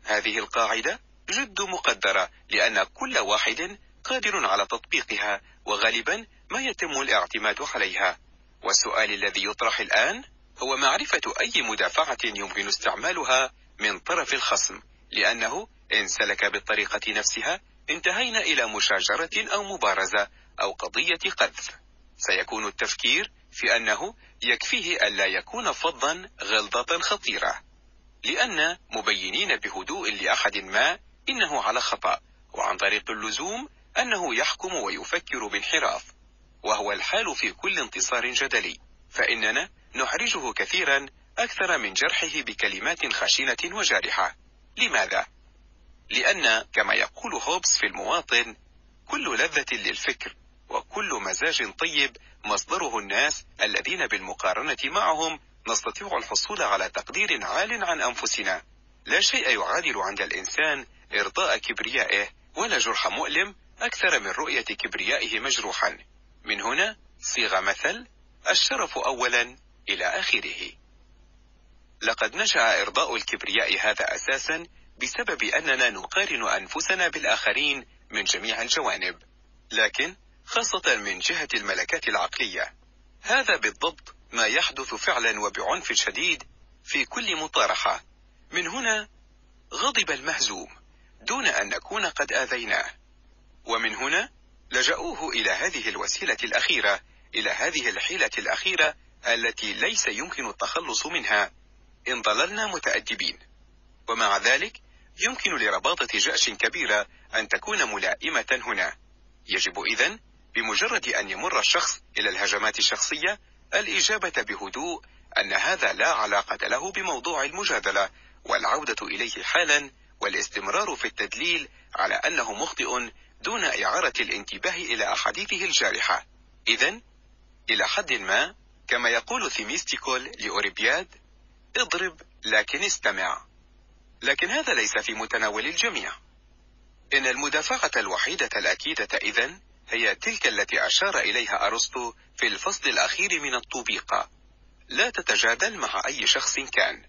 هذه القاعدة جد مقدرة لأن كل واحد قادر على تطبيقها وغالبا ما يتم الاعتماد عليها. والسؤال الذي يطرح الآن هو معرفة أي مدافعة يمكن استعمالها من طرف الخصم لأنه إن سلك بالطريقة نفسها انتهينا إلى مشاجرة أو مبارزة أو قضية قذف. سيكون التفكير في أنه يكفيه ألا يكون فظا غلظة خطيرة لأن مبينين بهدوء لأحد ما إنه على خطأ وعن طريق اللزوم أنه يحكم ويفكر بانحراف وهو الحال في كل انتصار جدلي. فإننا نحرجه كثيرا أكثر من جرحه بكلمات خشنة وجارحة. لماذا؟ لأن كما يقول هوبس في المواطن كل لذة للفكر وكل مزاج طيب مصدره الناس الذين بالمقارنة معهم نستطيع الحصول على تقدير عال عن أنفسنا. لا شيء يعادل عند الإنسان إرضاء كبريائه ولا جرح مؤلم أكثر من رؤية كبريائه مجروحا. من هنا صيغ مثل الشرف أولا إلى آخره. لقد نشأ إرضاء الكبرياء هذا أساسا بسبب أننا نقارن أنفسنا بالآخرين من جميع الجوانب لكن خاصة من جهة الملكات العقلية. هذا بالضبط ما يحدث فعلا وبعنف شديد في كل مطارحة. من هنا غضب المهزوم دون أن نكون قد آذيناه. ومن هنا لجأوه إلى هذه الوسيلة الأخيرة إلى هذه الحيلة الأخيرة التي ليس يمكن التخلص منها إن ظللنا متأدبين. ومع ذلك يمكن لرباطة جأش كبيرة أن تكون ملائمة هنا. يجب إذن بمجرد أن يمر الشخص إلى الهجمات الشخصية الإجابة بهدوء أن هذا لا علاقة له بموضوع المجادلة والعودة إليه حالا والاستمرار في التدليل على أنه مخطئ دون إعارة الانتباه إلى أحاديثه الجارحة. إذا إلى حد ما كما يقول ثيميستيكول لأوريبياد اضرب لكن استمع. لكن هذا ليس في متناول الجميع. إن المدافعة الوحيدة الأكيدة إذن هي تلك التي أشار إليها أرسطو في الفصل الأخير من الطوبيقة لا تتجادل مع أي شخص كان.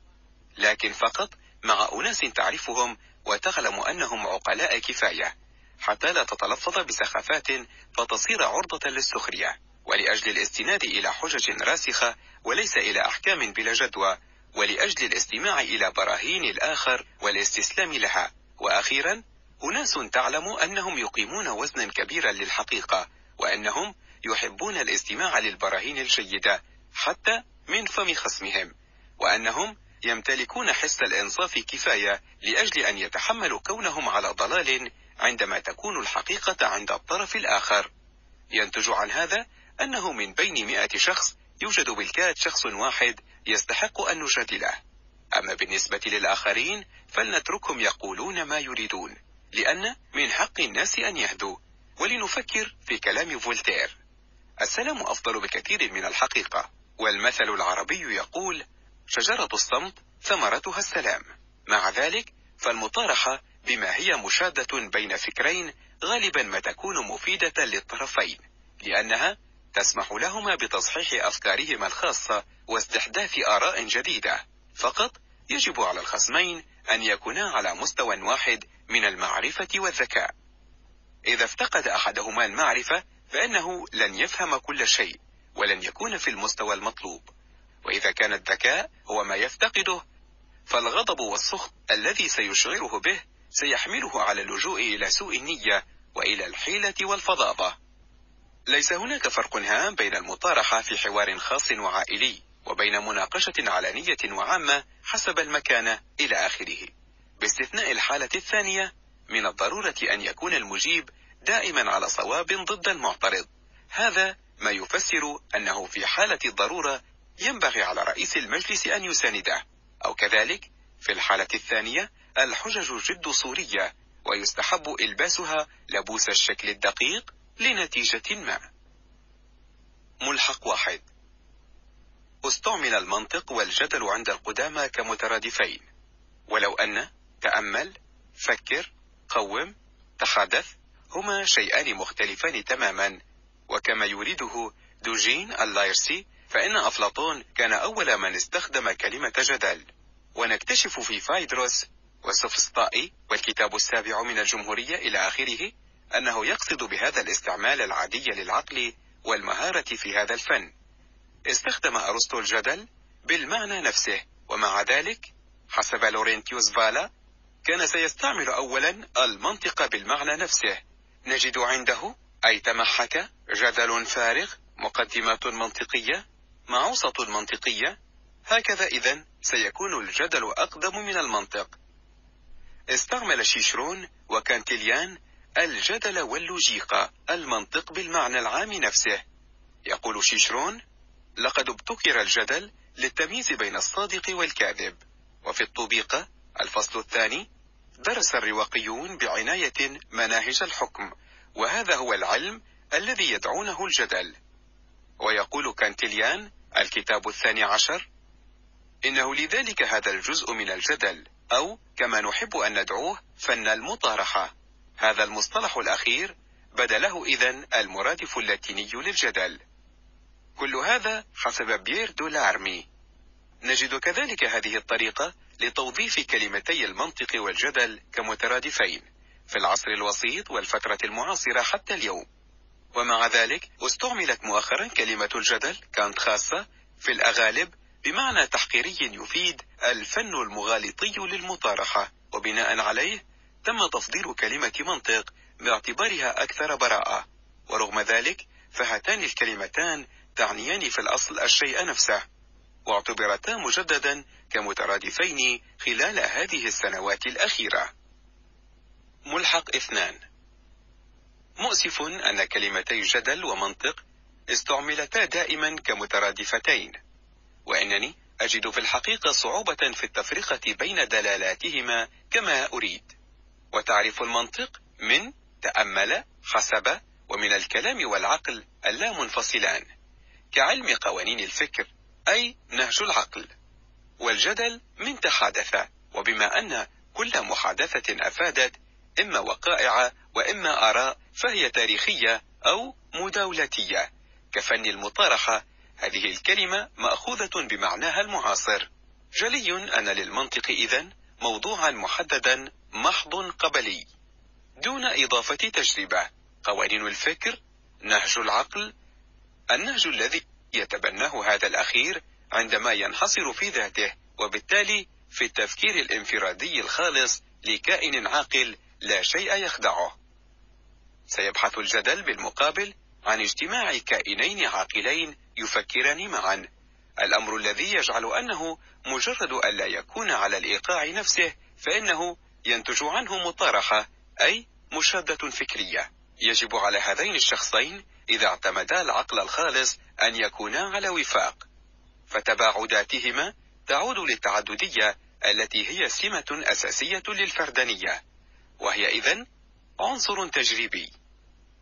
لكن فقط مع أناس تعرفهم وتعلم أنهم عقلاء كفاية حتى لا تتلفظ بسخافات فتصير عرضة للسخرية. ولأجل الاستناد إلى حجج راسخة وليس إلى أحكام بلا جدوى ولأجل الاستماع إلى براهين الآخر والاستسلام لها. وأخيرا أناس تعلم أنهم يقيمون وزنا كبيرا للحقيقة وأنهم يحبون الاستماع للبراهين الجيدة حتى من فم خصمهم وأنهم يمتلكون حس الإنصاف كفاية لأجل أن يتحملوا كونهم على ضلال عندما تكون الحقيقة عند الطرف الآخر. ينتج عن هذا أنه من بين مئة شخص يوجد بالكاد شخص واحد يستحق أن نجادله. أما بالنسبة للآخرين فلنتركهم يقولون ما يريدون لأن من حق الناس أن يهدوا. ولنفكر في كلام فولتير. السلام أفضل بكثير من الحقيقة. والمثل العربي يقول شجرة الصمت ثمرتها السلام. مع ذلك فالمطارحة بما هي مشادة بين فكرين غالبا ما تكون مفيدة للطرفين لأنها تسمح لهما بتصحيح أفكارهما الخاصة واستحداث آراء جديدة. فقط يجب على الخصمين أن يكونا على مستوى واحد من المعرفة والذكاء. إذا افتقد أحدهما المعرفة فإنه لن يفهم كل شيء ولن يكون في المستوى المطلوب. وإذا كان الذكاء هو ما يفتقده فالغضب والسخط الذي سيشعره به سيحمله على اللجوء إلى سوء النية وإلى الحيلة والفظاظة. ليس هناك فرق هام بين المطارحة في حوار خاص وعائلي وبين مناقشة علنية وعامة حسب المكانة إلى آخره. باستثناء الحالة الثانية من الضرورة أن يكون المجيب دائما على صواب ضد المعترض. هذا ما يفسر أنه في حالة الضرورة ينبغي على رئيس المجلس أن يسانده. أو كذلك في الحالة الثانية الحجج جد صورية ويستحب إلباسها لبوس الشكل الدقيق لنتيجة ما. ملحق واحد. استعمل المنطق والجدل عند القدامى كمترادفين. ولو أن تأمل فكر قوم تحدث هما شيئان مختلفان تماما. وكما يريده دوجين اللايرسي فإن أفلاطون كان أول من استخدم كلمة جدل. ونكتشف في فايدروس والسوفسطائي والكتاب السابع من الجمهورية إلى آخره أنه يقصد بهذا الاستعمال العادي للعقل والمهارة في هذا الفن. استخدم أرسطو الجدل بالمعنى نفسه ومع ذلك حسب لورنتيوس فالا كان سيستعمل أولا المنطق بالمعنى نفسه. نجد عنده أي تمحك جدل فارغ مقدمات منطقية معوصة منطقية. هكذا إذا سيكون الجدل أقدم من المنطق. استعمل شيشرون وكانتيليان الجدل واللوجيقة المنطق بالمعنى العام نفسه. يقول شيشرون لقد ابتكر الجدل للتمييز بين الصادق والكاذب. وفي الطبيقة الفصل الثاني درس الرواقيون بعناية مناهج الحكم وهذا هو العلم الذي يدعونه الجدل. ويقول كانتليان الكتاب الثاني عشر إنه لذلك هذا الجزء من الجدل أو كما نحب أن ندعوه فن المطارحة. هذا المصطلح الأخير بدا له إذن المرادف اللاتيني للجدل. كل هذا حسب بيير دولارمي نجد كذلك هذه الطريقة لتوظيف كلمتي المنطق والجدل كمترادفين في العصر الوسيط والفترة المعاصرة حتى اليوم. ومع ذلك استعملت مؤخرا كلمة الجدل كانت خاصة في الأغالب بمعنى تحقيري يفيد الفن المغالطي للمطارحة وبناء عليه تم تفضيل كلمة منطق باعتبارها أكثر براءة. ورغم ذلك فهاتان الكلمتان تعنيان في الأصل الشيء نفسه واعتبرتا مجددا كمترادفين خلال هذه السنوات الأخيرة. ملحق اثنان. مؤسف أن كلمتي جدل ومنطق استعملتا دائما كمترادفتين. وإنني أجد في الحقيقة صعوبة في التفرقة بين دلالاتهما كما أريد. وتعرف المنطق من تأمل حسب ومن الكلام والعقل اللا منفصلان كعلم قوانين الفكر أي نهج العقل والجدل من تحادث وبما أن كل محادثة أفادت إما وقائع وإما آراء فهي تاريخية أو مداولتية كفن المطارحة هذه الكلمة مأخوذة بمعناها المعاصر. جلي أن للمنطق إذن موضوعا محددا محض قبلي دون إضافة تجربة. قوانين الفكر نهج العقل النهج الذي يتبناه هذا الأخير عندما ينحصر في ذاته وبالتالي في التفكير الانفرادي الخالص لكائن عاقل لا شيء يخدعه. سيبحث الجدل بالمقابل عن اجتماع كائنين عاقلين يفكران معا. الأمر الذي يجعل أنه مجرد ألا يكون على الإيقاع نفسه فإنه ينتج عنه مطارحة أي مشادة فكرية. يجب على هذين الشخصين إذا اعتمدا العقل الخالص أن يكونا على وفاق. فتباعداتهما تعود للتعددية التي هي سمة أساسية للفردانية. وهي إذن عنصر تجريبي.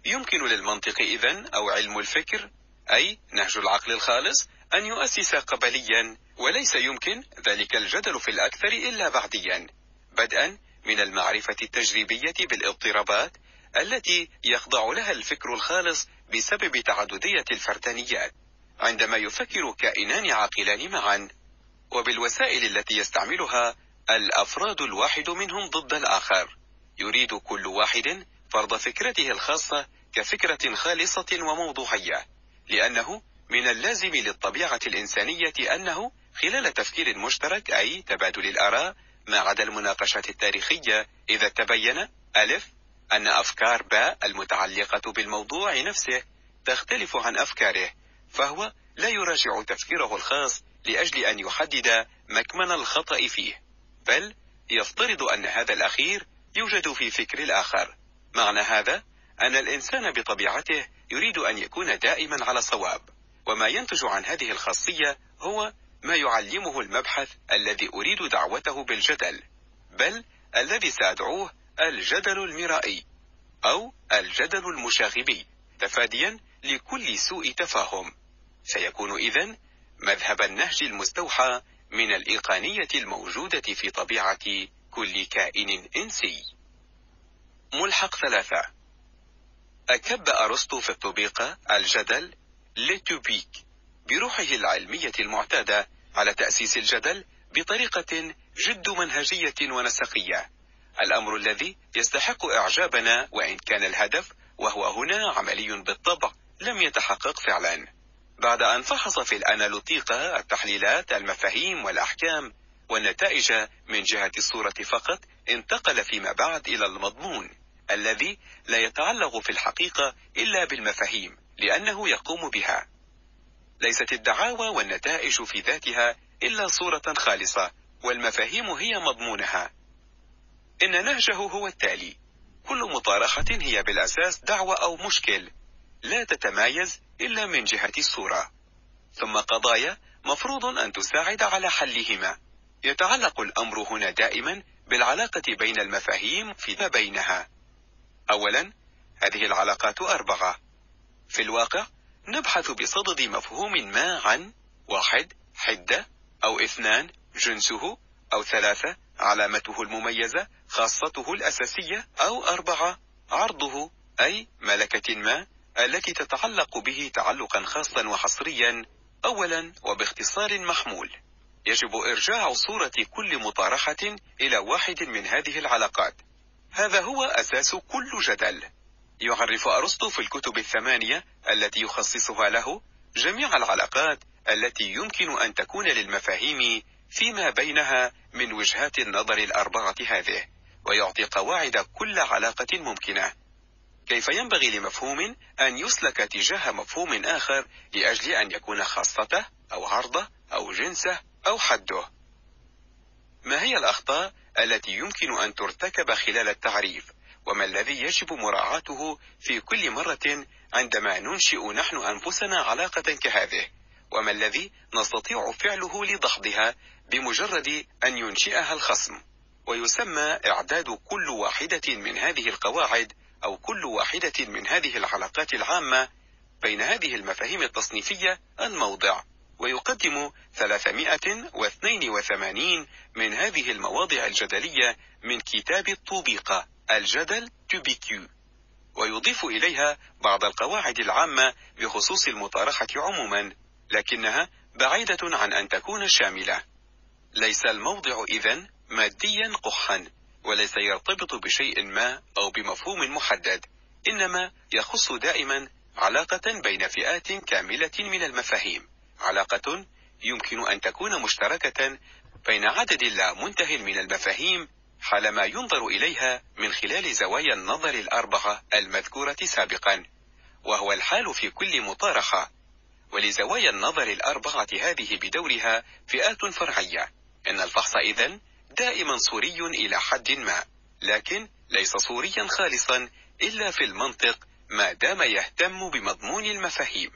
يمكن للمنطق إذن أو علم الفكر أي نهج العقل الخالص أن يؤسس قبليا وليس يمكن ذلك الجدل في الأكثر إلا بعديا. بدءا من المعرفة التجريبية بالاضطرابات التي يخضع لها الفكر الخالص بسبب تعددية الفردانيات عندما يفكر كائنان عاقلان معا وبالوسائل التي يستعملها الأفراد الواحد منهم ضد الآخر. يريد كل واحد فرض فكرته الخاصة كفكرة خالصة وموضوعية لأنه من اللازم للطبيعة الإنسانية أنه خلال تفكير مشترك أي تبادل الآراء ما عدا المناقشات التاريخية إذا تبين ألف أن أفكار باء المتعلقة بالموضوع نفسه تختلف عن أفكاره فهو لا يراجع تفكيره الخاص لأجل أن يحدد مكمن الخطأ فيه بل يفترض أن هذا الأخير يوجد في فكر الآخر. معنى هذا أن الإنسان بطبيعته يريد أن يكون دائما على صواب وما ينتج عن هذه الخاصية هو ما يعلمه المبحث الذي أريد دعوته بالجدل بل الذي سأدعوه الجدل المرائي أو الجدل المشاغبي تفاديا لكل سوء تفاهم. سيكون إذن مذهب النهج المستوحى من الإيقانية الموجودة في طبيعة كل كائن إنسي. ملحق ثلاثة. أكب أرسطو في الطبيقة الجدل لتوبيك. بروحه العلمية المعتادة على تأسيس الجدل بطريقة جد منهجية ونسقية. الأمر الذي يستحق إعجابنا وإن كان الهدف وهو هنا عملي بالطبع لم يتحقق فعلا. بعد أن فحص في الأنالوتيقة التحليلات المفاهيم والأحكام والنتائج من جهة الصورة فقط انتقل فيما بعد إلى المضمون الذي لا يتعلق في الحقيقة إلا بالمفاهيم لأنه يقوم بها. ليست الدعاوى والنتائج في ذاتها إلا صورة خالصة والمفاهيم هي مضمونها. إن نهجه هو التالي. كل مطارحة هي بالأساس دعوة أو مشكل. لا تتمايز إلا من جهة الصورة. ثم قضايا مفروض أن تساعد على حلهما. يتعلق الأمر هنا دائما بالعلاقة بين المفاهيم فيما بينها. أولا هذه العلاقات أربعة. في الواقع نبحث بصدد مفهوم ما عن واحد حدة أو اثنان جنسه أو ثلاثة علامته المميزة خاصته الأساسية أو أربعة عرضه أي ملكة ما التي تتعلق به تعلقا خاصا وحصريا أولا وباختصار محمول. يجب إرجاع صورة كل مطارحة إلى واحد من هذه العلاقات. هذا هو أساس كل جدل. يعرف أرسطو في الكتب الثمانية التي يخصصها له جميع العلاقات التي يمكن أن تكون للمفاهيم فيما بينها من وجهات النظر الأربعة هذه ويعطي قواعد كل علاقة ممكنة. كيف ينبغي لمفهوم أن يسلك تجاه مفهوم آخر لأجل أن يكون خاصته أو عرضه أو جنسه أو حده؟ ما هي الأخطاء التي يمكن أن ترتكب خلال التعريف؟ وما الذي يجب مراعاته في كل مرة عندما ننشئ نحن أنفسنا علاقة كهذه؟ وما الذي نستطيع فعله لدحضها بمجرد أن ينشئها الخصم؟ ويسمى إعداد كل واحدة من هذه القواعد أو كل واحدة من هذه العلاقات العامة بين هذه المفاهيم التصنيفية الموضع. ويقدم 382 من هذه المواضع الجدلية من كتاب الطوبيقة. الجدل تبيكيو ويضيف إليها بعض القواعد العامة بخصوص المطارحة عموما لكنها بعيدة عن أن تكون شاملة. ليس الموضع إذن ماديا قحا وليس يرتبط بشيء ما أو بمفهوم محدد إنما يخص دائما علاقة بين فئات كاملة من المفاهيم. علاقة يمكن أن تكون مشتركة بين عدد لا منتهي من المفاهيم حالما ينظر إليها من خلال زوايا النظر الأربعة المذكورة سابقا وهو الحال في كل مطارحة ولزوايا النظر الأربعة هذه بدورها فئات فرعية. إن الفحص إذن دائما صوري إلى حد ما لكن ليس صوريا خالصا إلا في المنطق ما دام يهتم بمضمون المفاهيم.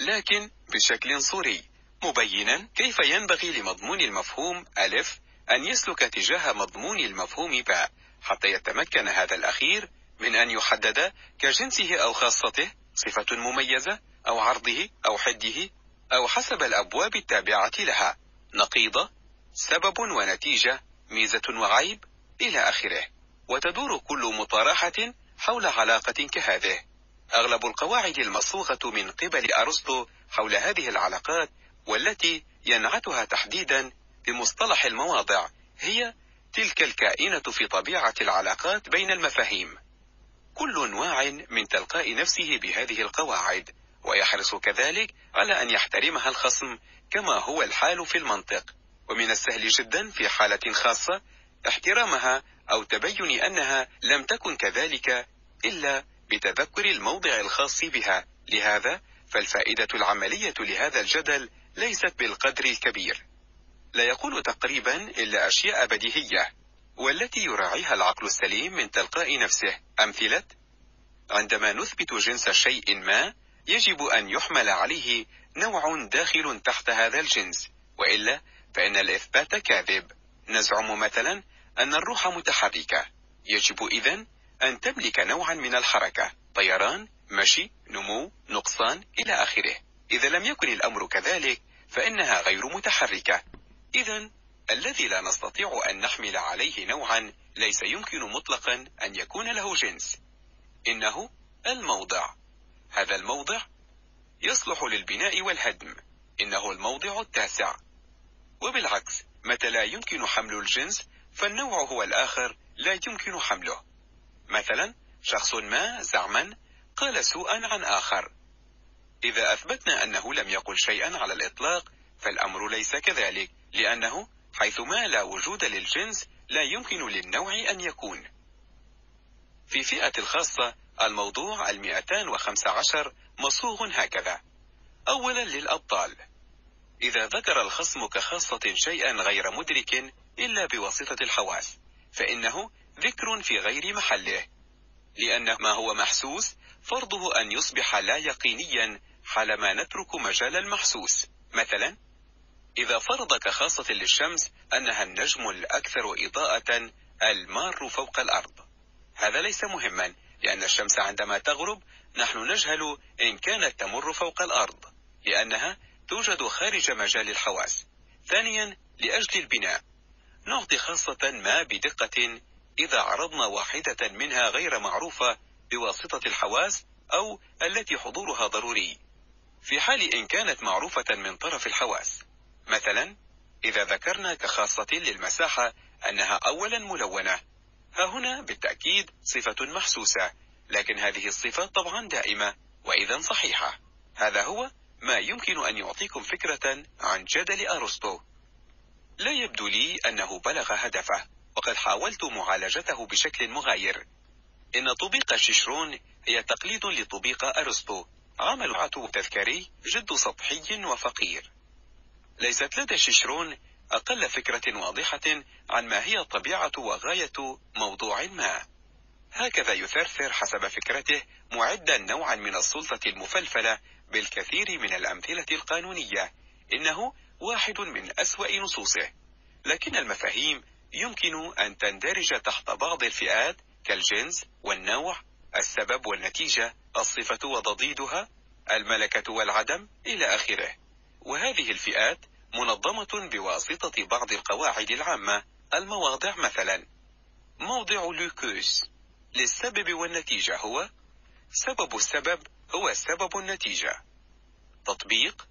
لكن بشكل صوري مبينا كيف ينبغي لمضمون المفهوم ألف أن يسلك تجاه مضمون المفهوم باء حتى يتمكن هذا الأخير من أن يحدد كجنسه أو خاصته صفة مميزة أو عرضه أو حده أو حسب الأبواب التابعة لها. نقيضة سبب ونتيجة ميزة وعيب إلى آخره. وتدور كل مطارحة حول علاقة كهذه. أغلب القواعد المصوغة من قبل أرسطو حول هذه العلاقات والتي ينعتها تحديدا بمصطلح المواضع هي تلك الكائنة في طبيعة العلاقات بين المفاهيم. كل واع من تلقاء نفسه بهذه القواعد ويحرص كذلك على أن يحترمها الخصم كما هو الحال في المنطق. ومن السهل جدا في حالة خاصة احترامها أو تبين أنها لم تكن كذلك إلا بتذكر الموضع الخاص بها. لهذا فالفائدة العملية لهذا الجدل ليست بالقدر الكبير. لا يقول تقريبا إلا أشياء بديهية والتي يراعيها العقل السليم من تلقاء نفسه. أمثلة عندما نثبت جنس شيء ما يجب أن يحمل عليه نوع داخل تحت هذا الجنس. وإلا فإن الإثبات كاذب. نزعم مثلا أن الروح متحركة. يجب إذن أن تملك نوعا من الحركة طيران مشي نمو نقصان إلى آخره. إذا لم يكن الأمر كذلك فإنها غير متحركة. إذا الذي لا نستطيع أن نحمل عليه نوعا ليس يمكن مطلقا أن يكون له جنس. إنه الموضع. هذا الموضع يصلح للبناء والهدم. إنه الموضع التاسع. وبالعكس متى لا يمكن حمل الجنس فالنوع هو الآخر لا يمكن حمله. مثلا شخص ما زعما قال سوءا عن آخر. إذا أثبتنا أنه لم يقل شيئا على الإطلاق فالأمر ليس كذلك. لأنه حيثما لا وجود للجنس لا يمكن للنوع أن يكون. في فئة الخاصة الموضوع المئتان وخمس عشر مصوغ هكذا. أولا للأبطال. إذا ذكر الخصم كخاصة شيئا غير مدرك إلا بواسطة الحواس فإنه ذكر في غير محله. لأن ما هو محسوس فرضه أن يصبح لا يقينيا حالما نترك مجال المحسوس. مثلا إذا فرض كخاصة للشمس أنها النجم الأكثر إضاءة المار فوق الأرض. هذا ليس مهما لأن الشمس عندما تغرب نحن نجهل إن كانت تمر فوق الأرض لأنها توجد خارج مجال الحواس. ثانيا لأجل البناء. نعطي خاصة ما بدقة إذا عرضنا واحدة منها غير معروفة بواسطة الحواس أو التي حضورها ضروري. في حال إن كانت معروفة من طرف الحواس. مثلا إذا ذكرنا كخاصة للمساحة أنها أولا ملونة. ها هنا بالتأكيد صفة محسوسة لكن هذه الصفة طبعا دائمة وإذا صحيحة. هذا هو ما يمكن أن يعطيكم فكرة عن جدل أرسطو. لا يبدو لي أنه بلغ هدفه وقد حاولت معالجته بشكل مغاير. إن طبيق شيشرون هي تقليد لطبيق أرسطو عمل تذكاري جد سطحي وفقير. ليست لدى شيشرون أقل فكرة واضحة عن ما هي طبيعة وغاية موضوع ما. هكذا يثرثر حسب فكرته معدا نوعا من السلطة المفلفلة بالكثير من الأمثلة القانونية إنه واحد من أسوأ نصوصه. لكن المفاهيم يمكن أن تندرج تحت بعض الفئات كالجنس والنوع السبب والنتيجة الصفة وضديدها الملكة والعدم إلى آخره. وهذه الفئات منظمة بواسطة بعض القواعد العامة. المواضع مثلا موضع لوكوس. للسبب والنتيجة هو سبب السبب هو سبب النتيجة. تطبيق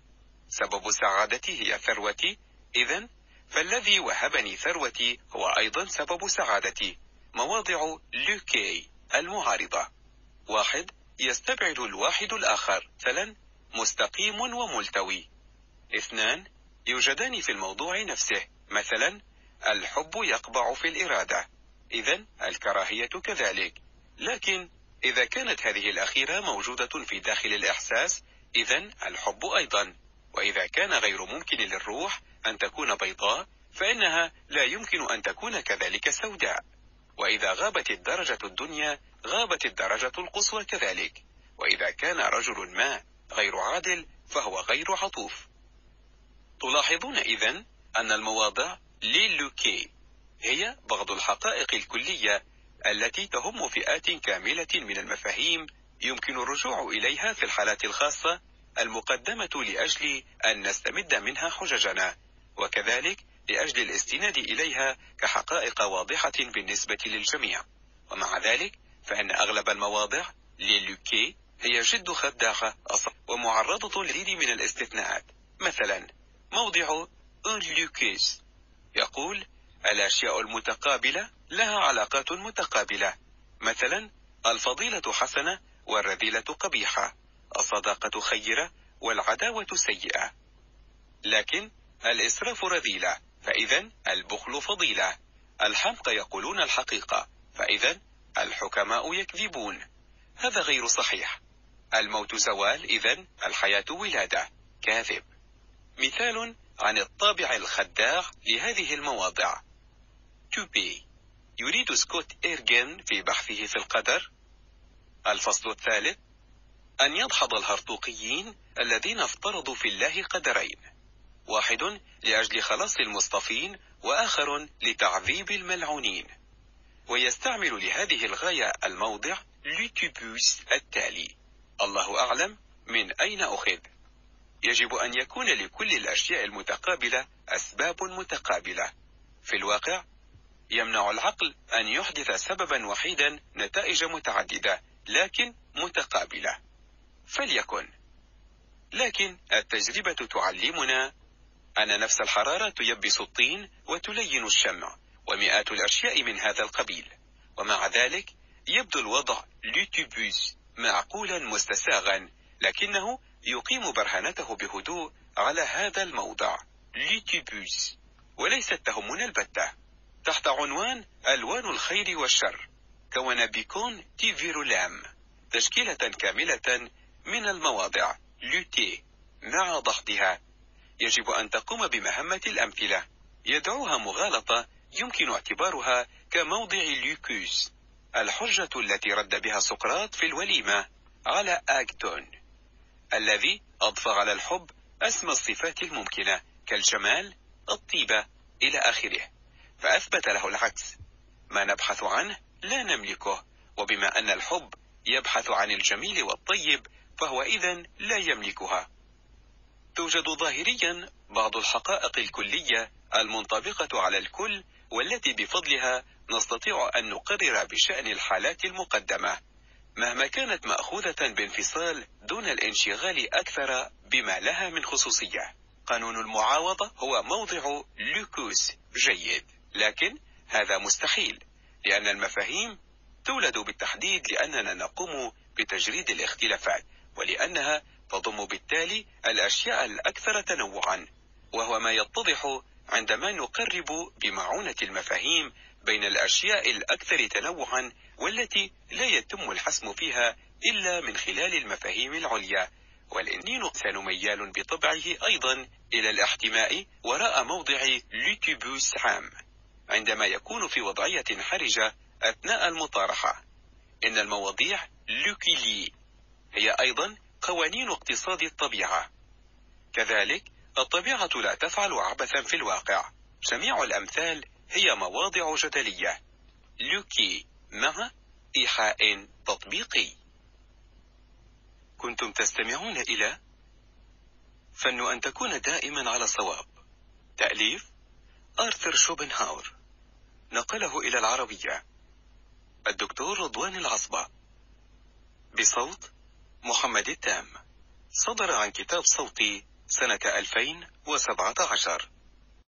سبب سعادتي هي ثروتي. إذا فالذي وهبني ثروتي هو أيضا سبب سعادتي. مواضع لوكي المعارضة واحد يستبعد الواحد الآخر. مثلا مستقيم وملتوي. اثنان يوجدان في الموضوع نفسه مثلا الحب يقبع في الإرادة. إذا الكراهية كذلك. لكن إذا كانت هذه الأخيرة موجودة في داخل الإحساس إذا الحب أيضا. وإذا كان غير ممكن للروح أن تكون بيضاء فإنها لا يمكن أن تكون كذلك سوداء. وإذا غابت الدرجة الدنيا غابت الدرجة القصوى كذلك. وإذا كان رجل ما غير عادل فهو غير عطوف. تلاحظون إذن أن المواضع للوكي هي بعض الحقائق الكلية التي تهم فئات كاملة من المفاهيم يمكن الرجوع إليها في الحالات الخاصة المقدمة لأجل أن نستمد منها حججنا وكذلك لأجل الاستناد إليها كحقائق واضحة بالنسبة للجميع. ومع ذلك فإن أغلب المواضع للوكي هي جد خداعة ومعرضة للعديد من الاستثناءات. مثلا موضع لوكيس يقول الأشياء المتقابلة لها علاقات متقابلة. مثلا الفضيلة حسنة والرذيلة قبيحة الصداقة خيرة والعداوة سيئة. لكن الإسراف رذيلة فإذا البخل فضيلة. الحمق يقولون الحقيقة فإذا الحكماء يكذبون. هذا غير صحيح. الموت زوال إذا الحياة ولادة. كاذب. مثال عن الطابع الخداع لهذه المواضع. توبي يريد سكوت إيرجن في بحثه في القدر. الفصل الثالث. أن يدحض الهرطوقيين الذين افترضوا في الله قدرين. واحد لأجل خلاص المصطفين وآخر لتعذيب الملعونين. ويستعمل لهذه الغاية الموضع لوتيبوس التالي. الله أعلم من أين أخذ. يجب أن يكون لكل الأشياء المتقابلة أسباب متقابلة. في الواقع يمنع العقل أن يحدث سببا وحيدا نتائج متعددة لكن متقابلة. فليكن. لكن التجربة تعلمنا أن نفس الحرارة تيبس الطين وتلين الشمع ومئات الأشياء من هذا القبيل. ومع ذلك يبدو الوضع لوتيبوس معقولا مستساغا لكنه يقيم برهنته بهدوء على هذا الموضع. لوتيبوس وليست تهمنا البتة. تحت عنوان ألوان الخير والشر. كون بيكون تيفيرولام تشكيلة كاملة من المواضع. لوتي. مع ضغطها. يجب أن تقوم بمهمة الأمثلة. يدعوها مغالطة. يمكن اعتبارها كموضع ليوكوس الحجة التي رد بها سقراط في الوليمة على أكتون. الذي أضفى على الحب أسمى الصفات الممكنة كالجمال الطيبة إلى آخره. فأثبت له العكس. ما نبحث عنه لا نملكه وبما أن الحب يبحث عن الجميل والطيب فهو إذا لا يملكها. توجد ظاهريا بعض الحقائق الكلية المنطبقة على الكل والتي بفضلها نستطيع أن نقرر بشأن الحالات المقدمة. مهما كانت مأخوذة بانفصال دون الانشغال أكثر بما لها من خصوصية. قانون المعاوضة هو موضع لوكوس جيد لكن هذا مستحيل لأن المفاهيم تولد بالتحديد لأننا نقوم بتجريد الاختلافات ولأنها تضم بالتالي الأشياء الأكثر تنوعا وهو ما يتضح عندما نقرب بمعونة المفاهيم بين الأشياء الأكثر تنوعا والتي لا يتم الحسم فيها إلا من خلال المفاهيم العليا. والإنسان ميال بطبعه أيضا إلى الاحتماء وراء موضع لوتيبوس عام عندما يكون في وضعية حرجة أثناء المطارحة. إن المواضيع لوكيلي هي أيضا قوانين اقتصاد الطبيعة. كذلك الطبيعة لا تفعل عبثا في الواقع. جميع الأمثال هي مواضع جدلية. لوكي مع إيحاء تطبيقي. كنتم تستمعون إلى فن أن تكون دائما على صواب. تأليف آرثر شوبنهاور. نقله إلى العربية. الدكتور رضوان العصبة. بصوت محمد التام. صدر عن كتاب صوتي سنة 2017